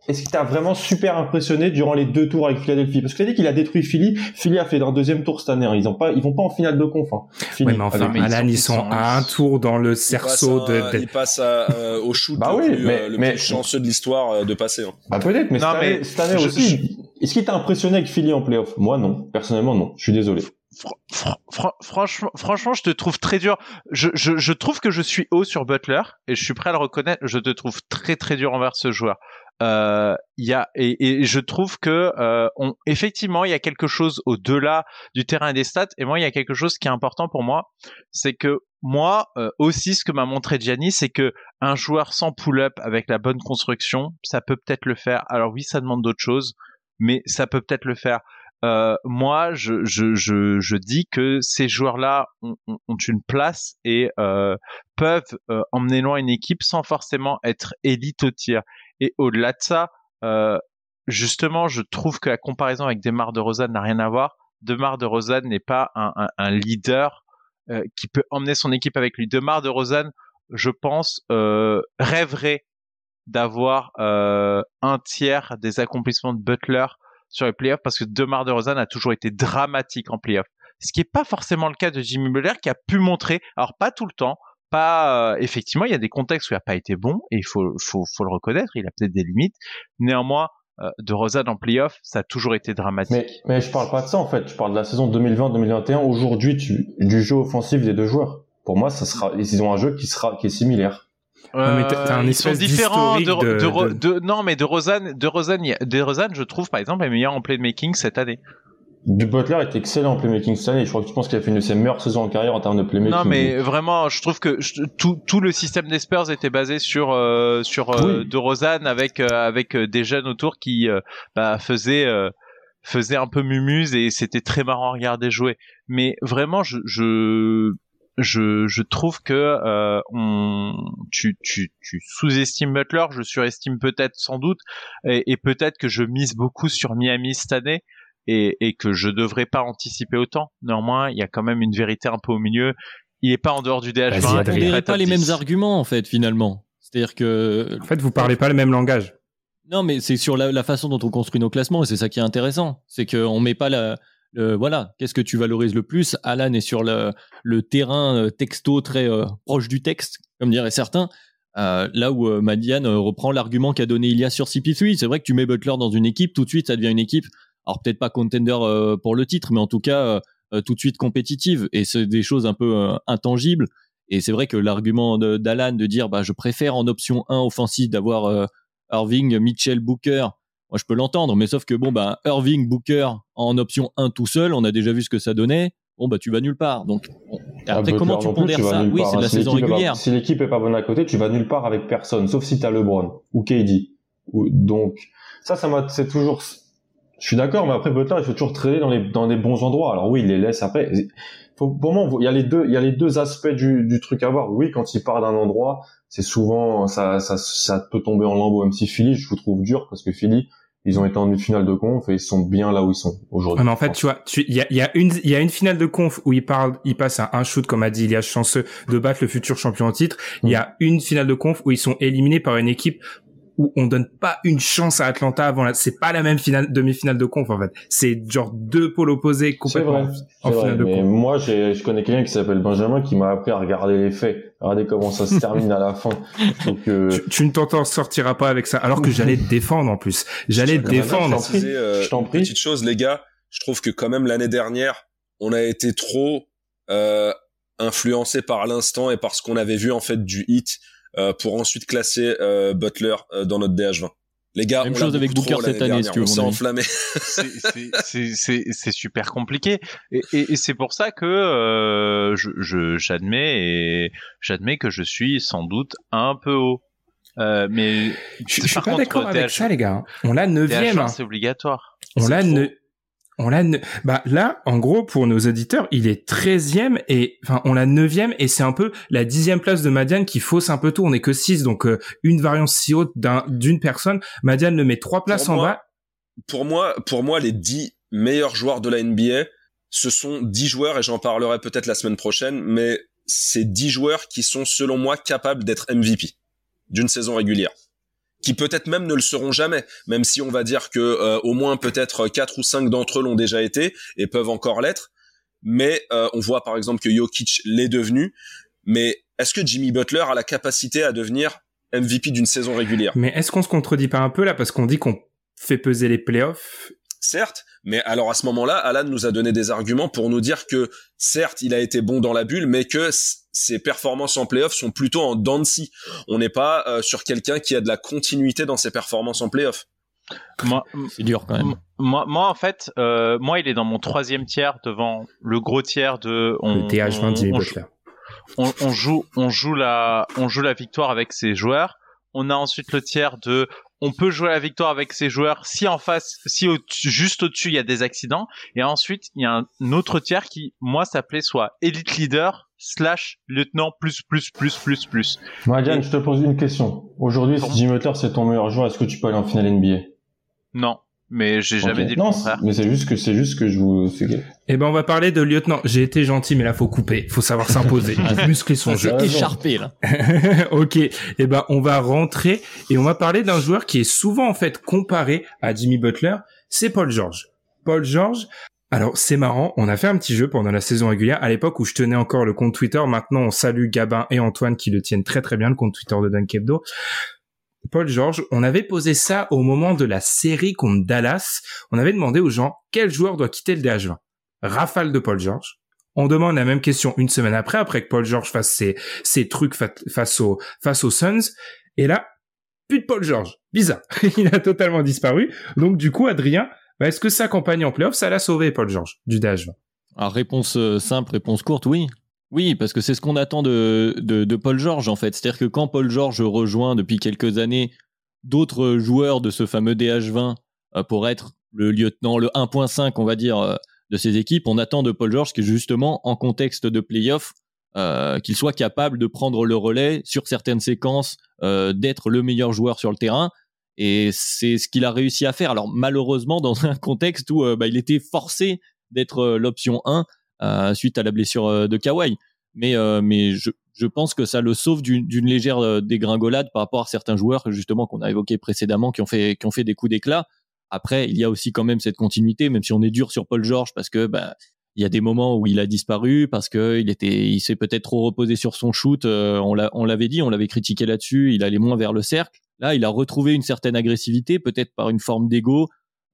est-ce qu'il t'a vraiment super impressionné durant les deux tours avec Philadelphie? Parce que tu dit qu'il a détruit Philly. Philly a fait leur deuxième tour cette année. Hein. Ils ont pas, ils vont pas en finale de conf. Hein. mais enfin, Alan, ils, sont, à un tour dans le cerceau de, Ils passent euh, au shoot bah le, oui, plus, mais, euh, le plus chanceux de l'histoire euh, de passer. Hein. Bah peut-être, mais, cette, année, aussi. Est-ce qu'il t'a impressionné avec Philly en playoff? Moi non. Personnellement non. Je suis désolé. franchement, franchement, je te trouve très dur. Je, je, je trouve que je suis haut sur Butler et je suis prêt à le reconnaître. Je te trouve très très dur envers ce joueur euh, y a et, je trouve que euh, effectivement il y a quelque chose au-delà du terrain des stats. Et moi il y a quelque chose qui est important pour moi c'est que moi euh, aussi ce que m'a montré Gianni c'est que un joueur sans pull-up avec la bonne construction ça peut peut-être le faire. Alors oui ça demande d'autres choses mais ça peut peut-être le faire euh, moi, je, je, je, je, dis que ces joueurs-là ont, ont, une place et euh, peuvent euh, emmener loin une équipe sans forcément être élite au tir. Et au-delà de ça, euh, justement, je trouve que la comparaison avec Demar de Rosanne n'a rien à voir. Demar de Rosanne n'est pas un, un, un leader euh, qui peut emmener son équipe avec lui. Demar de Rosanne, je pense, euh, rêverait d'avoir un tiers des accomplissements de Butler sur les playoffs parce que Demar de Rosanne a toujours été dramatique en playoffs. Ce qui n'est pas forcément le cas de Jimmy Butler qui a pu montrer, alors pas tout le temps, pas euh, effectivement il y a des contextes où il n'a pas été bon et il faut faut faut le reconnaître il a peut-être des limites. Néanmoins euh, de Rosa en playoff ça a toujours été dramatique. Mais mais je parle pas de ça en fait. Je parle de la saison 2020-2021 aujourd'hui du jeu offensif des deux joueurs. Pour moi ça sera ils ont un jeu qui sera qui est similaire euh, un ils sont différents de, de, de, non mais de Rosanne de Rosanne de Rosanne je trouve par exemple est meilleur en playmaking cette année du Butler est excellent en playmaking cette année. Je crois que tu penses qu'il a fait une de ses meilleures saisons en carrière en termes de playmaking. Non, mais vraiment, je trouve que tout, tout le système des Spurs était basé sur euh, sur euh, de Rosanne avec euh, avec des jeunes autour qui bah, faisaient faisaient un peu mumuse et c'était très marrant à regarder jouer. Mais vraiment, je je je, je trouve que on, tu, tu, tu sous-estimes Butler, je surestime peut-être sans doute, et, et peut-être que je mise beaucoup sur Miami cette année et, et que je devrais pas anticiper autant. Néanmoins, il y a quand même une vérité un peu au milieu. Il est pas en dehors du DH20. Il n'est pas les mêmes arguments en fait finalement. C'est-à-dire que en fait vous parlez pas le même langage. Non, mais c'est sur la, la, façon dont on construit nos classements et c'est ça qui est intéressant. C'est qu'on met pas la, le, voilà, qu'est-ce que tu valorises le plus? Alan est sur le, le terrain euh, texto très euh, proche du texte, comme diraient certains. Euh, là où euh, Madiane reprend l'argument qu'a donné Ilia sur CP3, c'est vrai que tu mets Butler dans une équipe, tout de suite ça devient une équipe alors peut-être pas contender euh, pour le titre, mais en tout cas euh, euh, tout de suite compétitive. Et c'est des choses un peu intangibles. Et c'est vrai que l'argument d'Alan de dire bah je préfère en option 1 offensive d'avoir euh, Irving, Mitchell, Booker. Moi je peux l'entendre, mais sauf que bon bah Irving, Booker en option 1 tout seul, on a déjà vu ce que ça donnait. Bon bah tu vas nulle part. Donc Ah, après comment tu pondères ça? Oui, c'est de la Si saison pas- régulière. si l'équipe est pas bonne à côté, tu vas nulle part avec personne, sauf si t'as LeBron ou KD. Ou- Donc ça, ça m'a, c'est toujours. Je suis d'accord, mais après Butler, il faut toujours traîner dans les dans les bons endroits. Alors oui, il les laisse après. Faut, pour moi, il y a les deux, il y a les deux aspects du, du truc à voir. Oui, quand il part d'un endroit, c'est souvent ça, ça, ça peut tomber en lambeaux. Même si Philly, je vous trouve dur parce que Philly, ils ont été en finale de conf et ils sont bien là où ils sont aujourd'hui. Ouais, mais en fait, tu vois, tu, il y a, il y a une, il y a une finale de conf où il parle, il passe à un shoot, comme a dit Ilias chanceux de battre le futur champion en titre. Il y a une finale de conf où ils sont éliminés par une équipe où on donne pas une chance à Atlanta avant la, c'est pas la même finale, demi-finale de conf, en fait. C'est genre deux pôles opposés C'est complètement vrai, en vrai. finale de Mais conf. moi, j'ai, je connais quelqu'un qui s'appelle Benjamin qui m'a appris à regarder les faits, regarder comment ça se termine à la fin. Donc, euh, Tu, tu ne t'en sortiras pas avec ça, alors que j'allais te défendre en plus. J'allais te défendre. préciser, euh, Je t'en une prie. Petite chose, les gars. Je trouve que quand même l'année dernière, on a été trop euh, influencé par l'instant et par ce qu'on avait vu en fait du hit pour ensuite classer Butler dans notre DH20. Les gars, Même on chose avec Booker cette année, dernière. si tu veux, On s'est enflammé. c'est- c'est- c'est c'est- c'est super compliqué et, et, et c'est pour ça que euh, je je- j'admets et j'admets que je suis sans doute un peu haut euh, mais Je, je suis par pas contre, d'accord avec DH ça, les gars. On l'a neuvième. DH20, hein. c'est obligatoire On l'a ne... on l'a ne- bah là en gros pour nos auditeurs il est 13e et enfin on l'a 9e et c'est un peu la dixième place de Madiane qui fausse un peu tout. On est que 6 donc euh, une variance si haute d'un d'une personne. Madiane le met trois places Pour en moi, bas. pour moi, pour moi, les 10 meilleurs joueurs de la NBA, ce sont 10 joueurs, et j'en parlerai peut-être la semaine prochaine, mais c'est 10 joueurs qui sont, selon moi, capables d'être MVP d'une saison régulière. Qui peut-être même ne le seront jamais, même si on va dire que euh, au moins peut-être 4 ou 5 d'entre eux l'ont déjà été et peuvent encore l'être. Mais euh, on voit par exemple que Jokic l'est devenu. Mais est-ce que Jimmy Butler a la capacité à devenir MVP d'une saison régulière? Mais est-ce qu'on se contredit pas un peu là? Parce qu'on dit qu'on fait peser les playoffs Certes, mais alors à ce moment-là, Alan nous a donné des arguments pour nous dire que certes, il a été bon dans la bulle, mais que ses performances en playoff sont plutôt en dents. On n'est pas euh, sur quelqu'un qui a de la continuité dans ses performances en playoff. moi C'est dur quand même. Moi, moi, en fait, euh, moi, il est dans mon troisième tiers devant le gros tiers de. On, le TH20 on- on, Butler on, on joue, on joue la, on joue la victoire avec ses joueurs. On a ensuite le tiers de. On peut jouer la victoire avec ses joueurs si en face, si au juste au-dessus il y a des accidents. Et ensuite il y a un autre tiers qui, moi, s'appelait soit elite leader slash lieutenant plus plus plus plus plus. Madiane, je te pose une question. Aujourd'hui, si Jimmy Butler c'est ton meilleur joueur, est-ce que tu peux aller en finale NBA Non, mais j'ai jamais Ok. dit le Non, contraire. mais c'est juste que c'est juste que je vous. eh ben on va parler de lieutenant j'ai été gentil mais là faut couper faut savoir s'imposer [LAUGHS] muscler son jeu écharpé là. [LAUGHS] ok, et ben on va rentrer et on va parler d'un joueur qui est souvent en fait comparé à Jimmy Butler, c'est Paul George. Paul George, alors c'est marrant, on a fait un petit jeu pendant la saison régulière à l'époque où je tenais encore le compte Twitter. Maintenant on salue Gabin et Antoine qui le tiennent très très bien le compte Twitter de Dunk Hebdo. Paul George, on avait posé ça au moment de la série contre Dallas. On avait demandé aux gens quel joueur doit quitter le DH20. Rafale de Paul George. On demande la même question une semaine après, après que Paul George fasse ses, trucs fa- face face aux Suns. Et là, plus de Paul George. Bizarre. [LAUGHS] Il a totalement disparu. Donc du coup, Adrien, bah, est-ce que sa campagne en playoff, ça l'a sauvé, Paul George, du DH20 Alors réponse euh, simple, réponse courte, oui. Oui, parce que c'est ce qu'on attend de, Paul George en fait. C'est-à-dire que quand Paul George rejoint depuis quelques années d'autres joueurs de ce fameux DH20 euh, pour être le lieutenant, le 1.5 on va dire euh, de ces équipes, on attend de Paul George que justement en contexte de playoff, qu'il soit capable de prendre le relais sur certaines séquences, d'être le meilleur joueur sur le terrain. Et c'est ce qu'il a réussi à faire. Alors malheureusement dans [LAUGHS] un contexte où euh, bah, il était forcé d'être euh, l'option 1 euh, suite à la blessure euh, de Kawhi. Mais, mais je, je pense que ça le sauve d'une légère dégringolade par rapport à certains joueurs justement qu'on a évoqués précédemment qui ont fait, qui ont fait des coups d'éclat. Après, il y a aussi quand même cette continuité, même si on est dur sur Paul George parce que bah, il y a des moments où il a disparu parce que il était, il s'est peut-être trop reposé sur son shoot. on l'avait dit, on l'avait critiqué là-dessus. Il allait moins vers le cercle. Là, il a retrouvé une certaine agressivité, peut-être par une forme d'ego.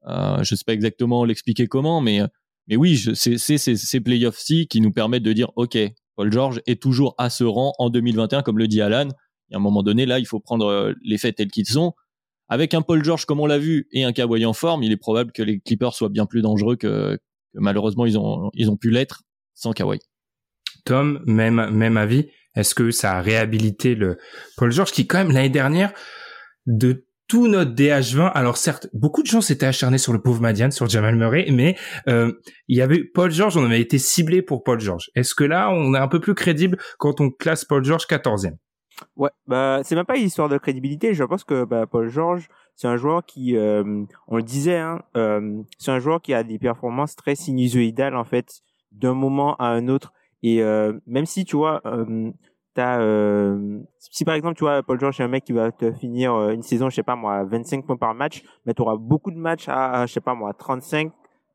Euh, je sais pas exactement l'expliquer comment, mais mais oui, c'est ces playoffs-ci qui nous permettent de dire, ok, Paul George est toujours à ce rang en 2021, comme le dit Alan. Il y a un moment donné, là, il faut prendre euh, les faits tels qu'ils sont. Avec un Paul George comme on l'a vu et un Kawhi en forme, il est probable que les Clippers soient bien plus dangereux que, malheureusement ils ont ils ont pu l'être sans Kawhi. Tom, même même avis. Est-ce que ça a réhabilité le Paul George qui quand même l'année dernière de tout notre DH20. Alors certes, beaucoup de gens s'étaient acharnés sur le pauvre Madiane, sur Jamal Murray, mais euh, il y avait Paul George, on avait été ciblé pour Paul George. Est-ce que là, on est un peu plus crédible quand on classe Paul George 14e Ouais, bah c'est même pas une histoire de crédibilité. Je pense que bah, Paul George, c'est un joueur qui, euh, on le disait, hein, euh, c'est un joueur qui a des performances très sinusoïdales en fait, d'un moment à un autre. Et même si tu vois, t'as, euh, si par exemple tu vois Paul George, c'est un mec qui va te finir euh, une saison, je sais pas moi, 25 points par match, mais tu auras beaucoup de matchs à, à, je sais pas moi, 35,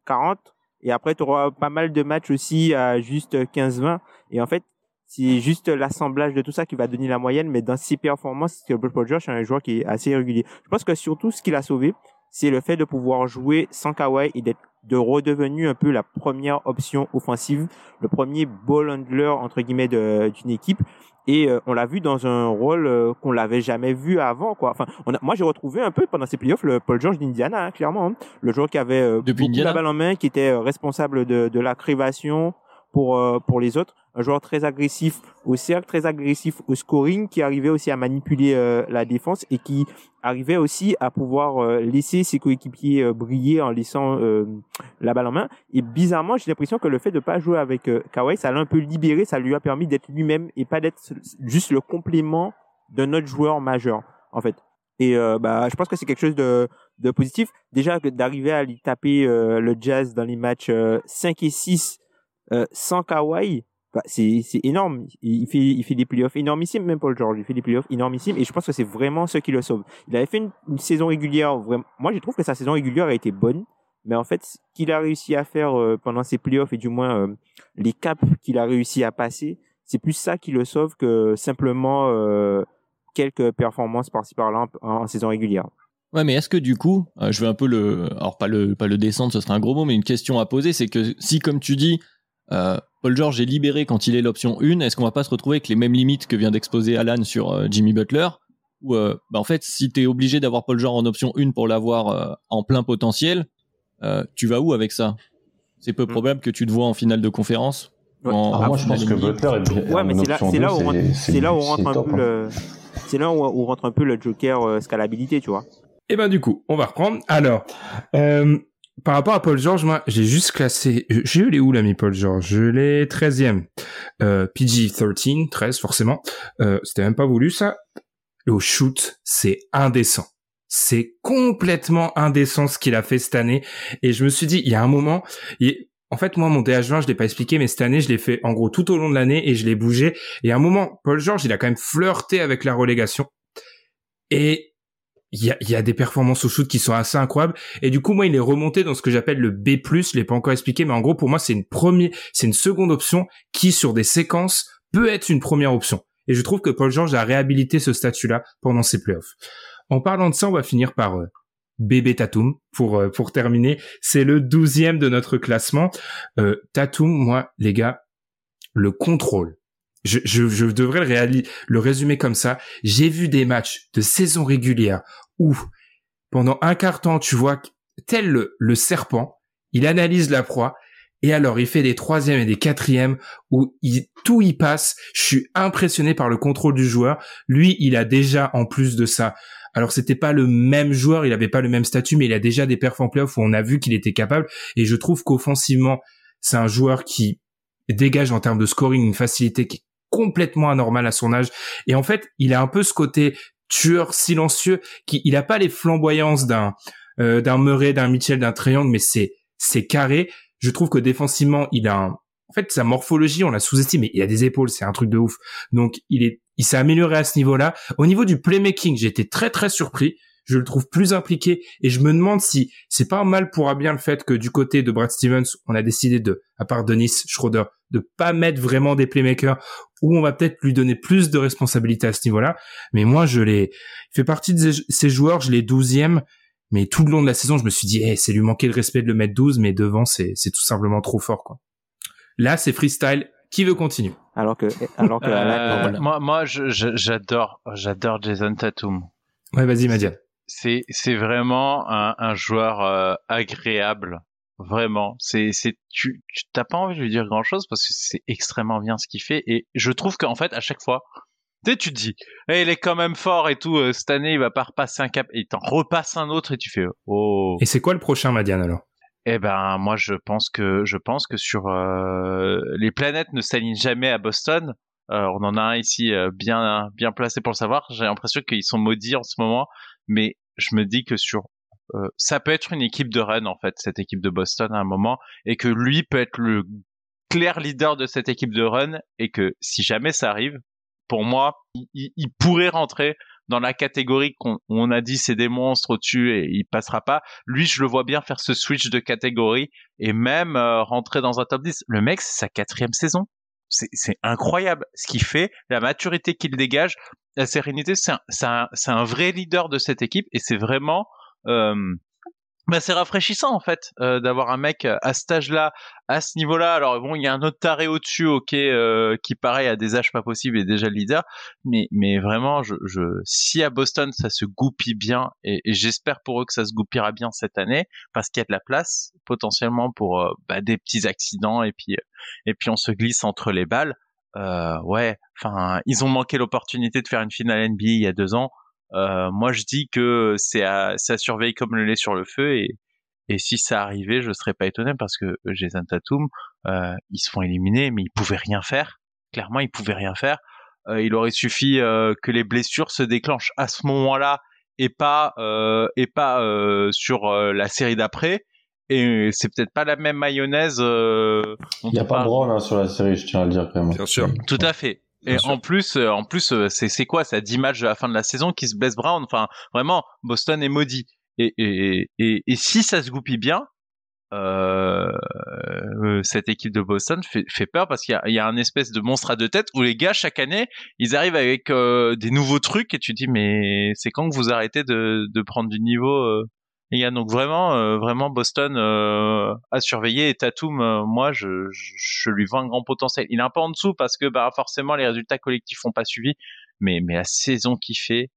40. Et après, tu auras pas mal de matchs aussi à juste 15-20. Et en fait, c'est juste l'assemblage de tout ça qui va donner la moyenne, mais dans ses performances, Paul George est un joueur qui est assez régulier. Je pense que surtout ce qu'il a sauvé, c'est le fait de pouvoir jouer sans Kawhi et d'être de redevenu un peu la première option offensive, le premier ball handler entre guillemets d'une équipe. Et euh, on l'a vu dans un rôle euh, qu'on l'avait jamais vu avant, quoi. Enfin, on a, moi j'ai retrouvé un peu pendant ces playoffs le Paul George d'Indiana, hein, clairement, hein. le joueur qui avait euh, beaucoup la balle en main, qui était responsable de, de la création pour pour les autres un joueur très agressif au cercle, très agressif au scoring, qui arrivait aussi à manipuler euh, la défense et qui arrivait aussi à pouvoir euh, laisser ses coéquipiers euh, briller en laissant la balle en main. Et bizarrement, j'ai l'impression que le fait de pas jouer avec Kawhi, ça l'a un peu libéré, ça lui a permis d'être lui-même et pas d'être juste le complément d'un autre joueur majeur, en fait. Et bah, je pense que c'est quelque chose de, de positif. Déjà, d'arriver à lui taper le jazz dans les matchs 5 et 6 sans Kawhi, bah, c'est énorme. Il fait il fait des playoffs énormissimes, même Paul George. Il fait des playoffs énormissimes et je pense que c'est vraiment ce qui le sauve. Il avait fait une, saison régulière. Moi, je trouve que sa saison régulière a été bonne, mais en fait, ce qu'il a réussi à faire euh, pendant ses playoffs et du moins euh, les caps qu'il a réussi à passer, c'est plus ça qui le sauve que simplement euh, quelques performances par-ci par-là en, saison régulière. Ouais, mais est-ce que du coup, je vais un peu le, alors pas le pas le descendre, ce serait un gros mot, mais une question à poser, c'est que si comme tu dis Paul George est libéré quand il est l'option 1. Est-ce qu'on va pas se retrouver avec les mêmes limites que vient d'exposer Alan sur euh, Jimmy Butler Ou euh, bah en fait, si tu es obligé d'avoir Paul George en option 1 pour l'avoir en plein potentiel, tu vas où avec ça? C'est peu mm. probable que tu te vois en finale de conférence. En, moi, je pense que Butler est bien. Ouais, mais c'est là, là, où c'est là où rentre un peu le, c'est là où, rentre un peu le Joker scalabilité, tu vois. Et eh ben du coup, on va reprendre. Alors, euh, par rapport à Paul George, moi, j'ai juste classé, eu les où l'ami Paul George? Je l'ai 13e. Euh, PG-13, 13 forcément. Euh, c'était même pas voulu ça. au shoot, c'est indécent. C'est complètement indécent ce qu'il a fait cette année. Et je me suis dit, il y a un moment, en fait, moi, mon DH20, je l'ai pas expliqué, mais cette année, je l'ai fait en gros tout au long de l'année et je l'ai bougé. Et à un moment, Paul George, il a quand même flirté avec la relégation. Et il y a, des performances au shoot qui sont assez incroyables et du coup moi il est remonté dans ce que j'appelle le B+, je l'ai pas encore expliqué mais en gros pour moi c'est une première c'est une seconde option qui sur des séquences peut être une première option et je trouve que Paul George a réhabilité ce statut-là pendant ses playoffs. En parlant de ça, on va finir par euh, Bébé Tatum pour euh, pour terminer, c'est le douzième de notre classement. Euh, Tatum, moi les gars, le contrôle je, je, je devrais le, le résumer comme ça. J'ai vu des matchs de saison régulière où, pendant un quart temps, tu vois, tel le, le serpent, il analyse la proie, et alors il fait des troisièmes et des quatrièmes où il, tout y passe. Je suis impressionné par le contrôle du joueur. Lui, il a déjà, en plus de ça, alors c'était pas le même joueur, il avait pas le même statut, mais il a déjà des perfs en playoff où on a vu qu'il était capable. Et je trouve qu'offensivement, c'est un joueur qui dégage en termes de scoring une facilité qui complètement anormal à son âge. Et en fait, il a un peu ce côté tueur silencieux qui, il a pas les flamboyances d'un euh, d'un Murray, d'un Mitchell, d'un Triangle, mais c'est c'est carré. Je trouve que défensivement, il a un, en fait sa morphologie, on la sous-estime, mais il a des épaules, c'est un truc de ouf. Donc il est, il s'est amélioré à ce niveau-là. Au niveau du playmaking, j'ai été très très surpris je le trouve plus impliqué et je me demande si c'est pas mal pour bien le fait que du côté de Brad Stevens, on a décidé de, à part Denis Schroeder, de pas mettre vraiment des playmakers où on va peut-être lui donner plus de responsabilité à ce niveau-là. Mais moi, je l'ai, il fait partie de ces joueurs, je l'ai douzième. Mais tout le long de la saison, je me suis dit, hey, c'est lui manquer le respect de le mettre 12, mais devant, c'est, c'est tout simplement trop fort, quoi. Là, c'est freestyle. Qui veut continuer? Alors que, alors que euh, moi, moi, j'adore, j'adore Jason Tatum. Ouais, vas-y, Madia. C'est, c'est vraiment un, un joueur euh, agréable, vraiment. C'est, c'est, tu, tu t'as pas envie de lui dire grand chose parce que c'est extrêmement bien ce qu'il fait et je trouve qu'en fait à chaque fois, tu sais, tu te dis, eh, il est quand même fort et tout. Euh, cette année, il va pas repasser un cap et il t'en repasse un autre et tu fais, oh. Et c'est quoi le prochain Madiane alors? Eh ben moi je pense que je pense que sur euh, les planètes ne s'alignent jamais à Boston. Euh, on en a un ici euh, bien bien placé pour le savoir. J'ai l'impression qu'ils sont maudits en ce moment, mais je me dis que sur ça peut être une équipe de run en fait cette équipe de Boston à un moment et que lui peut être le clair leader de cette équipe de run et que si jamais ça arrive, pour moi, il, pourrait rentrer dans la catégorie qu'on on a dit c'est des monstres au-dessus et il passera pas. Lui, je le vois bien faire ce switch de catégorie et même euh, rentrer dans un top 10. Le mec, c'est sa quatrième saison. C'est incroyable ce qu'il fait, la maturité qu'il dégage, la sérénité. C'est un, vrai leader de cette équipe et c'est vraiment euh, bah, c'est rafraîchissant en fait euh, d'avoir un mec euh, à cet âge-là, à ce niveau-là. Alors bon, il y a un autre taré au-dessus, ok, euh, qui pareil à des âges pas possibles et déjà le leader. Mais mais vraiment, je, je si à Boston ça se goupille bien et, j'espère pour eux que ça se goupillera bien cette année parce qu'il y a de la place potentiellement pour bah, des petits accidents et puis et puis on se glisse entre les balles. ouais, enfin ils ont manqué l'opportunité de faire une finale NBA il y a deux ans. Euh, moi, je dis que c'est à, ça surveille comme le lait sur le feu et, et si ça arrivait, je serais pas étonné parce que Jason Tatum, euh, ils se font éliminer, mais ils pouvaient rien faire. Clairement, ils pouvaient rien faire. Euh, il aurait suffi euh, que les blessures se déclenchent à ce moment-là et pas euh, et pas euh, sur la série d'après. Et c'est peut-être pas la même mayonnaise. Il n'y a pas de hein, sur la série, je tiens à le dire quand même. Bien sûr. Tout à fait. Et en plus, euh, en plus, euh, c'est c'est quoi Ça 10 matchs de la fin de la saison qui se blesse Brown? Enfin, vraiment, Boston est maudit. Et, et, et, et si ça se goupille bien, euh, euh, cette équipe de Boston fait, fait peur parce qu'il y, y a, un espèce de monstre à deux têtes où les gars chaque année ils arrivent avec des nouveaux trucs et tu dis mais c'est quand que vous arrêtez de, de prendre du niveau il y a donc vraiment, euh, vraiment Boston euh, à surveiller et Tatum, euh, moi, je, lui vois un grand potentiel. Il est un peu en dessous parce que bah forcément les résultats collectifs n'ont pas suivi, mais mais la saison qu'il fait,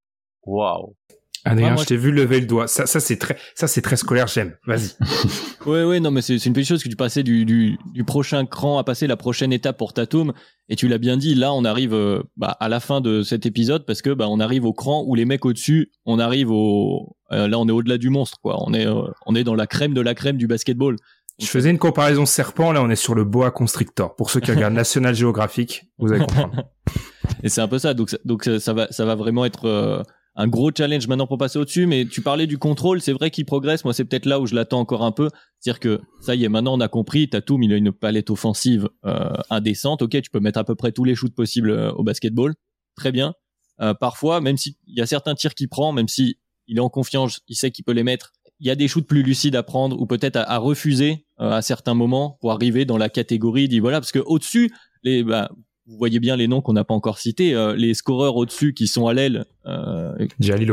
waouh. Adrien, je t'ai vu lever le doigt. Ça, ça c'est très, ça c'est très scolaire. J'aime. Vas-y. [LAUGHS] ouais, ouais, non, mais c'est une petite chose que tu passais du, du, du, prochain cran à passer la prochaine étape pour Tatum. Et tu l'as bien dit. Là, on arrive euh, bah, à la fin de cet épisode parce que bah, on arrive au cran où les mecs au-dessus, on arrive au, euh, là, on est au-delà du monstre, quoi. On est, euh, on est dans la crème de la crème du basketball. Je faisais une comparaison serpent. Là, on est sur le boa constrictor. Pour ceux qui regardent [LAUGHS] National Geographic, vous allez comprendre. et c'est un peu ça. Donc, donc ça va, ça va vraiment être un gros challenge maintenant pour passer au-dessus. Mais tu parlais du contrôle, c'est vrai qu'il progresse. Moi, c'est peut-être là où je l'attends encore un peu. C'est-à-dire que ça y est, maintenant on a compris. Tatum, il a une palette offensive euh, indécente. Ok, tu peux mettre à peu près tous les shoots possibles euh, au basketball. Très bien. Euh, parfois, même s'il y a certains tirs qu'il prend, même si il est en confiance, il sait qu'il peut les mettre. Il y a des shoots plus lucides à prendre ou peut-être à, refuser à certains moments pour arriver dans la catégorie. Dit voilà, parce que au-dessus, les, bah, vous voyez bien les noms qu'on n'a pas encore cités, euh, les scoreurs au-dessus qui sont à l'aile, euh,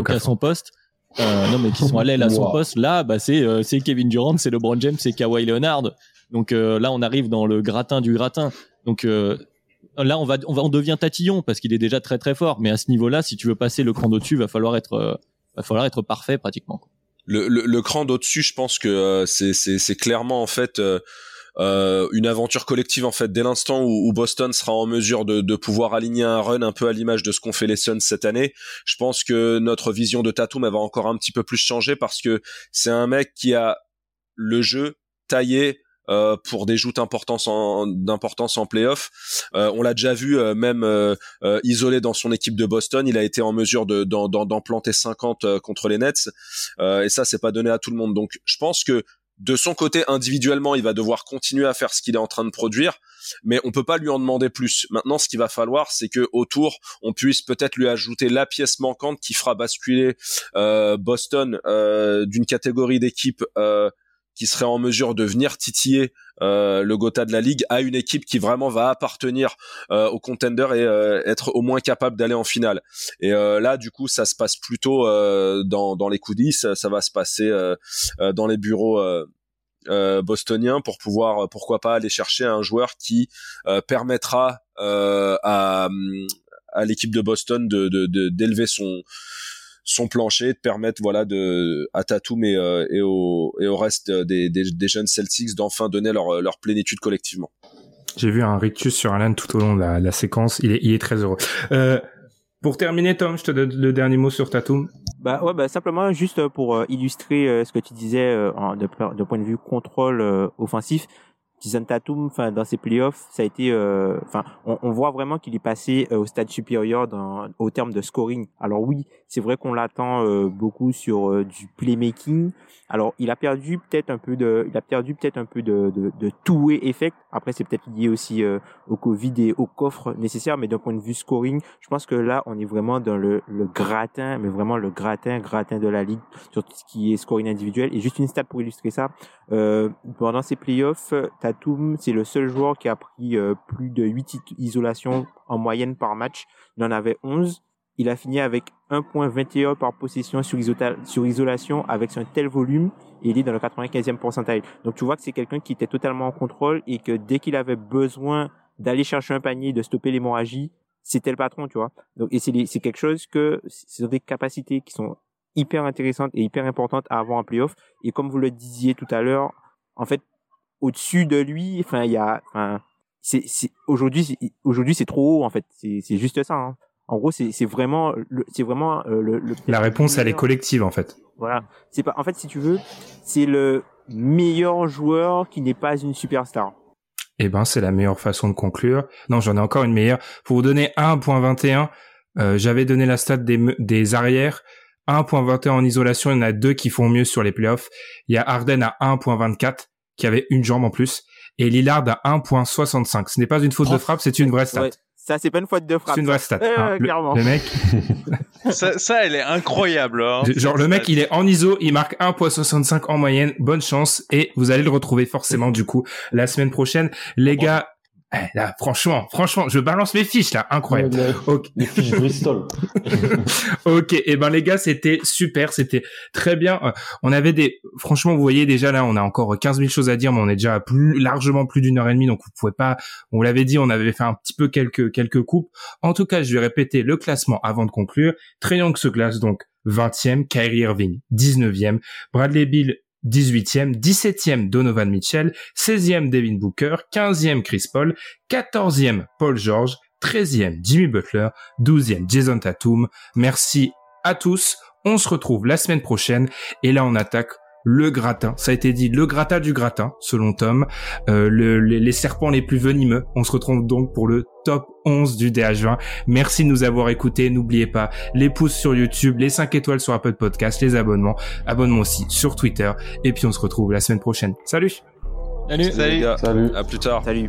à son poste. Euh, non mais qui sont à l'aile à son poste. Là, bah c'est euh, c'est Kevin Durant, c'est LeBron James, c'est Kawhi Leonard. Donc euh, là, on arrive dans le gratin du gratin. Donc là, on va on va on devient tatillon parce qu'il est déjà très très fort. Mais à ce niveau-là, si tu veux passer le cran d'au-dessus, va falloir être va falloir être parfait pratiquement. Le, le, le cran d'au-dessus, je pense que c'est c'est clairement en fait euh, une aventure collective en fait dès l'instant où, Boston sera en mesure de, de, pouvoir aligner un run un peu à l'image de ce qu'ont fait les Suns cette année. Je pense que notre vision de Tatum va encore un petit peu plus changer parce que c'est un mec qui a le jeu taillé euh, pour des joutes d'importance en, d'importance en playoff. Euh, on l'a déjà vu, euh, même euh, euh, isolé dans son équipe de Boston, il a été en mesure de, d'en, d'en planter 50 contre les Nets. et ça, c'est pas donné à tout le monde. Donc, je pense que de son côté individuellement, il va devoir continuer à faire ce qu'il est en train de produire, mais on peut pas lui en demander plus. Maintenant, ce qu'il va falloir, c'est que autour, on puisse peut-être lui ajouter la pièce manquante qui fera basculer euh, Boston euh, d'une catégorie d'équipe euh, qui serait en mesure de venir titiller euh, le Gotha de la ligue à une équipe qui vraiment va appartenir euh, au contender et euh, être au moins capable d'aller en finale. Et euh, là, du coup, ça se passe plutôt euh, dans, dans les coulisses, ça va se passer dans les bureaux. bostoniens pour pouvoir pourquoi pas aller chercher un joueur qui permettra euh, à, à l'équipe de Boston de d'élever de, son son plancher, de permettre voilà de à Tatum et, euh, et au et au reste des, des, des jeunes Celtics d'enfin donner leur leur plénitude collectivement. J'ai vu un rictus sur Alan tout au long de la, la séquence. Il est, il est très heureux. Euh, pour terminer, Tom, je te donne le dernier mot sur Tatum. Bah ouais, bah simplement juste pour euh, illustrer ce que tu disais de, point de vue contrôle offensif. Jason Tatum, enfin dans ses playoffs, ça a été, enfin on, on, voit vraiment qu'il est passé au stade supérieur dans, au terme de scoring. Alors oui, c'est vrai qu'on l'attend beaucoup sur du playmaking, alors, il a perdu peut-être un peu de, il a perdu peut-être un peu de, de, de two-way effect. Après, c'est peut-être lié aussi euh, au Covid et au coffre nécessaire, mais d'un point de vue scoring, je pense que là, on est vraiment dans le, le gratin, mais vraiment le gratin, gratin de la ligue sur tout ce qui est scoring individuel. Et juste une stat pour illustrer ça. Euh, pendant ces playoffs, Tatum, c'est le seul joueur qui a pris euh, plus de 8 isolations en moyenne par match. Il en avait 11 il a fini avec 1.21 par possession sur, sur isolation avec un tel volume et il est dans le 95e pourcentile. Donc tu vois que c'est quelqu'un qui était totalement en contrôle et que dès qu'il avait besoin d'aller chercher un panier, de stopper l'hémorragie, c'était le patron, tu vois. Donc, et c'est quelque chose que, ce sont des capacités qui sont hyper intéressantes et hyper importantes à avoir en playoff. Et comme vous le disiez tout à l'heure, en fait, au-dessus de lui, enfin, il y a, aujourd'hui, aujourd'hui, c'est trop haut, en fait. C'est juste ça, hein. En gros, c'est vraiment, c'est vraiment euh, le, le, La réponse, elle est collective en fait. Voilà. C'est pas, en fait, si tu veux, c'est le meilleur joueur qui n'est pas une superstar. Eh ben, c'est la meilleure façon de conclure. Non, j'en ai encore une meilleure. Pour vous donner 1.21, euh, j'avais donné la stat des, des arrières. 1.21 en isolation, il y en a deux qui font mieux sur les playoffs. Il y a Arden à 1.24 qui avait une jambe en plus et Lillard à 1.65. Ce n'est pas une faute de frappe, c'est une vraie stat. Ça, c'est pas une faute de frappe. C'est une vraie stat. [LAUGHS] Hein. le, mec. [LAUGHS] ça, ça, elle est incroyable. Hein, Genre, le mec, il est en ISO, il marque 1.65 en moyenne. Bonne chance. Et vous allez le retrouver forcément, du coup, la semaine prochaine. Les gars, là, franchement, franchement, je balance mes fiches là, incroyable. Les fiches Bristol. [LAUGHS] ok, et eh ben les gars, c'était super, c'était très bien. Euh, on avait des, franchement, vous voyez déjà là, on a encore 15 000 choses à dire, mais on est déjà plus largement plus d'une heure et demie, donc vous pouvez pas. On l'avait dit, on avait fait un petit peu quelques quelques coupes. En tout cas, je vais répéter le classement avant de conclure. Trayon que se classe donc 20e, Kyrie Irving 19e, Bradley Bill 18e, 17e Donovan Mitchell, 16e Devin Booker, 15e Chris Paul, 14e Paul George, 13e Jimmy Butler, 12e Jason Tatum. Merci à tous. On se retrouve la semaine prochaine et là on attaque le gratin. Ça a été dit, le gratin du gratin, selon Tom. Euh, les, serpents les plus venimeux. On se retrouve donc pour le top 11 du DH20. Merci de nous avoir écoutés. N'oubliez pas les pouces sur YouTube, les 5 étoiles sur Apple Podcast, les abonnements. Abonnement aussi sur Twitter. Et puis on se retrouve la semaine prochaine. Salut Salut Salut, Salut. À plus tard Salut